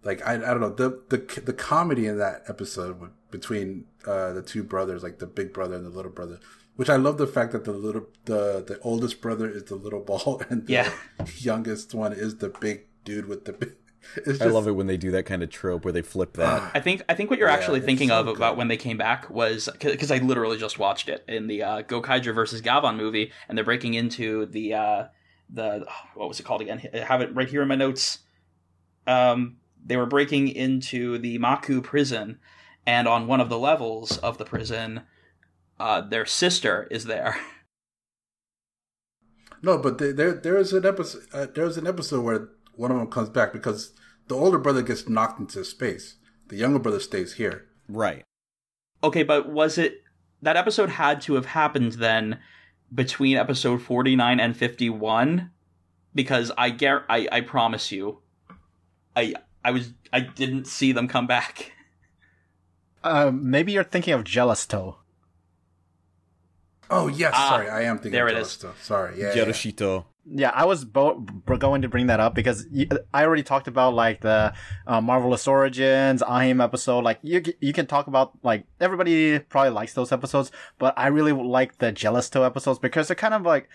like I, I don't know the the the comedy in that episode between uh, the two brothers, like the big brother and the little brother, which I love the fact that the little the the oldest brother is the little <laughs> ball and the Yeah. youngest one is the big dude with the big. <laughs> It's I love it when they do that kind of trope where they flip that. I think I think what you're Yeah, actually thinking so of about when they came back was because I literally just watched it in the uh, Gokaiger versus Gavan movie, and they're breaking into the uh, the <sighs> what was it called again? I have it right here in my notes. Um, they were breaking into the Makuu prison, and on one of the levels of the prison, uh, their sister is there. <laughs> No, but there there there is an episode. Uh, there is an episode where one of them comes back because the older brother gets knocked into space. The younger brother stays here. Right. Okay, but was it that episode had to have happened then between episode 49 and 51 because I gar- I I promise you I I was I didn't see them come back. <laughs> Uh, maybe you're thinking of Jealousto. Oh yes, Ah, sorry, I am thinking. there of it Jealous is. Toe. Sorry, yeah, yeah. Yeah, I was bo- going to bring that up because I already talked about like the uh, Marvelous Origins, Ahim episode. Like you, you can talk about like everybody probably likes those episodes, but I really like the Jealousto episodes because they're kind of like,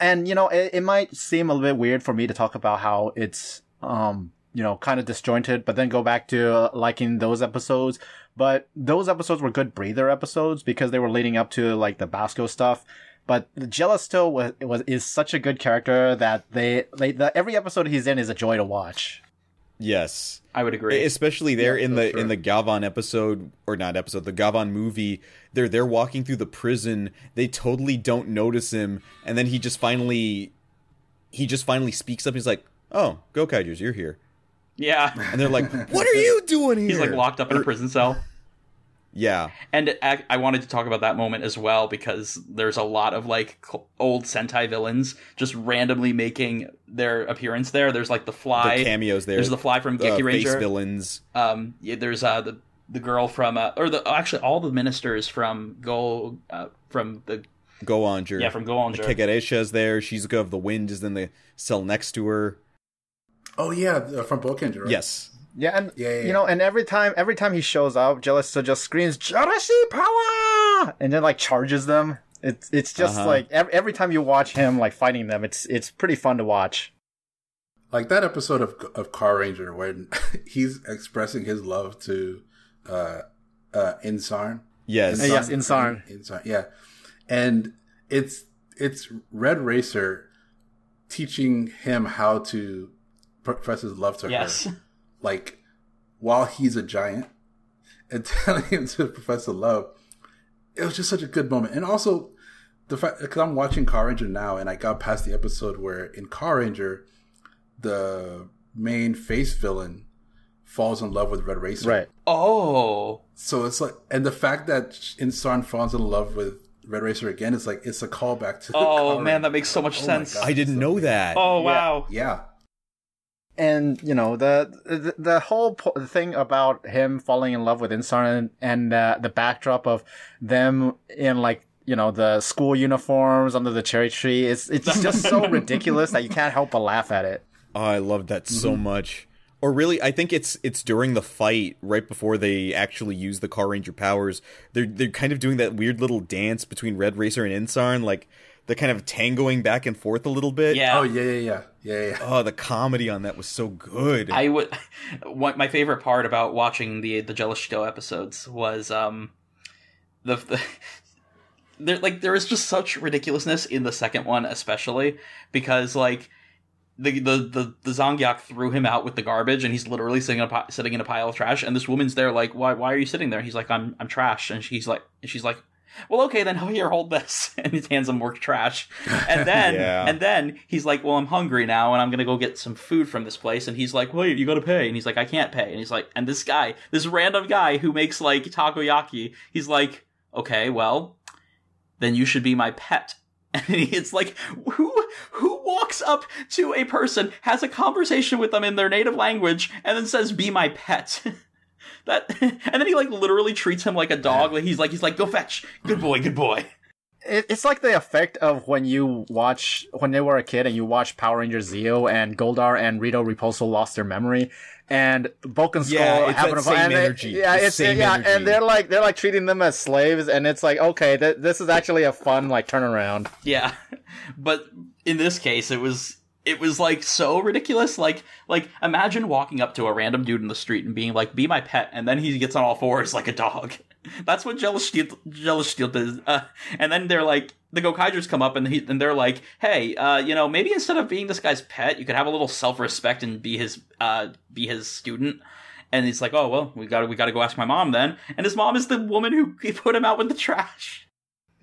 and you know, it, it might seem a little bit weird for me to talk about how it's, um, you know, kind of disjointed, but then go back to uh, liking those episodes. But those episodes were good breather episodes because they were leading up to like the Basco stuff. But the Jealousto was, was is such a good character that they they the, every episode he's in is a joy to watch. Yes. I would agree. Especially there Yeah, in the sure. in the Gavan episode or not episode, the Gavan movie, they're they're walking through the prison, they totally don't notice him, and then he just finally he just finally speaks up, he's like, Oh, Gokaigers, you're here. yeah. And they're like, <laughs> What are you doing here? He's like locked up in a prison cell. Yeah. And I I wanted to talk about that moment as well because there's a lot of like cl- old Sentai villains just randomly making their appearance there. There's like the fly. The cameos there. There's the fly from uh, Geki face Ranger. villains. um yeah, there's uh the the girl from uh, or the actually all the ministers from go uh, from the Go-onger. yeah from Go on Kegalesia's there, Shizuka of the Wind is in the cell next to her. Oh yeah, from Boukenger. Right? Yes. Yeah, and Yeah, yeah, you know, and every time every time he shows up, Jealousto just screams "Jarashi power!" and then like charges them. It's it's just Uh-huh. like every, every time you watch him like fighting them, it's it's pretty fun to watch. like that episode of of Carranger when <laughs> he's expressing his love to uh uh Insarn. Yes. Uh, yes, Insarn. Insarn, yeah. And it's it's Red Racer teaching him how to profess his love to yes her, <laughs> like while he's a giant, and <laughs> telling him to profess his love. It was just such a good moment, and also the fact because I'm watching Carranger now, and I got past the episode where in Carranger, the main face villain falls in love with Red Racer. Right. Oh, So it's like, and the fact that Insarn falls in love with Red Racer again is like it's a callback to. oh Car man, Ranger. that makes so much Oh sense. God. I didn't know that. Oh wow. Yeah. And you know the the, the whole po- thing about him falling in love with Insarn and, and uh, the backdrop of them in like you know the school uniforms under the cherry tree it's it's <laughs> just so ridiculous that you can't help but laugh at it Oh, I love that so much. Or really, I think it's it's during the fight, right before they actually use the Carranger powers. They're they're kind of doing that weird little dance between Red Racer and Insarn, like they're kind of tangoing back and forth a little bit. Yeah. Oh yeah, yeah, yeah, yeah, yeah. Oh, the comedy on that was so good. I would. <laughs> What my favorite part about watching the the Jealousto episodes was um the. the <laughs> there, like there is just such ridiculousness in the second one, especially because like the the the, the Zangyack threw him out with the garbage, and he's literally sitting in a sitting in a pile of trash. And this woman's there, like, why why are you sitting there? He's like, I'm I'm trash, and she's like, and she's like, well, okay, then <laughs> here, hold this, <laughs> and he hands him more trash, and <laughs> then Yeah. and then he's like, well, I'm hungry now, and I'm gonna go get some food from this place, and he's like, wait, you gotta pay, and he's like, I can't pay, and he's like, and this guy, this random guy who makes like takoyaki, he's like, okay, well, then you should be my pet. And it's like, who who walks up to a person, has a conversation with them in their native language, and then says, "Be my pet." That, <laughs> and then he like literally treats him like a dog. Like he's like he's like, "Go fetch, good boy, good boy." it, it's like the effect of when you watch when they were a kid and you watch Power Rangers Zeo and Goldar and Rito Repulso lost their memory and Bulk and Skull Yeah, it's having a same and they, energy. Yeah, it's same yeah, energy. and they're like they're like treating them as slaves, and it's like okay, th- this is actually a fun like turnaround. Yeah, <laughs> but in this case, it was it was like so ridiculous. Like like imagine walking up to a random dude in the street and being like, "Be my pet," and then he gets on all fours like a dog. <laughs> That's what Jealousto Jealous Steel does. Uh, and then they're like, the Gokaigers come up and he, and they're like, "Hey, uh, you know, maybe instead of being this guy's pet, you could have a little self respect and be his uh be his student." And he's like, "Oh well, we got to we got to go ask my mom then." And his mom is the woman who put him out with the trash.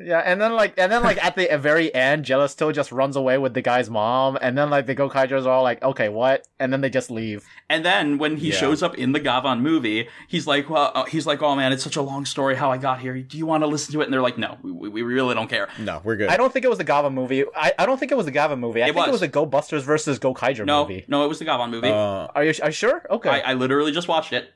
Yeah, and then like and then like at the very end, Jealousto just runs away with the guy's mom, and then like the Gokaigers are all like, okay, what? And then they just leave. And then when he Yeah. shows up in the Gavan movie, he's like, "Well, uh, he's like, oh man, it's such a long story how I got here. Do you want to listen to it?" And they're like, "No, we, we, we really don't care." no, we're good. I don't think it was the Gavan movie. I, I don't think it was the Gavan movie. I It think it was. was a Go Busters versus Gokaiger No, movie. no, it was the Gavan movie. uh, Are you are you sure? Okay. I, I literally just watched it.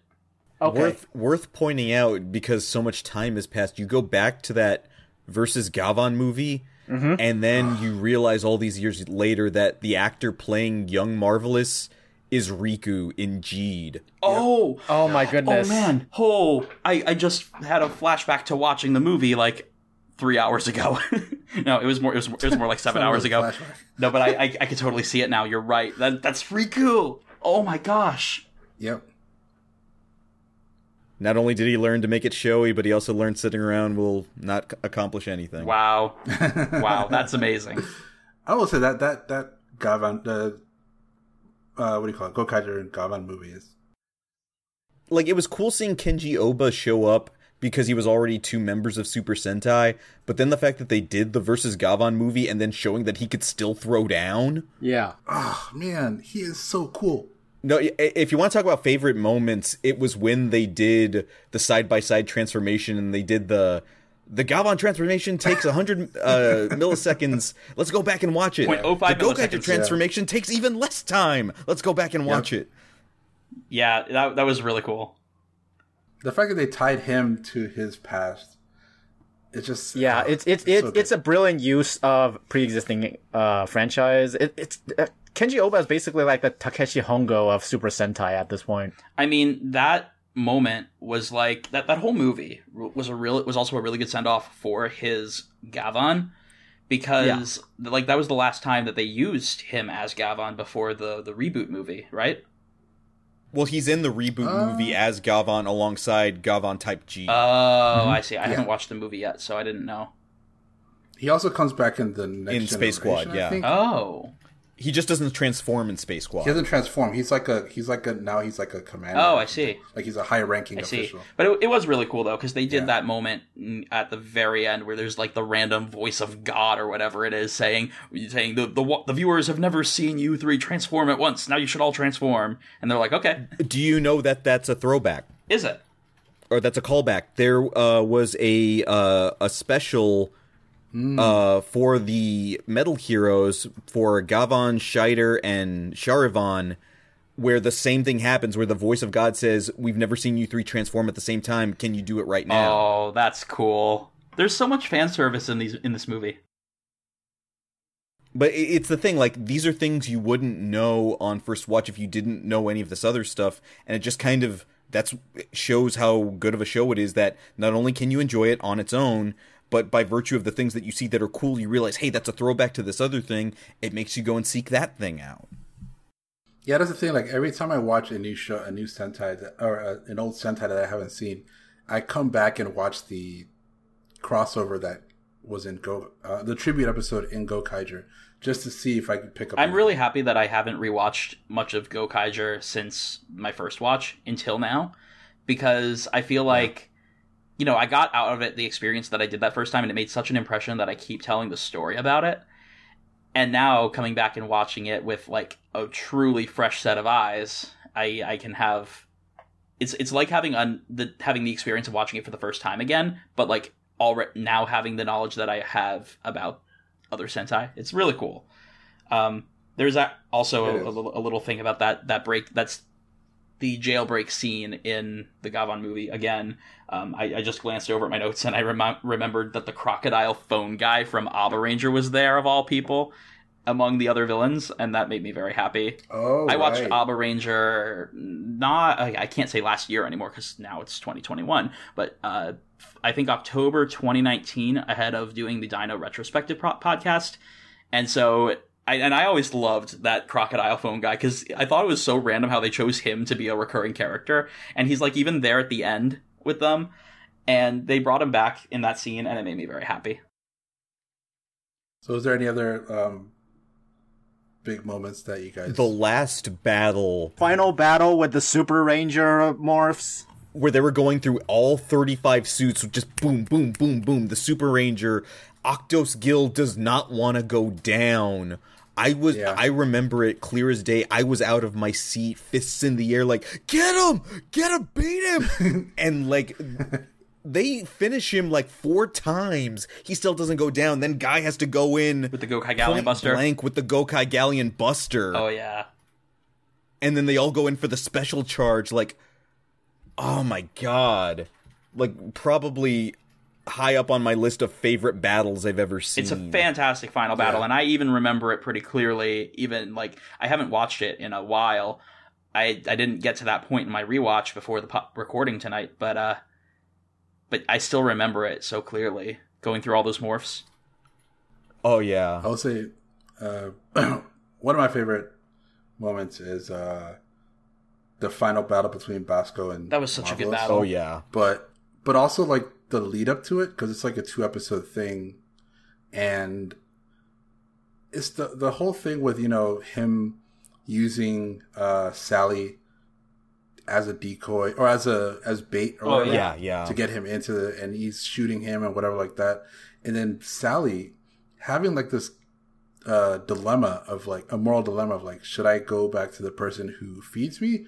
okay. worth worth pointing out because so much time has passed. You go back to that versus Gavan movie, Mm-hmm. and then you realize all these years later that the actor playing Young Marvelous is Riku in Geed. Oh, oh my goodness. oh man, oh, I, I just had a flashback to watching the movie like three hours ago. <laughs> no, it was more. It was, it was more like seven <laughs> hours ago. Flashback. No, but I, I I could totally see it now. You're right. That that's Riku. Oh my gosh. Yep. Not only did he learn to make it showy, but he also learned sitting around will not accomplish anything. Wow. <laughs> wow, that's amazing. I will say that that that Gavan the uh, what do you call it? Gokaiger and Gavan movie is Like it was cool seeing Kenji Oba show up because he was already two members of Super Sentai, but then the fact that they did the versus Gavan movie and then showing that he could still throw down. Yeah. oh man, he is so cool. No, if you want to talk about favorite moments, it was when they did the side by side transformation and they did the the Gavan transformation takes 100 <laughs> uh, milliseconds. Let's go back and watch it. 0.05 the Gokaiger milliseconds, transformation takes even less time. Let's go back and watch it. Yeah, that that was really cool. The fact that they tied him to his past, it's just Yeah, oh, it's it's so it's, good. it's a brilliant use of pre-existing uh, franchise. It, it's uh, Kenji Oba is basically like the Takeshi Hongo of Super Sentai at this point. I mean, that moment was like that. That whole movie was a real. Was also a really good send off for his Gavan, because like that was the last time that they used him as Gavan before the the reboot movie, right? Well, he's in the reboot Uh. movie as Gavan alongside Gavan Type G. Oh, I see. I haven't watched the movie yet, so I didn't know. He also comes back in the next In Space Squad, I yeah. think. Oh, He just doesn't transform in Space Squad. He doesn't transform. He's like a he's like a now he's like a commander. Oh, I see. Like he's a high ranking I see. official. But it, it was really cool though because they did Yeah. that moment at the very end where there's like the random voice of God or whatever it is saying saying the the the viewers have never seen you three transform at once. Now you should all transform. And they're like, okay, Do you know that that's a throwback? is it? or that's a callback. There uh, was a uh, a special uh, for the Metal Heroes for Gavan, Shaider, and Sharivan, where the same thing happens, where the voice of God says, "We've never seen you three transform at the same time. Can you do it right now?" Oh, that's cool. There's so much fan service in these in this movie. But it's the thing, like these are things you wouldn't know on first watch if you didn't know any of this other stuff, and it just kind of that's shows how good of a show it is that not only can you enjoy it on its own, but by virtue of the things that you see that are cool, you realize, hey, that's a throwback to this other thing. It makes you go and seek that thing out. Yeah, that's the thing. Like every time I watch a new show, a new Sentai that, or uh, an old Sentai that I haven't seen, I come back and watch the crossover that was in Go, uh, the tribute episode in Gokaiger, just to see if I could pick up. I'm anything. really happy that I haven't rewatched much of Go Gokaiger since my first watch until now, because I feel like, you know, I got out of it the experience that I did that first time, and it made such an impression that I keep telling the story about it. And now coming back and watching it with like a truly fresh set of eyes, I I can have. It's it's like having un, the having the experience of watching it for the first time again, but like already now having the knowledge that I have about other Sentai. It's really cool. Um, there's a, also a, a, little, a little thing about that that break. That's the jailbreak scene in the Gavan movie. Again, um, I, I just glanced over at my notes and I rem- remembered that the crocodile phone guy from Abaranger was there of all people among the other villains, and that made me very happy. Oh, I watched right. Abaranger not I I can't say last year anymore because now it's 2021, but uh, I think October 2019 ahead of doing the Dino retrospective pro- podcast, and so. I, and I always loved that crocodile phone guy because I thought it was so random how they chose him to be a recurring character, and he's like even there at the end with them, and they brought him back in that scene, and it made me very happy. So, is there any other um, big moments that you guys? The last battle Final battle with the Super Ranger morphs. where they were going through all 35 suits with just boom, boom, boom, boom. The Super Ranger, Akudos Gill does not want to go down. I was, Yeah. I remember it clear as day. I was out of my seat, fists in the air, like, get him, get him, beat him. <laughs> and like, they finish him like four times. He still doesn't go down. Then Guy has to go in With the Gokai Galleon point Buster. blank with the Gokai Galleon Buster Oh yeah, and then they all go in for the special charge like oh my god like probably high up on my list of favorite battles i've ever seen It's a fantastic final battle, Yeah. and I even remember it pretty clearly. Even like I haven't watched it in a while. I I didn't get to that point in my rewatch before the po- recording tonight, but uh, but I still remember it so clearly. Going through all those morphs. oh yeah I'll say uh, <clears throat> one of my favorite moments is uh, the final battle between Basco and That was such a good battle. oh yeah But but also like the lead up to it because it's like a two episode thing, and it's the the whole thing with you know him using uh, Sally as a decoy or as a as bait or Oh, whatever yeah yeah. to get him into the, and he's shooting him and whatever like that. And then sally having like this uh dilemma of like a moral dilemma of like should i go back to the person who feeds me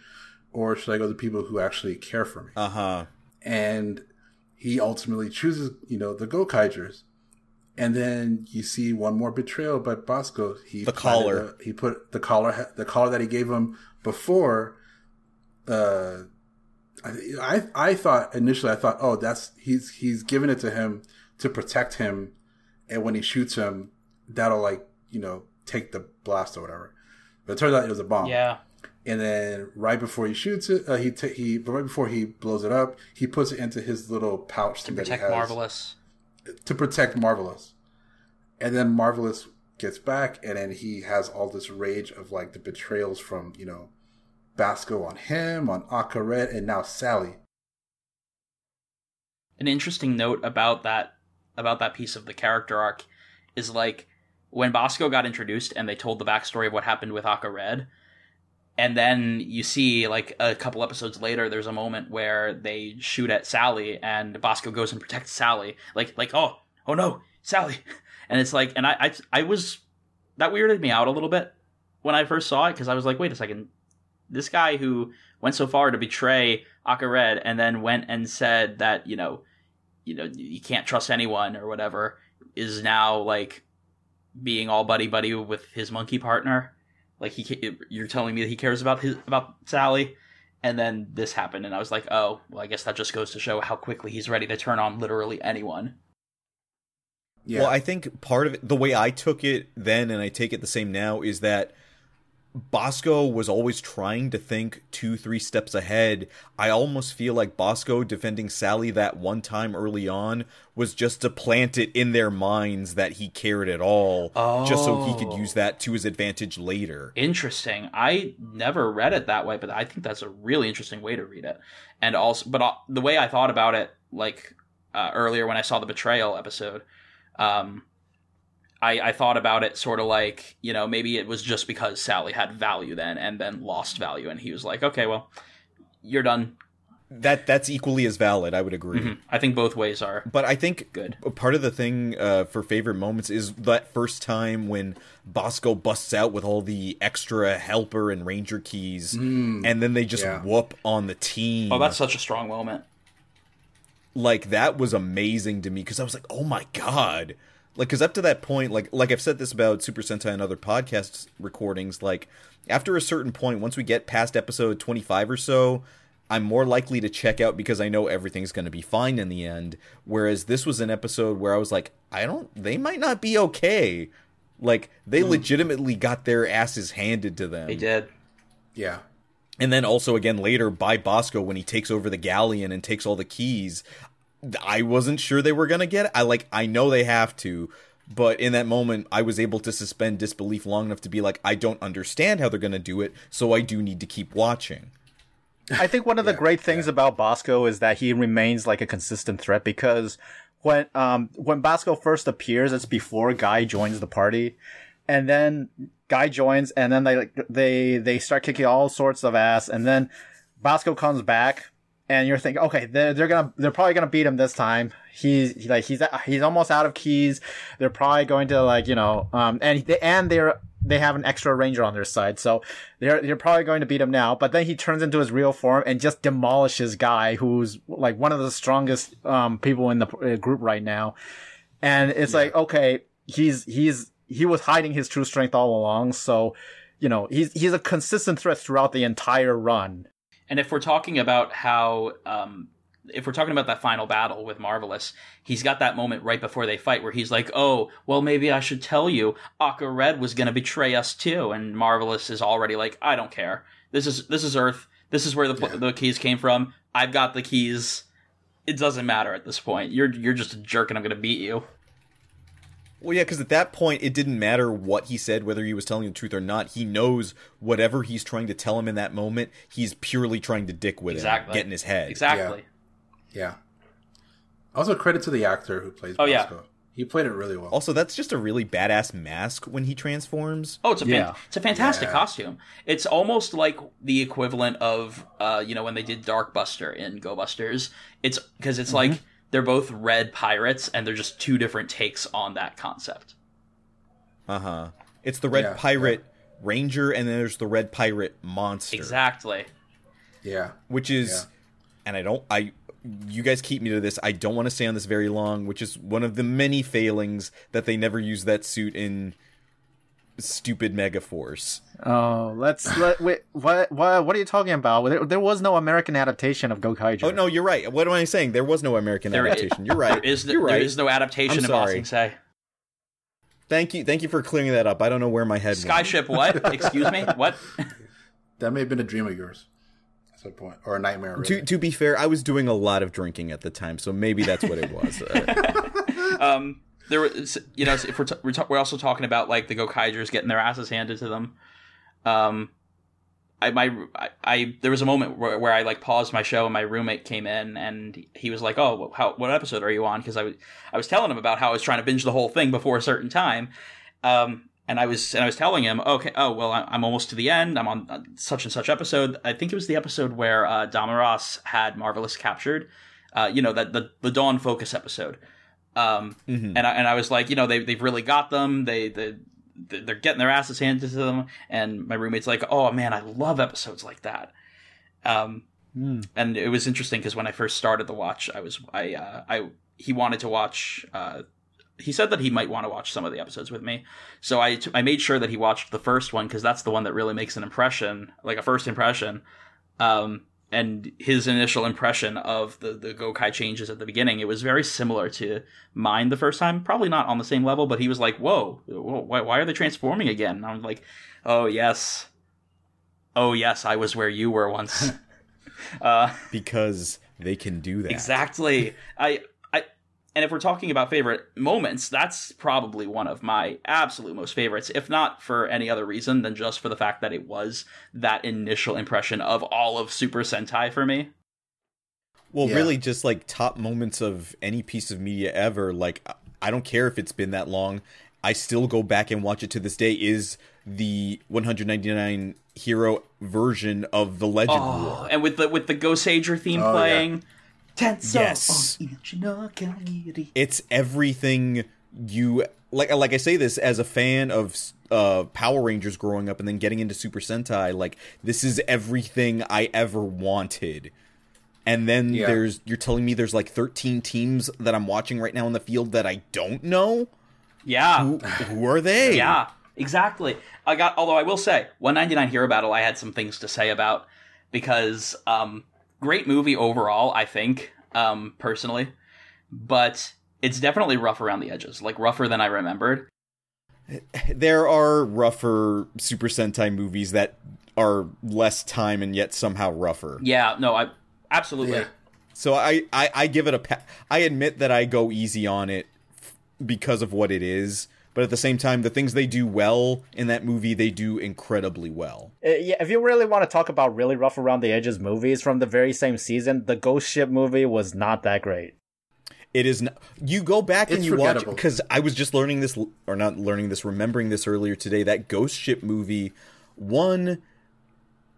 or should i go to people who actually care for me? Uh-huh. And he ultimately chooses you know the go-kaigers and then you see one more betrayal by Basco. He The collar. a- he put the collar, the collar that he gave him before. Uh, I, I I thought initially I thought, oh, that's he's he's giving it to him to protect him, and when he shoots him, that'll like you know take the blast or whatever. But it turns out it was a bomb. Yeah, And then right before he shoots it, uh, he ta he but right before he blows it up, he puts it into his little pouch to protect Marvelous. to protect Marvelous. And then Marvelous gets back, and then he has all this rage of like the betrayals from you know Basco on him, on Aka Red, and now Sally. An interesting note about that about that piece of the character arc is like when Basco got introduced and they told the backstory of what happened with Aka Red, and then you see like a couple episodes later, there's a moment where they shoot at Sally and Basco goes and protects Sally, like like oh oh no Sally, <laughs> and it's like and I I, I was that weirded me out a little bit when I first saw it because I was like wait a second, this guy who went so far to betray Aka Red and then went and said that you know you know you can't trust anyone or whatever is now like being all buddy buddy with his monkey partner like he you're telling me that he cares about his about Sally and then this happened and I was like oh well I guess that just goes to show how quickly he's ready to turn on literally anyone yeah. Well, I think part of it, the way I took it then and I take it the same now is that Basco was always trying to think two, three steps ahead. I almost feel like Basco defending Sally that one time early on was just to plant it in their minds that he cared at all, oh. just so he could use that to his advantage later. Interesting. I never read it that way, but I think that's a really interesting way to read it. And also, but uh, the way I thought about it, like uh, earlier when I saw the betrayal episode, um, I, I thought about it sort of like, you know, maybe it was just because Sally had value then and then lost value. And he was like, okay, well, you're done. That that's equally as valid. I would agree. Mm-hmm. I think both ways are. But I think good. Part of the thing uh, for favorite moments is that first time when Basco busts out with all the extra helper and ranger keys, mm, and then they just yeah. whoop on the team. Oh, that's such a strong moment. Like that was amazing to me because I was like, oh my god, like because up to that point like like i've said this about super sentai and other podcast recordings like after a certain point once we get past episode 25 or so i'm more likely to check out because i know everything's going to be fine in the end whereas this was an episode where i was like i don't they might not be okay like they mm. legitimately got their asses handed to them they did yeah and then also again later by Basco when he takes over the galleon and takes all the keys. I wasn't sure they were gonna get it. I like I know they have to, but in that moment I was able to suspend disbelief long enough to be like, I don't understand how they're gonna do it, so I do need to keep watching. I think one of the great things yeah. about Basco is that he remains like a consistent threat because when um when Basco first appears, it's before Guy joins the party, and then Guy joins, and then they like they they start kicking all sorts of ass, and then Basco comes back and you're thinking, okay, they're, they're gonna, they're probably gonna beat him this time. He's like, he's, he's almost out of keys. They're probably going to like, you know, um, and they, and they're, they have an extra ranger on their side, so they're, they're probably going to beat him now. But then he turns into his real form and just demolishes Guy, who's like one of the strongest, um, people in the uh, group right now. And it's yeah. like, okay, he's, he's, he was hiding his true strength all along, so, you know, he's, he's a consistent threat throughout the entire run and if we're talking about how, um, if we're talking about that final battle with Marvelous, he's got that moment right before they fight where he's like, "Oh, well, maybe I should tell you, Aka Red was going to betray us too," and Marvelous is already like, "I don't care. This is this is Earth. This is where the yeah. the keys came from. I've got the keys. It doesn't matter at this point. You're you're just a jerk, and I'm going to beat you." Well, yeah, because at that point, it didn't matter what he said, whether he was telling the truth or not. He knows whatever he's trying to tell him in that moment, he's purely trying to dick with exactly. him, get in his head. Exactly. Yeah. yeah. Also, credit to the actor who plays. Oh Basco. yeah, he played it really well. Also, that's just a really badass mask when he transforms. Oh, it's a yeah. fan- it's a fantastic yeah. costume. It's almost like the equivalent of uh, you know when they did Dark Buster in Go Busters. It's because it's mm-hmm. like they're both red pirates and they're just two different takes on that concept. Uh-huh. It's the red yeah, pirate yeah. ranger and then there's the red pirate monster. Exactly. Yeah. Which is yeah. and I don't I you guys keep me to this. I don't want to stay on this very long, which is one of the many failings that they never use that suit in stupid Megaforce. Oh, let's let wait. What what what are you talking about? There, there was no American adaptation of Gokaiger. Oh no, you're right. What am I saying? There was no American there adaptation. Is, you're right. There is, the, you're right. There is no adaptation I'm of sorry. Say. Thank you, thank you for clearing that up. I don't know where my head. Skyship, went. what? <laughs> Excuse me, what? <laughs> that may have been a dream of yours. At some point, or a nightmare. Really. To to be fair, I was doing a lot of drinking at the time, so maybe that's what it was. <laughs> um, there was, you know, if we're, t- we're, t- we're also talking about like the Gokaigers getting their asses handed to them. Um, I my I, I, there was a moment where, where I like paused my show and my roommate came in and he was like, "Oh, how what episode are you on?" Because I was I was telling him about how I was trying to binge the whole thing before a certain time. Um, and I was and I was telling him, okay, oh well, I'm almost to the end. I'm on uh, such and such episode. I think it was the episode where uh, Damaras had Marvelous captured. Uh, you know that the the Dawn Focus episode. Um, Mhm. and I and I was like, you know, they they've really got them. They they they're getting their asses handed to them. And my roommate's like, oh man, I love episodes like that. Um, and it was interesting because when I first started the watch, I was I uh, I he wanted to watch. Uh, he said that he might want to watch some of the episodes with me, so I t- I made sure that he watched the first one because that's the one that really makes an impression, like a first impression. Um, and his initial impression of the the Gokai changes at the beginning, it was very similar to mine the first time. Probably not on the same level, but he was like, "Whoa, whoa why, why are they transforming again?" And I'm like, "Oh yes, oh yes, I was where you were once." <laughs> uh, because they can do that. Exactly. I I and if we're talking about favorite moments, that's probably one of my absolute most favorites, if not for any other reason than just for the fact that it was that initial impression of all of Super Sentai for me. Well, Yeah. really, just like top moments of any piece of media ever. Like, I don't care if it's been that long. I still go back and watch it to this day. Is the 199 hero version of the Legend oh, War? Oh, and with the with the Goseiger theme Oh, yeah. Playing. Tenso Yes. It's everything you like. Like I say this as a fan of uh, Power Rangers growing up, and then getting into Super Sentai. Like, this is everything I ever wanted. And then Yeah. there's you're telling me there's like 13 teams that I'm watching right now in the field that I don't know. Yeah. Who, who are they? Yeah, exactly. I got. Although I will say, 199 Hero Battle, I had some things to say about because um, great movie overall. I think um, personally, but it's definitely rough around the edges, like rougher than I remembered. <laughs> There are rougher Super Sentai movies that are less time and yet somehow rougher. Yeah, no, I absolutely. Yeah. So I, I, I give it a pa- I admit that I go easy on it f- because of what it is, but at the same time, the things they do well in that movie, they do incredibly well. Uh, yeah, if you really want to talk about really rough around the edges movies from the very same season, the Ghost Ship movie was not that great. It is. Not, you go back and you watch forgettable. because I was just learning this, or not learning this, remembering this earlier today. That Ghost Ship movie, one,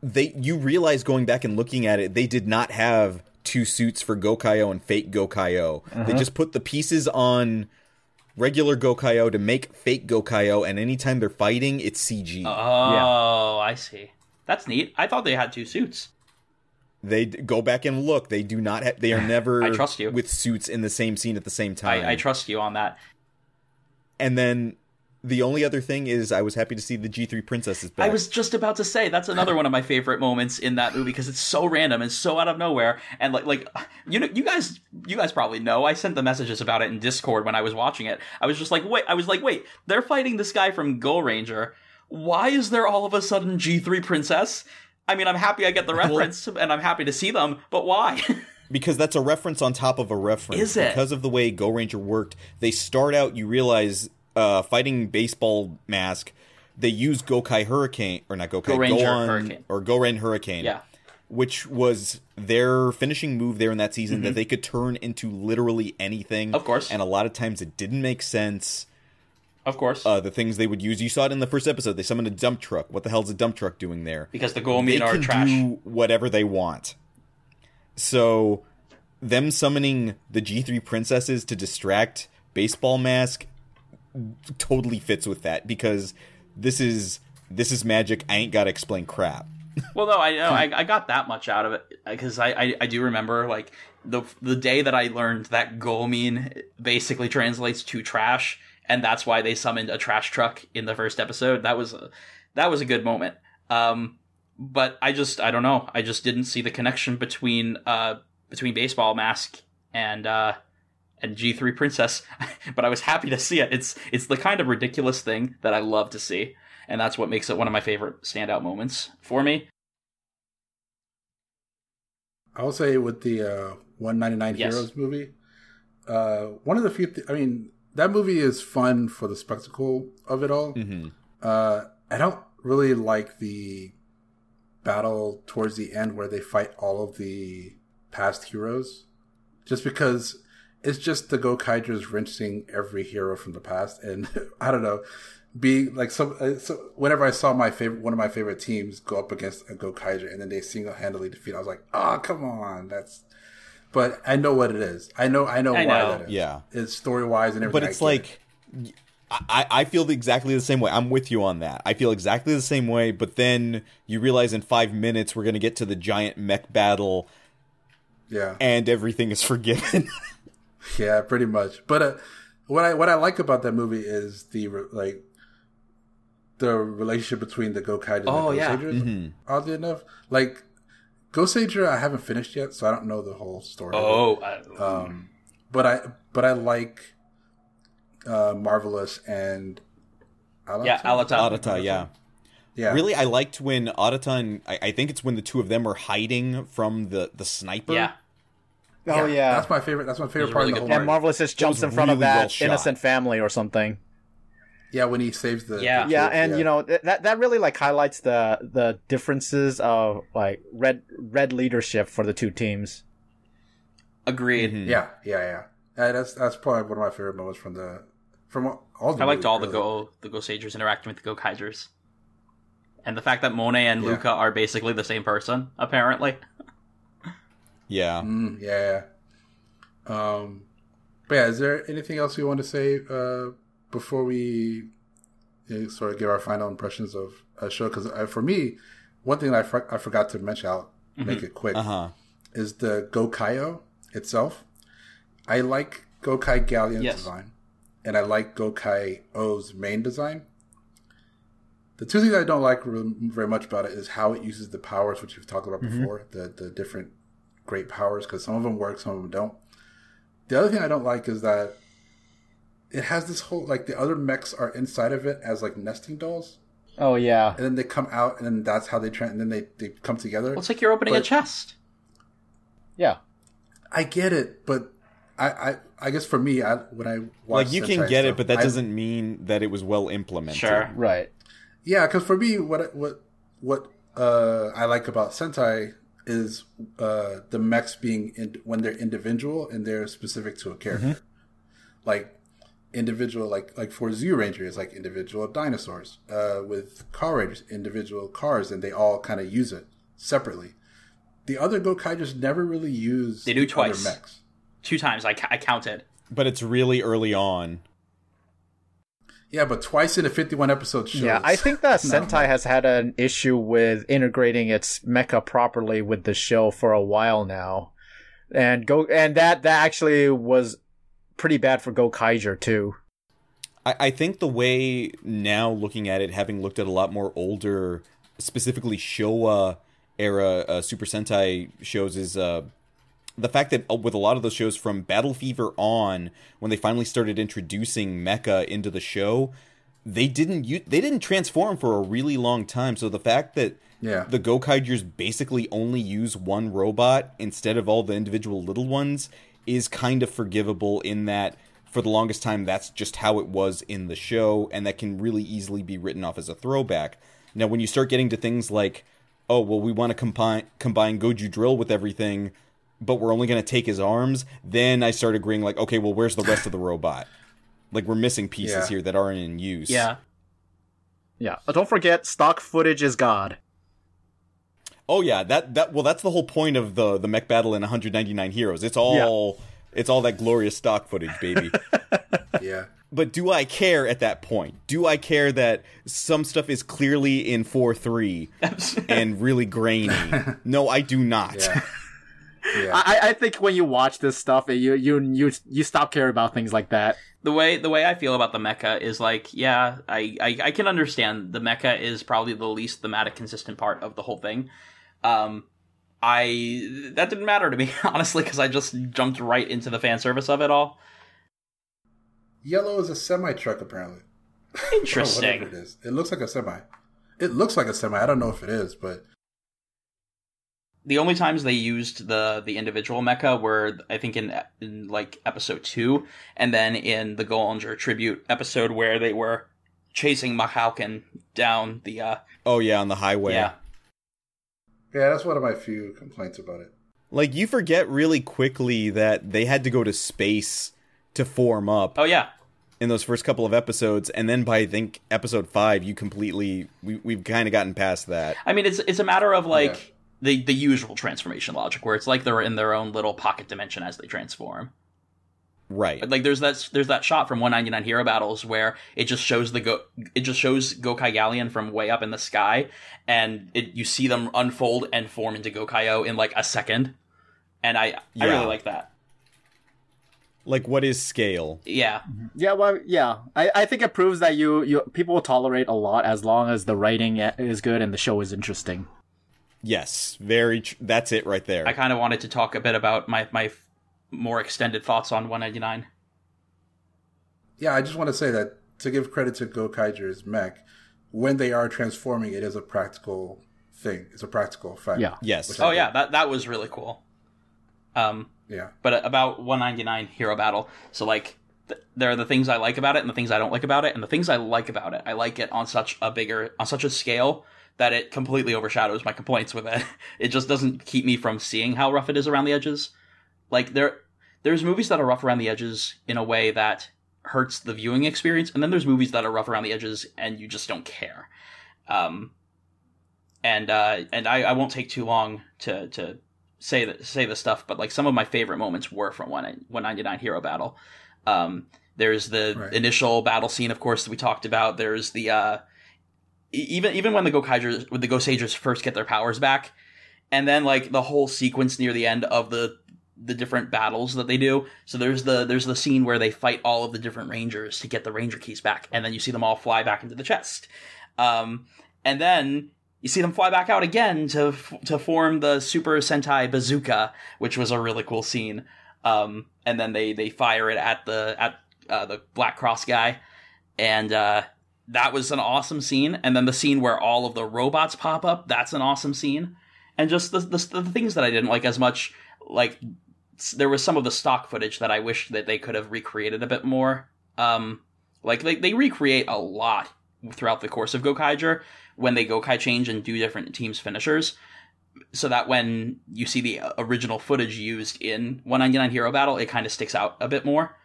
they you realize going back and looking at it, they did not have two suits for Gokaioh and fake Gokaioh. They just put the pieces on regular Gokaioh to make fake Gokaioh, and anytime they're fighting, it's CG. Oh, I see. That's neat. I thought they had two suits. They d- go back and look. They do not. Ha- they are <laughs> never. I trust you. with suits in the same scene at the same time. I, I trust you on that. and then the only other thing is, I was happy to see the G three princesses back. I was just about to say that's another one of my favorite moments in that movie because it's so random and so out of nowhere and like like you know you guys you guys probably know I sent the messages about it in Discord when I was watching it. I was just like wait I was like wait they're fighting this guy from Goranger. Why is there all of a sudden G3 princess? I mean I'm happy I get the reference and I'm happy to see them, but why? <laughs> because that's a reference on top of a reference. Is it? Because of the way Goranger worked, they start out. You realize uh, fighting baseball mask. They use Gokai Hurricane or not Gokai Go Gohan Hurricane. or Goren Hurricane. yeah. which was their finishing move there in that season that they could turn into literally anything. Mm-hmm. Of course. and a lot of times it didn't make sense. Of course. Uh, the things they would use, you saw it in the first episode. They summoned a dump truck. What the hell's a dump truck doing there? because the Gormin are can trash. do whatever they want. So, them summoning the G three princesses to distract Baseball Mask totally fits with that because this is this is magic. I ain't got to explain crap. <laughs> Well, no, I know I, I got that much out of it because I, I, I do remember like the the day that I learned that Gormin basically translates to trash, and that's why they summoned a trash truck in the first episode. That was a, that was a good moment. Um, but I just I don't know. I just didn't see the connection between uh between Baseball Mask and uh and G three Princess. <laughs> but I was happy to see it. It's it's the kind of ridiculous thing that I love to see and that's what makes it one of my favorite standout moments for me. I will say with the uh, 199 Yes. Heroes movie, uh, one of the few. Th- I mean, that movie is fun for the spectacle of it all. Mm-hmm. Uh, I don't really like the battle towards the end where they fight all of the past heroes, just because it's just the Gokaijers rinsing every hero from the past, and <laughs> I don't know, being like some. Uh, so whenever I saw my favorite, one of my favorite teams go up against a Gokaiger, and then they single handedly defeat, I was like, oh come on, that's. But I know what it is. I know. I know I why know. that is. Yeah. it's story wise and everything. but it's get like. I, I feel exactly the same way. I'm with you on that. I feel exactly the same way, but then you realize in five minutes we're gonna get to the giant mech battle yeah, and everything is forgiven. <laughs> Yeah, pretty much. But uh, what I what I like about that movie is the like the relationship between the Gokaiger and Oh, the yeah. Goseigers. Oddly enough, like Goseiger, I haven't finished yet, so I don't know the whole story. of it. Oh, uh, Um, but I but I like uh, Marvelous and Alata? yeah, Alata. Adata, yeah. yeah, Really, I liked when Adata and I, I think it's when the two of them are hiding from the the sniper. Yeah, Oh yeah. That's my favorite. That's my favorite part really of the whole. and movie. Marvelous just jumps in front of really well that shot. innocent family or something. Yeah, when he saves the Yeah. the Yeah, kids, and you know that that really like highlights the the differences of like red red leadership for the two teams. agreed. Mhm. yeah, yeah, yeah. Uh, that's that's probably one of my favorite moments from the from all the. I liked movies, all the. Go the Goseigers interacting with the Gokaigers. And the fact that Monet and Yeah. Luka are basically the same person, apparently. Yeah. Mm, yeah. yeah. Um, but yeah, is there anything else you want to say uh, before we sort of give our final impressions of a show? Because uh, for me, one thing I, for- I forgot to mention, I'll make it quick, Uh huh. is the Gokaioh itself. I like Gokai Galleon's Yes. design, and I like Gokai O's main design. The two things I don't like very much about it is how it uses the powers, which we've talked about before, the the different great powers, because some of them work, some of them don't. The other thing I don't like is that it has this whole like the other mechs are inside of it as like nesting dolls, Oh yeah. and then they come out, and then that's how they try, and then they they come together. Well, it's like you're opening a chest. Yeah. I get it, but I, I, I guess for me, I when I watch Like you can Sentai get it, but that I- doesn't mean that it was well implemented. Sure. Right. Yeah, because for me, what what what uh, I like about Sentai is uh, the mechs being in, when they're individual and they're specific to a character. Like individual, like like for Zyuranger is like individual dinosaurs. Uh, with Carrangers, individual cars, and they all kind of use it separately. The other Gokaigers never really use They do other twice. mechs. Two times I, ca- I counted. But it's really early on. Yeah, but twice in a fifty-one episode show. Yeah, I think that <laughs> Sentai has had an issue with integrating its mecha properly with the show for a while now, and go and that that actually was pretty bad for Gokaiger too. I, I think the way now looking at it, having looked at a lot more older, specifically Showa era uh, Super Sentai shows, is uh, the fact that uh, with a lot of those shows from Battle Fever on, when they finally started introducing mecha into the show, they didn't u- they didn't transform for a really long time. So the fact that Yeah. the Gokaigers basically only use one robot instead of all the individual little ones is kind of forgivable in that for the longest time that's just how it was in the show and that can really easily be written off as a throwback. Now when you start getting to things like oh well we want to combine combine Goju Drill with everything but we're only going to take his arms, then I start agreeing like okay well where's the rest of the robot? Like we're missing pieces Yeah. here that aren't in use. Yeah. Yeah, but don't forget, stock footage is god. Oh yeah, that that well that's the whole point of the the mech battle in 199 Heroes. It's all it's all that glorious stock footage, baby. <laughs> yeah. but do I care at that point? Do I care that some stuff is clearly in 4-3 <laughs> and really grainy? <laughs> No, I do not. Yeah. Yeah. I, I think when you watch this stuff, you you you you stop caring about things like that. the way the way I feel about the mecha is like, yeah, I, I I can understand the mecha is probably the least thematic consistent part of the whole thing. Um, I that didn't matter to me <laughs> honestly because I just jumped right into the fan service of it all. Yellow is a semi truck, apparently. <laughs> Or whatever Interesting. it is. It looks like a semi. It looks like a semi. I don't know if it is, but the only times they used the the individual mecha were I think in, in like episode two, and then in the Gollinger tribute episode where they were chasing Mahauken down the uh Oh yeah, on the highway. yeah yeah, that's one of my few complaints about it. Like you forget really quickly that they had to go to space to form up Oh yeah, in those first couple of episodes, and then by I think episode five, you completely we we've kind of gotten past that. I mean, it's it's a matter of like Yeah. The the usual transformation logic, where it's like they're in their own little pocket dimension as they transform. Right. But like, there's that there's that shot from 199 Hero Battles where it just shows the go it just shows Gokai Galleon from way up in the sky, and it you see them unfold and form into Gokaioh in like a second, and I I really like that. Like what is scale? Yeah, mm-hmm. Yeah, well, yeah. I, I think it proves that you, you people will tolerate a lot as long as the writing is good and the show is interesting. Yes, very. Tr- that's it right there. I kind of wanted to talk a bit about my my f- more extended thoughts on 199. Yeah, I just want to say that to give credit to Gokaiger's mech, when they are transforming, it is a practical thing. It's a practical effect. Yeah. Yes. Oh yeah, that that was really cool. Um, yeah. but about 199 Hero Battle. So like, th- there are the things I like about it and the things I don't like about it. And the things I like about it, I like it on such a bigger, on such a scale that it completely overshadows my complaints with it. <laughs> It just doesn't keep me from seeing how rough it is around the edges. Like there, there's movies that are rough around the edges in a way that hurts the viewing experience, and then there's movies that are rough around the edges and you just don't care. Um, and uh, and I, I won't take too long to to say that say the stuff, but like some of my favorite moments were from one 199 Hero Battle. Um, there's the Right. initial battle scene, of course, that we talked about. There's the uh, even even when the Gokaigers, when the Goseigers first get their powers back, and then like the whole sequence near the end of the the different battles that they do. So there's the there's the scene where they fight all of the different rangers to get the ranger keys back, and then you see them all fly back into the chest. Um, and then you see them fly back out again to to form the Super Sentai Bazooka, which was a really cool scene. Um, and then they they fire it at the at uh, the Black Cross guy, and uh, that was an awesome scene. And then the scene where all of the robots pop up, that's an awesome scene. And just the the, the things that I didn't like as much, like there was some of the stock footage that I wish that they could have recreated a bit more. Um, like they they recreate a lot throughout the course of Gokaiger when they Gokai change and do different teams finishers. So that when you see the uh, original footage used in 199 Hero Battle, it kind of sticks out a bit more.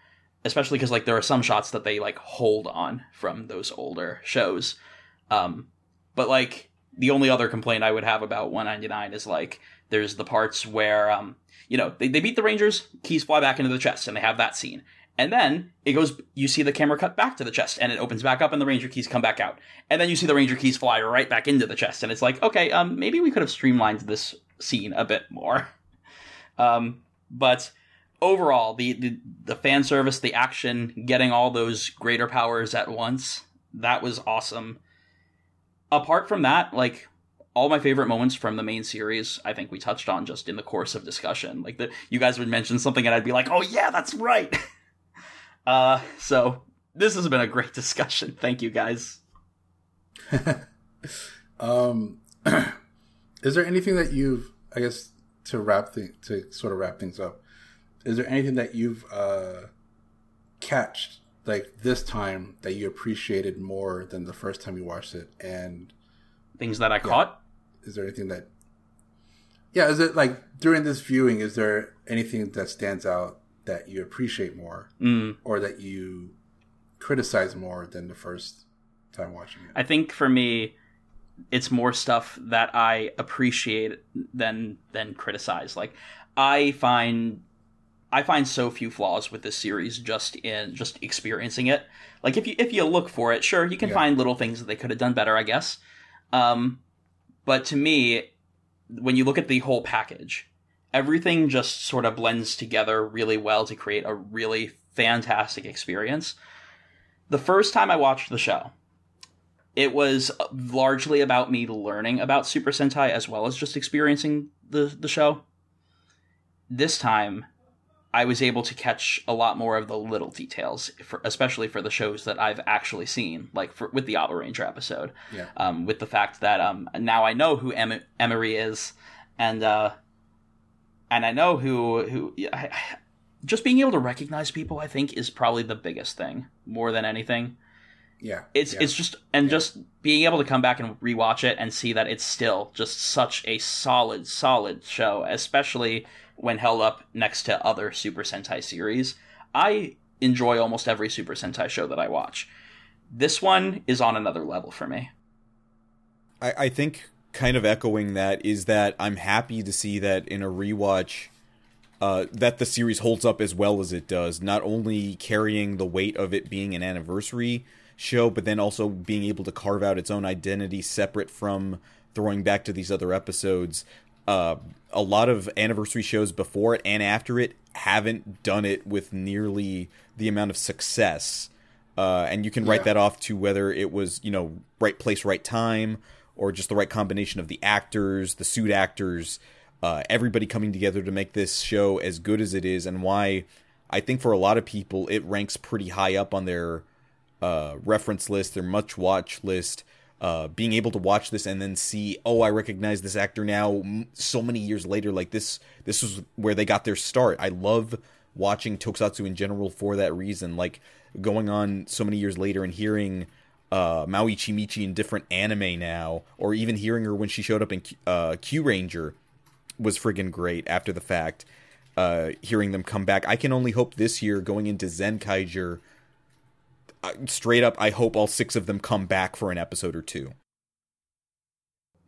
Especially because like there are some shots that they like hold on from those older shows. Um, but like the only other complaint I would have about 199 is like there's the parts where um you know they, they beat the Rangers, keys fly back into the chest, and they have that scene. And then it goes, you see the camera cut back to the chest, and it opens back up, and the Ranger keys come back out. And then you see the Ranger keys fly right back into the chest, and it's like, okay, um, maybe we could have streamlined this scene a bit more. <laughs> Um, but overall, the, the the fan service, the action, getting all those greater powers at once, that was awesome. Apart from that, like all my favorite moments from the main series, I think we touched on just in the course of discussion. Like the you guys would mention something, and I'd be like, "Oh yeah, that's right." <laughs> uh, so this has been a great <laughs> discussion. Thank you, guys. <laughs> Um, <clears throat> is there anything that you've, I guess, to wrap the, to sort of wrap things up? Is there anything that you've uh, catched like this time that you appreciated more than the first time you watched it? And Things that I caught. is there anything that, yeah, is it like during this viewing? Is there anything that stands out that you appreciate more, Mm. or that you criticize more than the first time watching it? I think for me, it's more stuff that I appreciate than than criticize. Like I find I find so few flaws with this series just in just experiencing it. Like if you if you look for it, sure you can Yeah. find little things that they could have done better, I guess. Um, but to me, when you look at the whole package, everything just sort of blends together really well to create a really fantastic experience. The first time I watched the show, it was largely about me learning about Super Sentai as well as just experiencing the the show. This time, I was able to catch a lot more of the little details, for, especially for the shows that I've actually seen, like for, with the Auto Ranger episode. Yeah. Um, with the fact that um, now I know who em- Emery is, and uh, and I know who who I, I- just being able to recognize people. I think is probably the biggest thing, more than anything. Yeah, it's yeah. it's just and just being able to come back and rewatch it and see that it's still just such a solid solid show especially when held up next to other super sentai series. I enjoy almost every super sentai show that i watch. This one is on another level for me. I, I think kind of echoing that is that I'm happy to see that in a rewatch uh, that the series holds up as well as it does, not only carrying the weight of it being an anniversary show, but then also being able to carve out its own identity separate from throwing back to these other episodes. Uh, a lot of anniversary shows before it and after it haven't done it with nearly the amount of success. Uh, and you can write Yeah. that off to whether it was, you know, right place, right time, or just the right combination of the actors, the suit actors, uh, everybody coming together to make this show as good as it is, and why I think for a lot of people it ranks pretty high up on their uh, reference list, their much watch list. Uh, being able to watch this and then see, oh, I recognize this actor now. So many years later, like this, this was where they got their start. I love watching Tokusatsu in general for that reason. Like going on so many years later and hearing uh, Maui Chimichi in different anime now, or even hearing her when she showed up in Q- uh, Kyuranger was friggin' great after the fact. Uh, hearing them come back, I can only hope this year going into Zenkaiger, uh, straight up, I hope all six of them come back for an episode or two.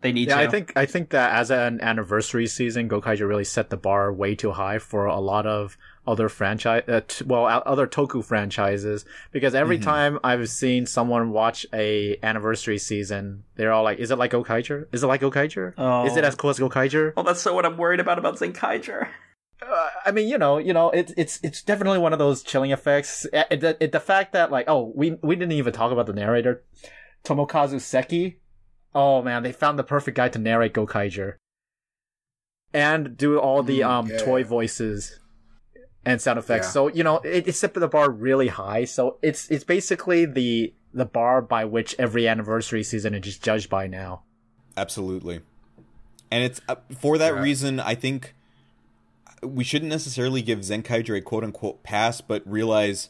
they need Yeah, to I think I think that as an anniversary season, Gokaiger really set the bar way too high for a lot of other franchise, uh, t- well, o- other Toku franchises. Because every time I've seen someone watch a anniversary season, they're all like, "Is it like Gokaiger? Is it like Gokaiger? Oh. Is it as cool as Gokaiger?" well that's so what i'm worried about about zenkaiger <laughs> Uh, I mean, you know, you know, it's it's it's definitely one of those chilling effects. Uh, It, it, it- the fact that like, oh, we we didn't even talk about the narrator, Tomokazu Seki. Oh man, they found the perfect guy to narrate Gokaiger, and do all the Mm, um yeah. toy voices and sound effects. Yeah. So you know, it, it set the bar really high. So it's it's basically the the bar by which every anniversary season is judged by now. Absolutely. And it's uh, for that Yeah. reason I think we shouldn't necessarily give Zenkaiger a quote unquote pass, but realize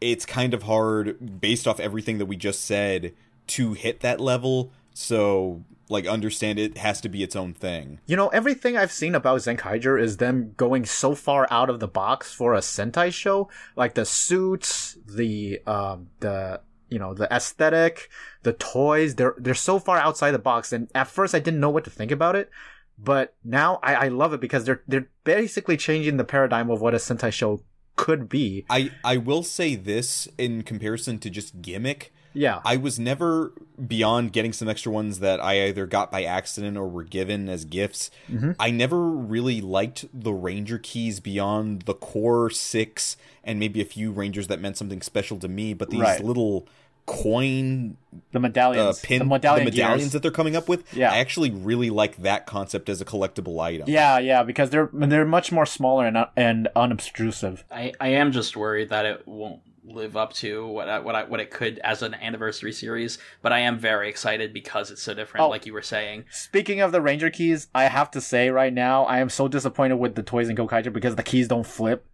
it's kind of hard based off everything that we just said to hit that level. So like understand it has to be its own thing. You know, everything I've seen about Zenkaiger is them going so far out of the box for a Sentai show. Like the suits, the um the you know, the aesthetic, the toys, they're they're so far outside the box and at first I didn't know what to think about it. But now I, I love it because they're they're basically changing the paradigm of what a Sentai show could be. I I will say this in comparison to just gimmick. Yeah. I was never beyond getting some extra ones that I either got by accident or were given as gifts. Mm-hmm. I never really liked the ranger keys beyond the core six and maybe a few rangers that meant something special to me. But these Right. little coin the uh, medallions. pin, the medallion medallions gears. that they're coming up with, Yeah. I actually really like that concept as a collectible item. Yeah, yeah, because they're they're much more smaller and and unobtrusive. I, I am just worried that it won't live up to what I, what I, what it could as an anniversary series, but I am very excited because it's so different, Oh. like you were saying. Speaking of the Ranger keys, I have to say right now, I am so disappointed with the toys in Gokaiger because the keys don't flip.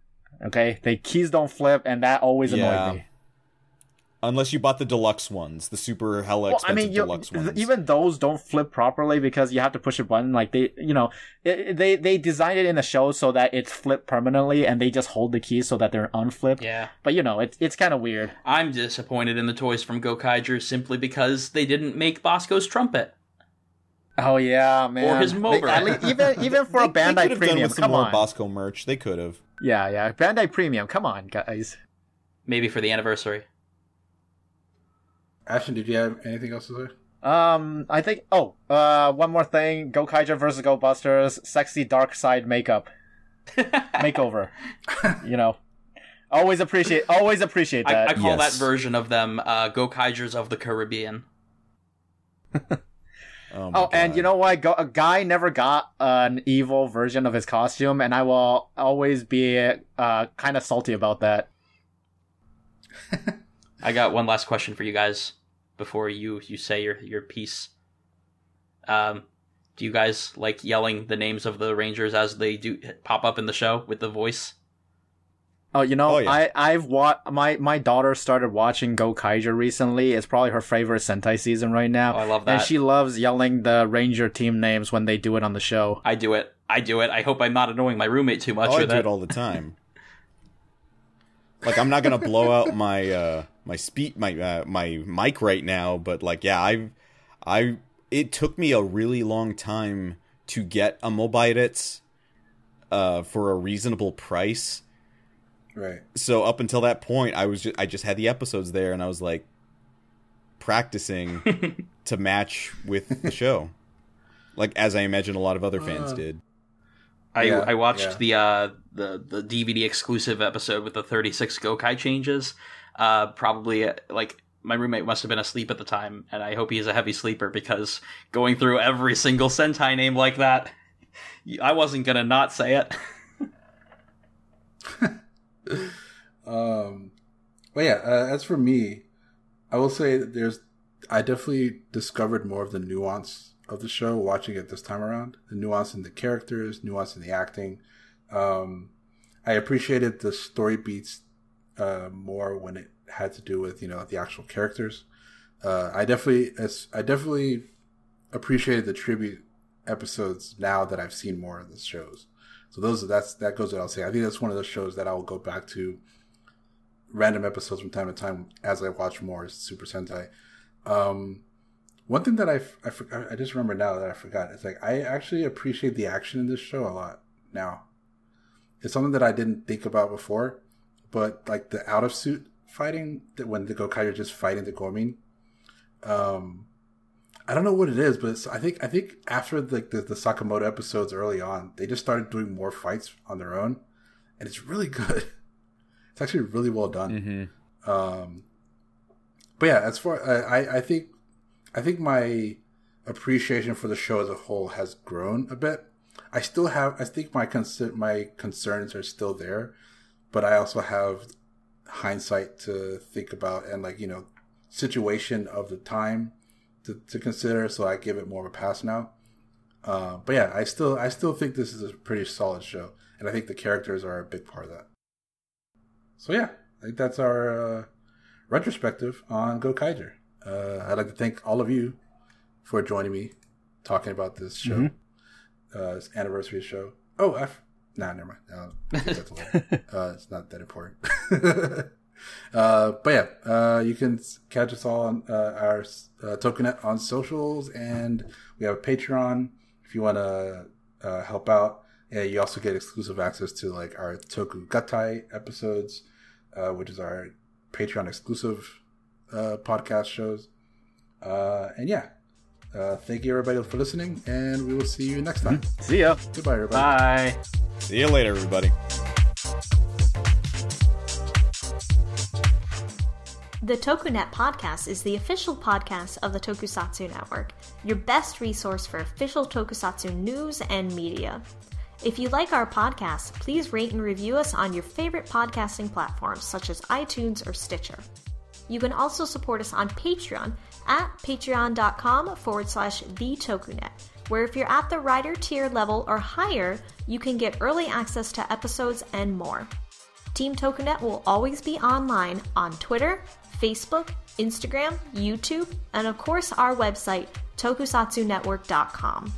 Okay, the keys don't flip, and that always annoyed Yeah. me. Unless you bought the deluxe ones, the super hella Well, I expensive mean, you, deluxe th- ones. even those don't flip properly because you have to push a button. Like they, you know, it, it- they they designed it in the show so that it's flipped permanently, and they just hold the keys so that they're unflipped. Yeah. But you know, it's it's kind of weird. I'm disappointed in the toys from Gokaiger simply because they didn't make Basco's trumpet. Oh yeah, man. Or his They- at least- even even for <laughs> a They- they Bandai could have done Premium, with some come more on. Bosco merch. They could have. Yeah, yeah, Bandai Premium. Come on, guys. Maybe for the anniversary. Ashton, did you have anything else to say? Um, I think. Oh, uh, one more thing: Gokaiger versus Go Busters, sexy dark side makeup, <laughs> makeover. you know, always appreciate, always appreciate I, that. I call Yes. that version of them uh, Gokaigers of the Caribbean. <laughs> Oh, oh, and you know what? Go- a guy never got an evil version of his costume, and I will always be uh kind of salty about that. <laughs> I got one last question for you guys before you you say your your piece. Um, do you guys like yelling the names of the Rangers as they do pop up in the show with the voice? Oh, you know, Oh, yeah. I I've wa- my my daughter started watching Gokaiger recently. It's probably her favorite Sentai season right now. Oh, I love that, And she loves yelling the Ranger team names when they do it on the show. I do it. I do it. I hope I'm not annoying my roommate too much Oh, I do it. it all the time. Like I'm not gonna blow out my uh my speed my uh, my mic right now, but like yeah, I I it took me a really long time to get a Mobirates uh for a reasonable price. Right. So up until that point, I was just I just had the episodes there, and I was like practicing <laughs> to match with the show, like as I imagine a lot of other fans Uh, did. I, Yeah, I watched yeah. the uh, the the DVD exclusive episode with the 36 Gokai changes. Uh, probably uh, like my roommate must have been asleep at the time, and I hope he is a heavy sleeper because going through every single Sentai name like that, I wasn't gonna not say it. <laughs> Um, but yeah, uh, as for me, I will say that there's, I definitely discovered more of the nuance of the show watching it this time around. The nuance in the characters, nuance in the acting. Um, I appreciated the story beats uh, more when it had to do with you know the actual characters. Uh, I definitely, I definitely appreciated the tribute episodes now that I've seen more of the shows. So those that's that goes without saying. I think that's one of those shows that I will go back to random episodes from time to time as I watch more Super Sentai. Um, one thing that I, forgot, I just remember now that I forgot. is like I actually appreciate the action in this show a lot now. It's something that I didn't think about before, but like the out of suit fighting that when the Gokai are just fighting the Gormin. Um, I don't know what it is, but it's, I think I think after like the, the Sakamoto episodes early on, they just started doing more fights on their own, and it's really <laughs> good. It's actually really well done. Mm-hmm. Um, but yeah, as far I, I- I think I think my appreciation for the show as a whole has grown a bit. I still have I think my concer- my concerns are still there, but I also have hindsight to think about and like you know situation of the time to, to consider. So I give it more of a pass now. Uh, but yeah, I still I still think this is a pretty solid show, and I think the characters are a big part of that. So yeah, I think that's our uh, retrospective on Gokaiger. Uh, I'd like to thank all of you for joining me talking about this show, uh, this anniversary show. Oh, I f- nah, never mind. No, that's a little, <laughs> uh, it's not that important. <laughs> uh, but yeah, uh, you can catch us all on uh, our uh, Tokunet on socials, and we have a Patreon if you want to uh, help out. And you also get exclusive access to like our Toku Gatai episodes, uh, which is our Patreon exclusive uh, podcast shows. Uh, and yeah, uh, thank you everybody for listening, and we will see you next time. See ya. Goodbye, everybody. Bye. See you later, everybody. The TokuNet podcast is the official podcast of the Tokusatsu Network, your best resource for official tokusatsu news and media. If you like our podcast, please rate and review us on your favorite podcasting platforms such as iTunes or Stitcher. You can also support us on Patreon at patreon.com forward slash the where if you're at the rider tier level or higher, you can get early access to episodes and more. Team Tokunet will always be online on Twitter, Facebook, Instagram, YouTube, and of course our website, tokusatsunetwork.com.